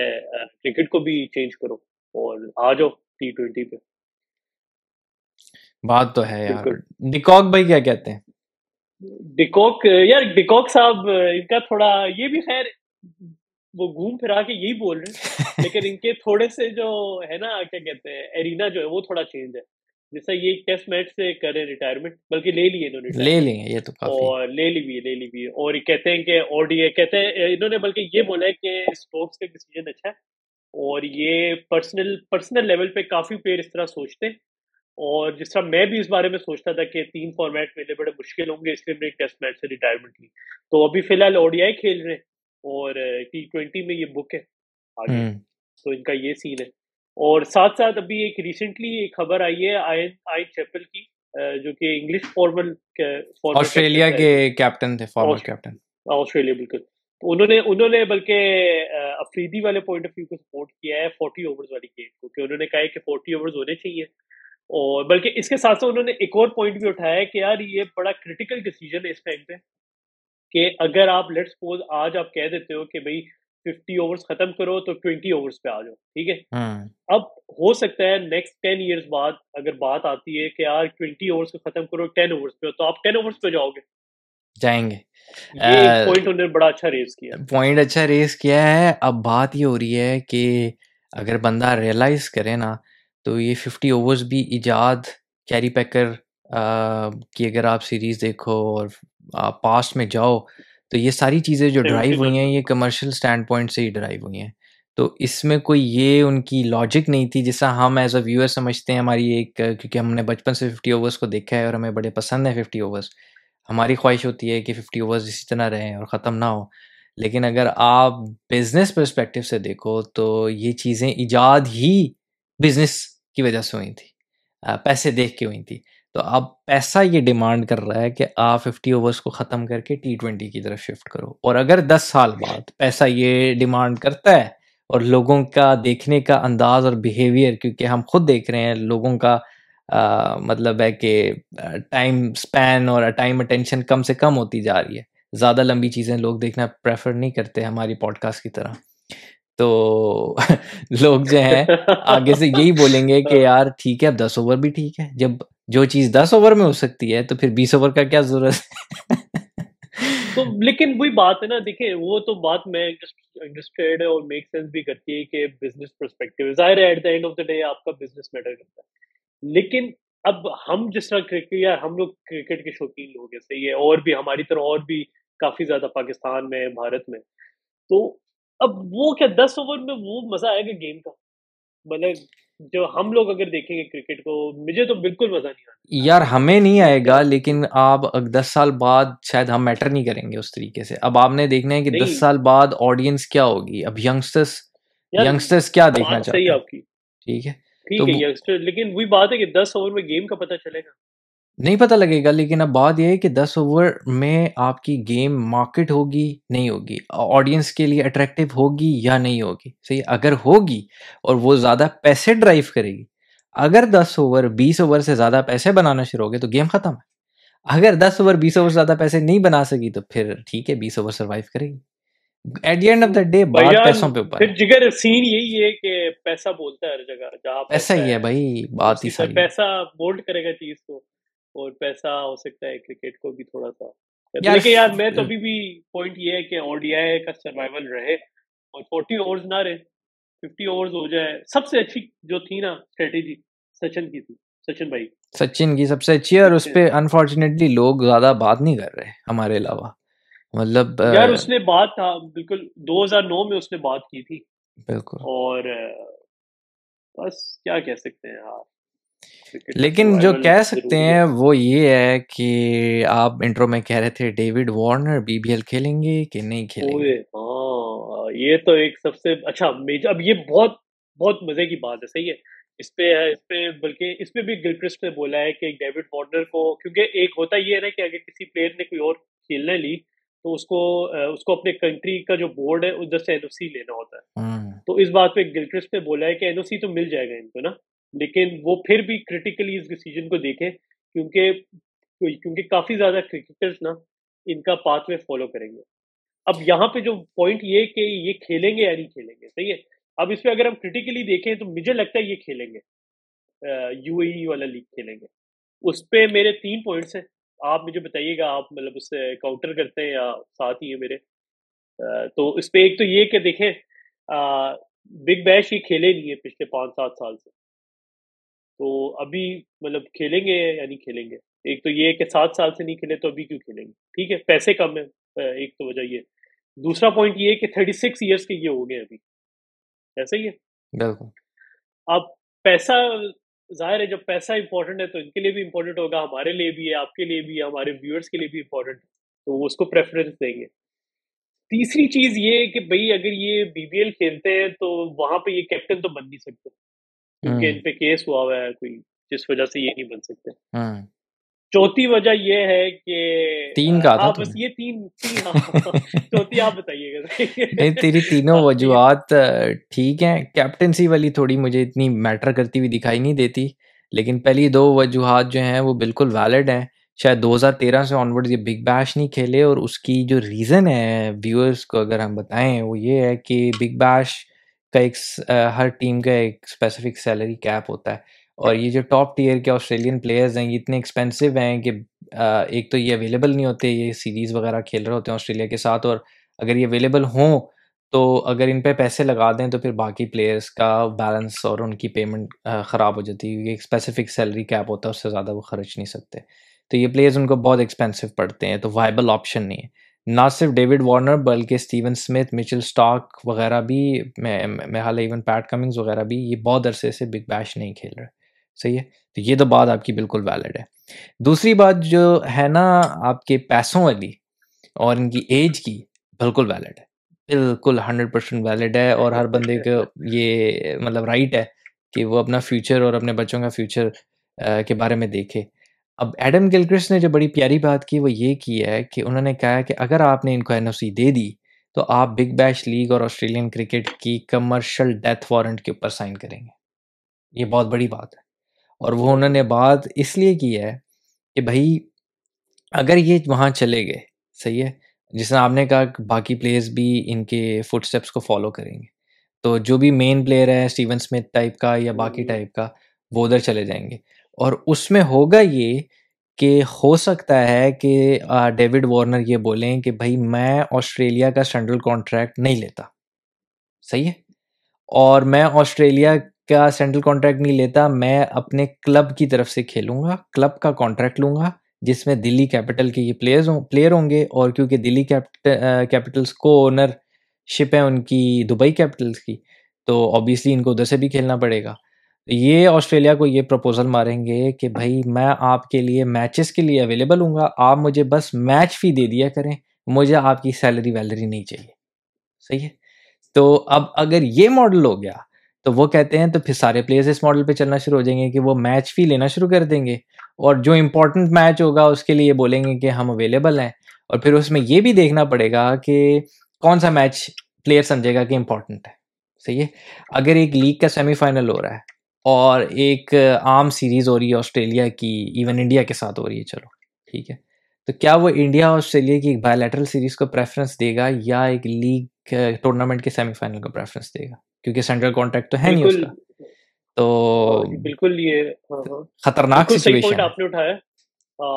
کرکٹ کو بھی چینج کرو اور آ جاؤ ٹی ٹوینٹی پہ۔ بات تو ہے یار۔ ڈیکوک بھائی کیا کہتے ہیں؟ ڈیکوک یار ڈیکوک صاحب ان کا تھوڑا یہ بھی خیر وہ گھوم پھرا کے یہی بول رہے ہیں لیکن ان کے تھوڑے سے جو ہے نا کیا کہتے ہیں ایرینا جو ہے وہ تھوڑا چینج ہے۔ جیسا یہ ٹیسٹ میچ سے کرے ریٹائرمنٹ بلکہ لے لیے انہوں نے لے لیں یہ تو اور لے لی بھی لے لی بھی۔ اور کہتے ہیں کہ اور ڈی کہتے ہیں انہوں نے بلکہ یہ بولا ہے کہ اسٹوکس کا ڈیسیجن اچھا ہے۔ اور یہ پرسنل پرسنل لیول پہ کافی پلیئر اس طرح سوچتے ہیں۔ اور جس طرح میں بھی اس بارے میں سوچتا تھا کہ تین فارمیٹ میرے بڑے مشکل ہوں گے اس لیے میں ٹیسٹ میچ سے ریٹائرمنٹ لی۔ تو ابھی فی الحال او ڈی آئی کھیل رہے ہیں اور ٹی ٹوینٹی میں یہ بک ہے۔ آگے۔ تو ان کا یہ سین ہے۔ اور ساتھ ساتھ ابھی ایک ریسنٹلی ایک خبر آئی ہے آئن آئن چیپل کی جو کہ انگلش فارمل آسٹریلیا کے کیپٹن تھے فارمر کیپٹن آسٹریلیا بالکل۔ انہوں نے انہوں نے بلکہ افریدی والے پوائنٹ آف ویو کو سپورٹ کیا ہے فورٹی اوورز والی گیم کو کہ انہوں نے کہا ہے کہ فورٹی اوورز ہونے چاہیے۔ اور بلکہ اس کے ساتھ ساتھ انہوں نے ایک اور پوائنٹ بھی اٹھایا ہے کہ یار یہ بڑا کرٹیکل ڈیسیجن ہے اس ٹائم پہ کہ اگر آپ لیٹ سپوز آج آپ کہہ دیتے ہو کہ بھائی ففٹی اوورس ختم کرو تو ٹوینٹی اوورس پہ آ جاؤ ٹھیک ہے؟ اب ہو سکتا ہے نیکسٹ ٹین ایئرس بعد اگر بات آتی ہے کہ یار ٹوینٹی اوورس کو ختم کرو ٹین اوورس پہ تو آپ ٹین اوورس پہ جاؤ گے۔ جائیں گے۔ پوائنٹ انہوں نے بڑا اچھا ریز کیا۔ پوائنٹ اچھا ریز کیا ہے۔ اب بات یہ ہو رہی ہے کہ اگر بندہ ریئلائز کرے نا تو یہ ففٹی اوورس بھی ایجاد کیری پیکر کی اگر آپ سیریز دیکھو اور پاسٹ میں جاؤ تو یہ ساری چیزیں جو ڈرائیو ہوئی ہیں یہ کمرشل اسٹینڈ پوائنٹ سے ہی ڈرائیو ہوئی ہیں۔ تو اس میں کوئی یہ ان کی لاجک نہیں تھی جیسا ہم ایز اے ویور سمجھتے ہیں ہماری ایک کیونکہ ہم نے بچپن سے ففٹی اوورس کو دیکھا ہے اور ہمیں بڑے پسند ہیں ففٹی اوورس ہماری خواہش ہوتی ہے کہ ففٹی اوورس اسی طرح رہیں اور ختم نہ ہو لیکن اگر آپ بزنس پرسپیکٹو سے دیکھو تو یہ چیزیں ایجاد ہی بزنس کی وجہ سے ہوئی تھی پیسے دیکھ کے ہوئی تھی تو اب پیسہ یہ ڈیمانڈ کر رہا ہے کہ آپ ففٹی اوورس کو ختم کر کے ٹی ٹوینٹی کی طرف شفٹ کرو۔ اور اگر دس سال بعد پیسہ یہ ڈیمانڈ کرتا ہے اور لوگوں کا دیکھنے کا انداز اور بیہیویئر کیونکہ ہم خود دیکھ رہے ہیں، لوگوں کا مطلب ہے کہ ٹائم اسپین اور ٹائم اٹینشن کم سے کم ہوتی جا رہی ہے۔ زیادہ لمبی چیزیں لوگ دیکھنا پریفر نہیں کرتے ہماری پوڈ کاسٹ کی طرح۔ تو [laughs] لوگ جو ہیں، آگے سے یہی بولیں گے کہ یار ٹھیک ہے، اب دس اوور بھی ٹھیک ہے۔ جب جو چیز دس اوور میں ہو سکتی ہے، تو پھر بیس اوور کا کیا ضرورت ہے؟ تو لیکن وہی بات ہے نا، دیکھیں، وہ تو بات میں انڈسٹریڈ اور میک سینس بھی کرتی ہے کہ بزنس پرسپیکٹو ظاہر ہے at the end of the day آپ کا بزنس میٹر کرتا ہے۔ لیکن اب ہم جس طرح کرکٹ، یا ہم لوگ کرکٹ کے شوقین لوگ ہیں، صحیح ہے، اور بھی ہماری طرح اور بھی کافی زیادہ پاکستان میں، بھارت میں۔ تو اب وہ کیا، دس اوور میں وہ مزہ آئے گا گیم کا؟ مطلب جو ہم لوگ اگر دیکھیں گے کرکٹ کو مجھے تو بالکل مزہ نہیں آتا۔ یار ہمیں نہیں آئے گا لیکن آپ دس سال بعد شاید ہم میٹر نہیں کریں گے اس طریقے سے۔ اب آپ نے دیکھنا ہے کہ دس سال بعد آڈینس کیا ہوگی۔ اب یگسٹرس یگسٹرس کیا دیکھنا چاہتے ہیں؟ آپ کی۔ ٹھیک ہے؟ ٹھیک ہے یگسٹر لیکن وہی بات ہے کہ دس اوور میں گیم کا پتہ چلے گا۔ نہیں پتہ لگے گا لیکن اب بات یہ ہے کہ دس اوور میں آپ کی گیم مارکیٹ ہوگی نہیں ہوگی؟ آڈینس کے لیے اٹریکٹیو ہوگی یا نہیں ہوگی؟ صحیح اگر ہوگی اور وہ زیادہ پیسے ڈرائیو کرے گی اگر دس اوور بیس اوور سے زیادہ پیسے بنانا شروع ہو گئے تو گیم ختم ہے۔ اگر دس اوور بیس اوور سے زیادہ پیسے نہیں بنا سکی تو پھر ٹھیک ہے بیس اوور سروائیو کرے گی۔ At the end of the day بات پیسوں پہ اوپر پھر جگر سین یہی ہے کہ پیسہ بولتا ہے ہر جگہ جہاں پیسہ ہی ہے بھائی بات ہی صحیح پیسہ بولڈ کرے گا چیز کو۔ اور پیسہ ہو سکتا ہے کرکٹ کو بھی تھوڑا سا۔ لیکن یار میں تو ابھی بھی پوائنٹ یہ ہے کہ او ڈی آئی کا سروائول رہے اور فورٹی اوورز نہ رہے ففٹی اوورز ہو جائے۔ سب سے اچھی جو تھی نا اسٹریٹجی سچن کی تھی۔ سچن بھائی۔ سچن کی سب سے اچھی اور اس پہ انفارچونیٹلی لوگ زیادہ بات نہیں کر رہے ہمارے علاوہ۔ مطلب یار اس نے بات تھا بالکل دو ہزار نو میں اس نے بات کی تھی۔ بالکل۔ اور بس کیا کہہ سکتے ہیں آپ۔ لیکن جو کہہ سکتے ہیں وہ یہ ہے کہ آپ انٹرو میں کہہ رہے تھے David Warner B B L کھیلیں گے کہ نہیں کھیلیں گے؟ ہاں یہ تو ایک سب سے اچھا اب یہ بہت بہت مزے کی بات ہے صحیح ہے۔ اس پہ اس پہ بلکہ اس پہ بھی گلکرسٹ نے بولا ہے کہ ڈیوڈ وارنر کو کیونکہ ایک ہوتا یہ ہے نا کہ اگر کسی پلیئر نے کوئی اور کھیلنے لی تو اس کو اس کو اپنے کنٹری کا جو بورڈ ہے ادھر سے این او سی لینا ہوتا ہے۔ تو اس بات پہ گلکرسٹ نے بولا ہے کہ این او سی تو مل جائے گا ان کو نا۔ لیکن وہ پھر بھی کریٹیکلی اس ڈیسیجن کو دیکھیں، کیونکہ کیونکہ کافی زیادہ کرکٹرز نا ان کا پاتھ وے فالو کریں گے۔ اب یہاں پہ جو پوائنٹ یہ کہ یہ کھیلیں گے یا نہیں کھیلیں گے، صحیح ہے؟ اب اس پہ اگر ہم کریٹیکلی دیکھیں تو مجھے لگتا ہے یہ کھیلیں گے۔ یو اے ای والا لیگ کھیلیں گے۔ اس پہ میرے تین پوائنٹس ہیں۔ آپ مجھے بتائیے گا، آپ مطلب اس سے کاؤنٹر کرتے ہیں یا ساتھ ہی ہیں میرے؟ تو اس پہ ایک تو یہ کہ دیکھیں بگ بیش یہ کھیلے نہیں ہے پچھلے پانچ، سات سال سے۔ تو ابھی مطلب کھیلیں گے یا نہیں کھیلیں گے؟ ایک تو یہ کہ سات سال سے نہیں کھیلے تو ابھی کیوں کھیلیں گے؟ ٹھیک ہے پیسے کم ہے ایک تو وجہ یہ دوسرا پوائنٹ یہ کہ تھرٹی سکس ایئرس کے یہ ہو گئے ابھی۔ ایسا ہی ہے؟ اب پیسہ ظاہر ہے جب پیسہ امپورٹنٹ ہے تو ان کے لیے بھی امپورٹنٹ ہوگا ہمارے لیے بھی ہے آپ کے لیے بھی ہے ہمارے ویورس کے لیے بھی امپورٹنٹ ہے۔ تو وہ اس کو پریفرنس دیں گے۔ تیسری چیز یہ کہ بھائی اگر یہ بی بی ایل کھیلتے ہیں تو وہاں پہ یہ کیپٹن تو بن نہیں سکتے۔ کیونکہ ان پہ کیس ہوا ہوا ہے کوئی جس وجہ سے یہ نہیں بن سکتے۔ چوتھی وجہ یہ ہے کہ تین کا تھا بس یہ تین چوتھی آپ بتائیے گا۔ نہیں تیری تینوں وجوہات ٹھیک ہیں۔ کیپٹنسی والی تھوڑی مجھے اتنی میٹر کرتی ہوئی دکھائی نہیں دیتی۔ لیکن پہلی دو وجوہات جو ہیں وہ بالکل ویلڈ ہیں۔ شاید دو ہزار تیرہ سے آنورڈ یہ بگ بیش نہیں کھیلے اور اس کی جو ریزن ہے ویورس کو اگر ہم بتائیں وہ یہ ہے کہ بگ بیش کا ایک ہر ٹیم کا ایک اسپیسیفک سیلری کیپ ہوتا ہے۔ اور یہ جو ٹاپ ٹیئر کے آسٹریلین پلیئرز ہیں، یہ اتنے ایکسپینسو ہیں کہ ایک تو یہ اویلیبل نہیں ہوتے، یہ سیریز وغیرہ کھیل رہے ہوتے ہیں آسٹریلیا کے ساتھ۔ اور اگر یہ اویلیبل ہوں، تو اگر ان پہ پیسے لگا دیں، تو پھر باقی پلیئرس کا بیلنس اور ان کی پیمنٹ خراب ہو جاتی ہے۔ کیونکہ ایک اسپیسیفک سیلری کیپ ہوتا ہے، اس سے زیادہ وہ خرچ نہیں سکتے۔ تو یہ پلیئرز ان کو بہت ایکسپینسو پڑتے ہیں، تو وائبل آپشن نہیں ہے۔ نہ صرف ڈیوڈ وارنر بلکہ اسٹیون اسمتھ مچل اسٹاک وغیرہ بھی، میں حال ایون پیٹ کمنگز وغیرہ بھی یہ بہت عرصے سے بگ بیش نہیں کھیل رہے۔ صحیح ہے؟ تو یہ تو بات آپ کی بالکل ویلڈ ہے۔ دوسری بات جو ہے نا، آپ کے پیسوں والی اور ان کی ایج کی بالکل ویلڈ ہے۔ بالکل ہنڈریڈ پرسینٹ ویلڈ ہے اور ہر بندے کو یہ مطلب رائٹ ہے کہ وہ اپنا فیوچر اور اپنے بچوں کا فیوچر کے بارے میں دیکھے۔ اب ایڈم گلکرس نے جو بڑی پیاری بات کی وہ یہ کی ہے کہ انہوں نے کہا کہ اگر آپ نے ان کو این او سی دے دی تو آپ بگ بیش لیگ اور آسٹریلین کرکٹ کی کمرشل ڈیتھ وارنٹ کے اوپر سائن کریں گے۔ یہ بہت بڑی بات ہے۔ اور وہ انہوں نے بات اس لیے کی ہے کہ بھائی اگر یہ وہاں چلے گئے صحیح ہے؟ جس نے آپ نے کہا کہ باقی پلیئرز بھی ان کے فٹ اسٹیپس کو فالو کریں گے۔ تو جو بھی مین پلیئر ہے اسٹیون اسمتھ ٹائپ کا یا باقی ٹائپ کا وہ ادھر چلے جائیں گے۔ اور اس میں ہوگا یہ کہ ہو سکتا ہے کہ ڈیوڈ وارنر یہ بولیں کہ بھائی میں آسٹریلیا کا سینٹرل کانٹریکٹ نہیں لیتا۔ صحیح ہے؟ اور میں آسٹریلیا کا سینٹرل کانٹریکٹ نہیں لیتا، میں اپنے کلب کی طرف سے کھیلوں گا، کلب کا کانٹریکٹ لوں گا، جس میں دلی کیپٹل کے یہ پلیئرز ہوں پلیئر ہوں گے۔ اور کیونکہ دلی کیپٹلس کو اونر شپ ہے ان کی، دبئی کیپٹلس کی، تو آبویسلی ان کو ادھر سے بھی کھیلنا پڑے گا۔ یہ آسٹریلیا کو یہ پرپوزل ماریں گے کہ بھائی میں آپ کے لیے میچز کے لیے اویلیبل ہوں گا، آپ مجھے بس میچ فی دے دیا کریں، مجھے آپ کی سیلری ویلری نہیں چاہیے۔ صحیح ہے؟ تو اب اگر یہ ماڈل ہو گیا، تو وہ کہتے ہیں تو پھر سارے پلیئرز اس ماڈل پہ چلنا شروع ہو جائیں گے کہ وہ میچ فی لینا شروع کر دیں گے۔ اور جو امپورٹنٹ میچ ہوگا، اس کے لیے بولیں گے کہ ہم اویلیبل ہیں۔ اور پھر اس میں یہ بھی دیکھنا پڑے گا کہ کون سا میچ پلیئر سمجھے گا کہ امپورٹنٹ ہے۔ صحیح ہے؟ اگر ایک لیگ کا سیمی فائنل ہو رہا ہے اور ایک عام سیریز ہو رہی ہے آسٹریلیا کی ایون انڈیا کے ساتھ ہو رہی ہے چلو ٹھیک ہے۔ تو کیا وہ انڈیا آسٹریلیا کی ایک بایولیٹرل سیریز کو پریفرنس دے گا یا ایک لیگ ٹورنامنٹ کے سیمی فائنل کو پریفرنس دے گا؟ کیونکہ سینٹرل کانٹیکٹ تو ہے نہیں اس کا۔ تو بالکل یہ ہاں، ہاں۔ خطرناک سچویشن آپ نے اٹھایا۔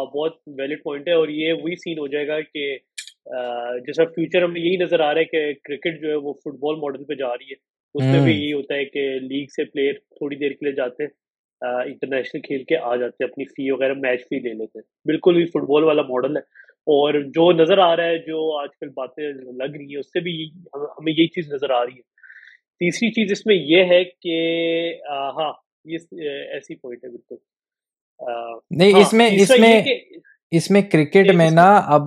بہت ویلڈ پوائنٹ ہے اور یہ وہی سین ہو جائے گا کہ جیسا فیوچر ہمیں یہی نظر آ رہا ہے کہ کرکٹ جو ہے وہ فٹ بال ماڈل پہ جا رہی ہے۔ اس میں بھی یہی ہوتا ہے کہ لیگ سے پلیئر تھوڑی دیر کے لیے جاتے ہیں انٹرنیشنل کھیل کے آ جاتے ہیں اپنی فی وغیرہ میچ فی لے لیتے ہیں۔ بالکل بھی فٹ بال والا ماڈل ہے۔ اور جو نظر آ رہا ہے جو آج کل باتیں لگ رہی ہیں اس سے بھی ہمیں یہی چیز نظر آ رہی ہے۔ تیسری چیز اس میں یہ ہے کہ ہاں یہ ایسی پوائنٹ ہے بالکل۔ نہیں ہاں، اس میں اس میں اس میں کرکٹ میں نا اب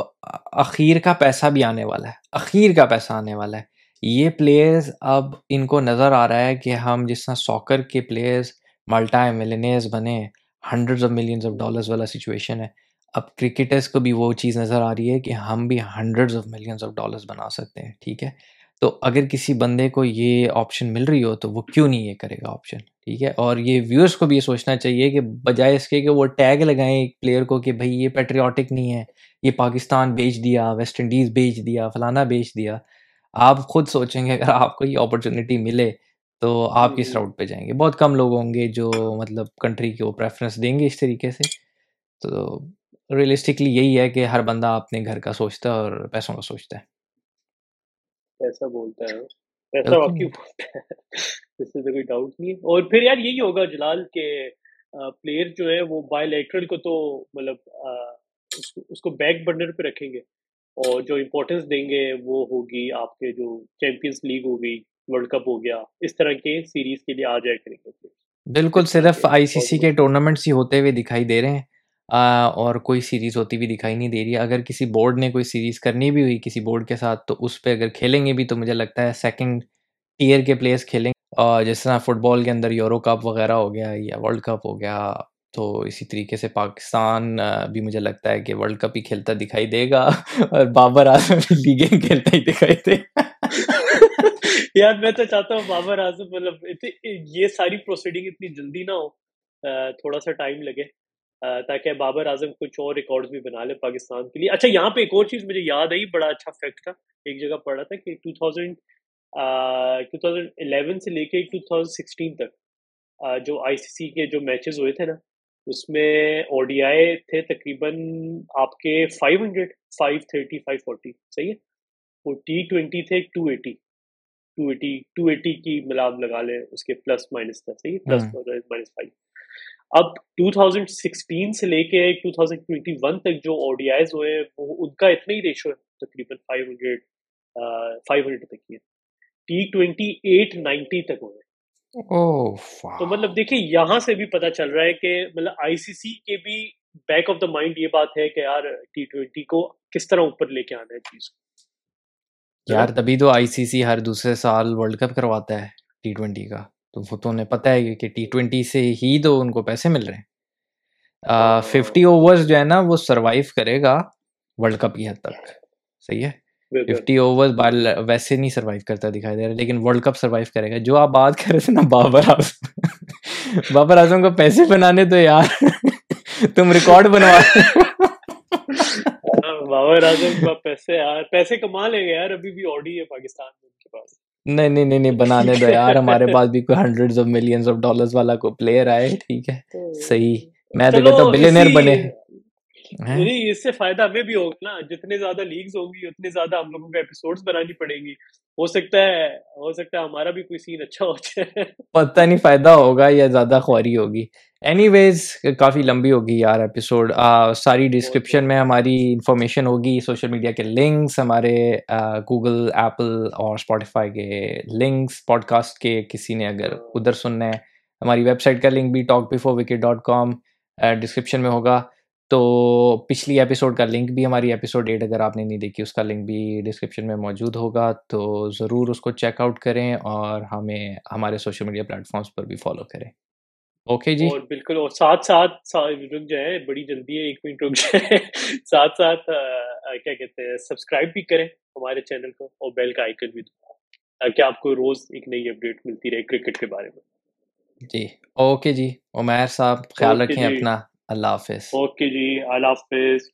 اخیر کا پیسہ بھی آنے والا ہے۔ اخیر کا پیسہ آنے والا ہے۔ یہ پلیئرز اب ان کو نظر آ رہا ہے کہ ہم جس طرح ساکر کے پلیئرز ملٹا ملینئرز بنے hundred of millions of dollars والا سچویشن ہے۔ اب کرکٹرز کو بھی وہ چیز نظر آ رہی ہے کہ ہم بھی hundred of millions of dollars بنا سکتے ہیں، ٹھیک ہے؟ تو اگر کسی بندے کو یہ آپشن مل رہی ہو تو وہ کیوں نہیں یہ کرے گا آپشن ٹھیک ہے؟ اور یہ ویورس کو بھی یہ سوچنا چاہیے کہ بجائے اس کے کہ وہ ٹیگ لگائیں ایک پلیئر کو کہ بھائی یہ پیٹریوٹک نہیں ہے، یہ پاکستان بیچ دیا ویسٹ انڈیز بیچ دیا، فلانا بیچ دیا۔ آپ خود سوچیں گے اگر آپ کو یہ اپرچونیٹی ملے تو آپ کس راؤٹ پہ جائیں گے؟ بہت کم لوگ ہوں گے جو مطلب کنٹری کو پریفرنس دیں گے اس طریقے سے۔ تو ریئلسٹکلی یہی ہے کہ ہر بندہ اپنے گھر کا سوچتا ہے اور پیسوں کا سوچتا ہے۔ پیسہ بولتا ہے۔ پیسہ ہے۔ [laughs] اس سے کوئی ڈاؤٹ نہیں۔ ہے اور پھر یار یہی ہوگا جلال کہ پلیئر جو ہے وہ بائی لیٹرل کو تو مطلب اس کو بیک برنر پہ رکھیں گے۔ اور جو امپورٹینس دیں گے وہ ہوگی آپ کے جو چیمپئنس لیگ ہوگی ورلڈ کپ ہو گیا اس طرح کے سیریز کے لیے آ جائے کریں گے۔ بالکل صرف آئی سی سی کے ٹورنامنٹس ہی ہوتے ہوئے دکھائی دے رہے ہیں۔ اور کوئی سیریز ہوتی بھی دکھائی نہیں دے رہی۔ ہے اگر کسی بورڈ نے کوئی سیریز کرنی بھی ہوئی کسی بورڈ کے ساتھ تو اس پہ اگر کھیلیں گے بھی تو مجھے لگتا ہے سیکنڈ ٹیئر کے پلیئرس کھیلیں۔ اور جس طرح فٹ بال کے اندر یورو کپ وغیرہ ہو گیا یا ورلڈ کپ ہو گیا تو اسی طریقے سے پاکستان بھی مجھے لگتا ہے کہ ورلڈ کپ ہی کھیلتا دکھائی دے گا [laughs] اور بابر اعظم لیگیں کھیلتا ہی دکھائی دے [laughs] یار میں تو چاہتا ہوں بابر اعظم مطلب یہ ساری پروسیڈنگ اتنی جلدی نہ ہو تھوڑا سا ٹائم لگے تاکہ بابر اعظم کچھ اور ریکارڈ بھی بنا لے پاکستان کے لیے۔ اچھا یہاں پہ ایک اور چیز مجھے یاد آئی، بڑا اچھا فیکٹ تھا، ایک جگہ پڑھا تھا کہ two thousand two thousand eleven سے لے کے ٹو تھاؤزینڈ سکسٹین تک جو آئی سی سی کے جو میچز ہوئے تھے نا اس میں او ڈی آئی تھے تقریباً آپ کے five hundred five thirty five forty صحیح ہے؟ وہ ٹی ٹوینٹی تھے two eighty two eighty two eighty کی ملاب لگا لیں اس کے پلس مائنس تھا صحیح؟ پلس مائنس فائیو اب ٹو تھاؤزینڈ سکسٹین سے لے کے ٹو تھاؤزینڈ ٹوینٹی ون تک جو او ڈی آئیز ہوئے وہ ان کا اتنا ہی ریشو ہے تقریباً فائیو ہنڈریڈ فائیو ہنڈریڈ تک کی ہے۔ ٹی ٹوینٹی ایٹ نائنٹی تک ہوئے۔ تو مطلب دیکھیں یہاں سے بھی پتا چل رہا ہے کہ مطلب آئی سی سی کے بھی بیک آف دا مائنڈ یہ بات ہے کہ یار ٹی ٹوینٹی کو کس طرح اوپر لے کے آنا ہے چیز کو۔ یار تبھی تو آئی سی سی ہر دوسرے سال ورلڈ کپ کرواتا ہے ٹی ٹوینٹی کا۔ تو وہ تو انہیں پتا ہے کہ ٹی ٹوینٹی سے ہی تو ان کو پیسے مل رہے ہیں۔ ففٹی اوورز جو ہے نا وہ سروائیو کرے گا ورلڈ کپ کی حد تک۔ صحیح ہے؟ ففٹی اوور ویسے نہیں سروائیو کرتا دکھائی دے رہا لیکن ورلڈ کپ سروائیو کرے گا۔ جو آپ بات کر رہے تھے نا بابر اعظم۔ [laughs] بابر اعظم کو پیسے بنانے تو یار [laughs] تم ریکارڈ بنوا بابر اعظم کا پیسے یار پیسے کما لیں گے یار ابھی بھی آڈی ہے پاکستان میں ان کے پاس۔ نہیں نہیں نہیں بنانے دو یار۔ ہمارے پاس بھی کوئی hundred of millions of dollars والا کوئی پلیئر آئے ٹھیک ہے۔ صحیح۔ میں تو کہتا ہوں بلینئر بنے۔ نہیں اس سے فائدہ ہمیں بھی ہوگا نا۔ جتنے زیادہ لیگز اتنے زیادہ ہم لوگوں کو ایپیسوڈز بنانی پڑیں گی۔ ہو سکتا ہے ہو سکتا ہے ہمارا بھی کوئی سین اچھا ہو جائے۔ پتہ نہیں فائدہ ہوگا یا زیادہ خواری ہوگی۔ اینی ویز کافی لمبی ہوگی یار ایپیسوڈ ساری ڈسکرپشن میں ہماری انفارمیشن ہوگی سوشل میڈیا کے لنکس ہمارے گوگل ایپل اور اسپوٹیفائی کے لنکس پوڈ کاسٹ کے کسی نے اگر ہاں۔ ادھر سننا ہے۔ ہماری ویب سائٹ کا لنک بھی Talk Before Wicket dot com description میں ہوگا۔ تو پچھلی ایپیسوڈ کا لنک بھی ہماری ایپیسوڈ ایٹ اگر آپ نے نہیں دیکھی اس کا لنک بھی ڈسکرپشن میں موجود ہوگا تو ضرور اس کو چیک آؤٹ کریں اور ہمیں ہمارے سوشل میڈیا پلیٹفارمس پر بھی فالو کریں۔ اوکے جی؟ اور بالکل اور ساتھ ساتھ رک جائیں بڑی جلدی ہے ایک منٹ رک جائیں۔ [laughs] ساتھ ساتھ کیا کہتے ہیں سبسکرائب بھی کریں ہمارے چینل کو اور بیل کا آئکن بھی دو تاکہ آپ کو روز ایک نئی اپڈیٹ ملتی رہے کرکٹ کے بارے میں۔ جی اوکے جی عمیر صاحب خیال رکھیں جی۔ اپنا۔ اللہ حافظ۔ اوکے جی اللہ حافظ۔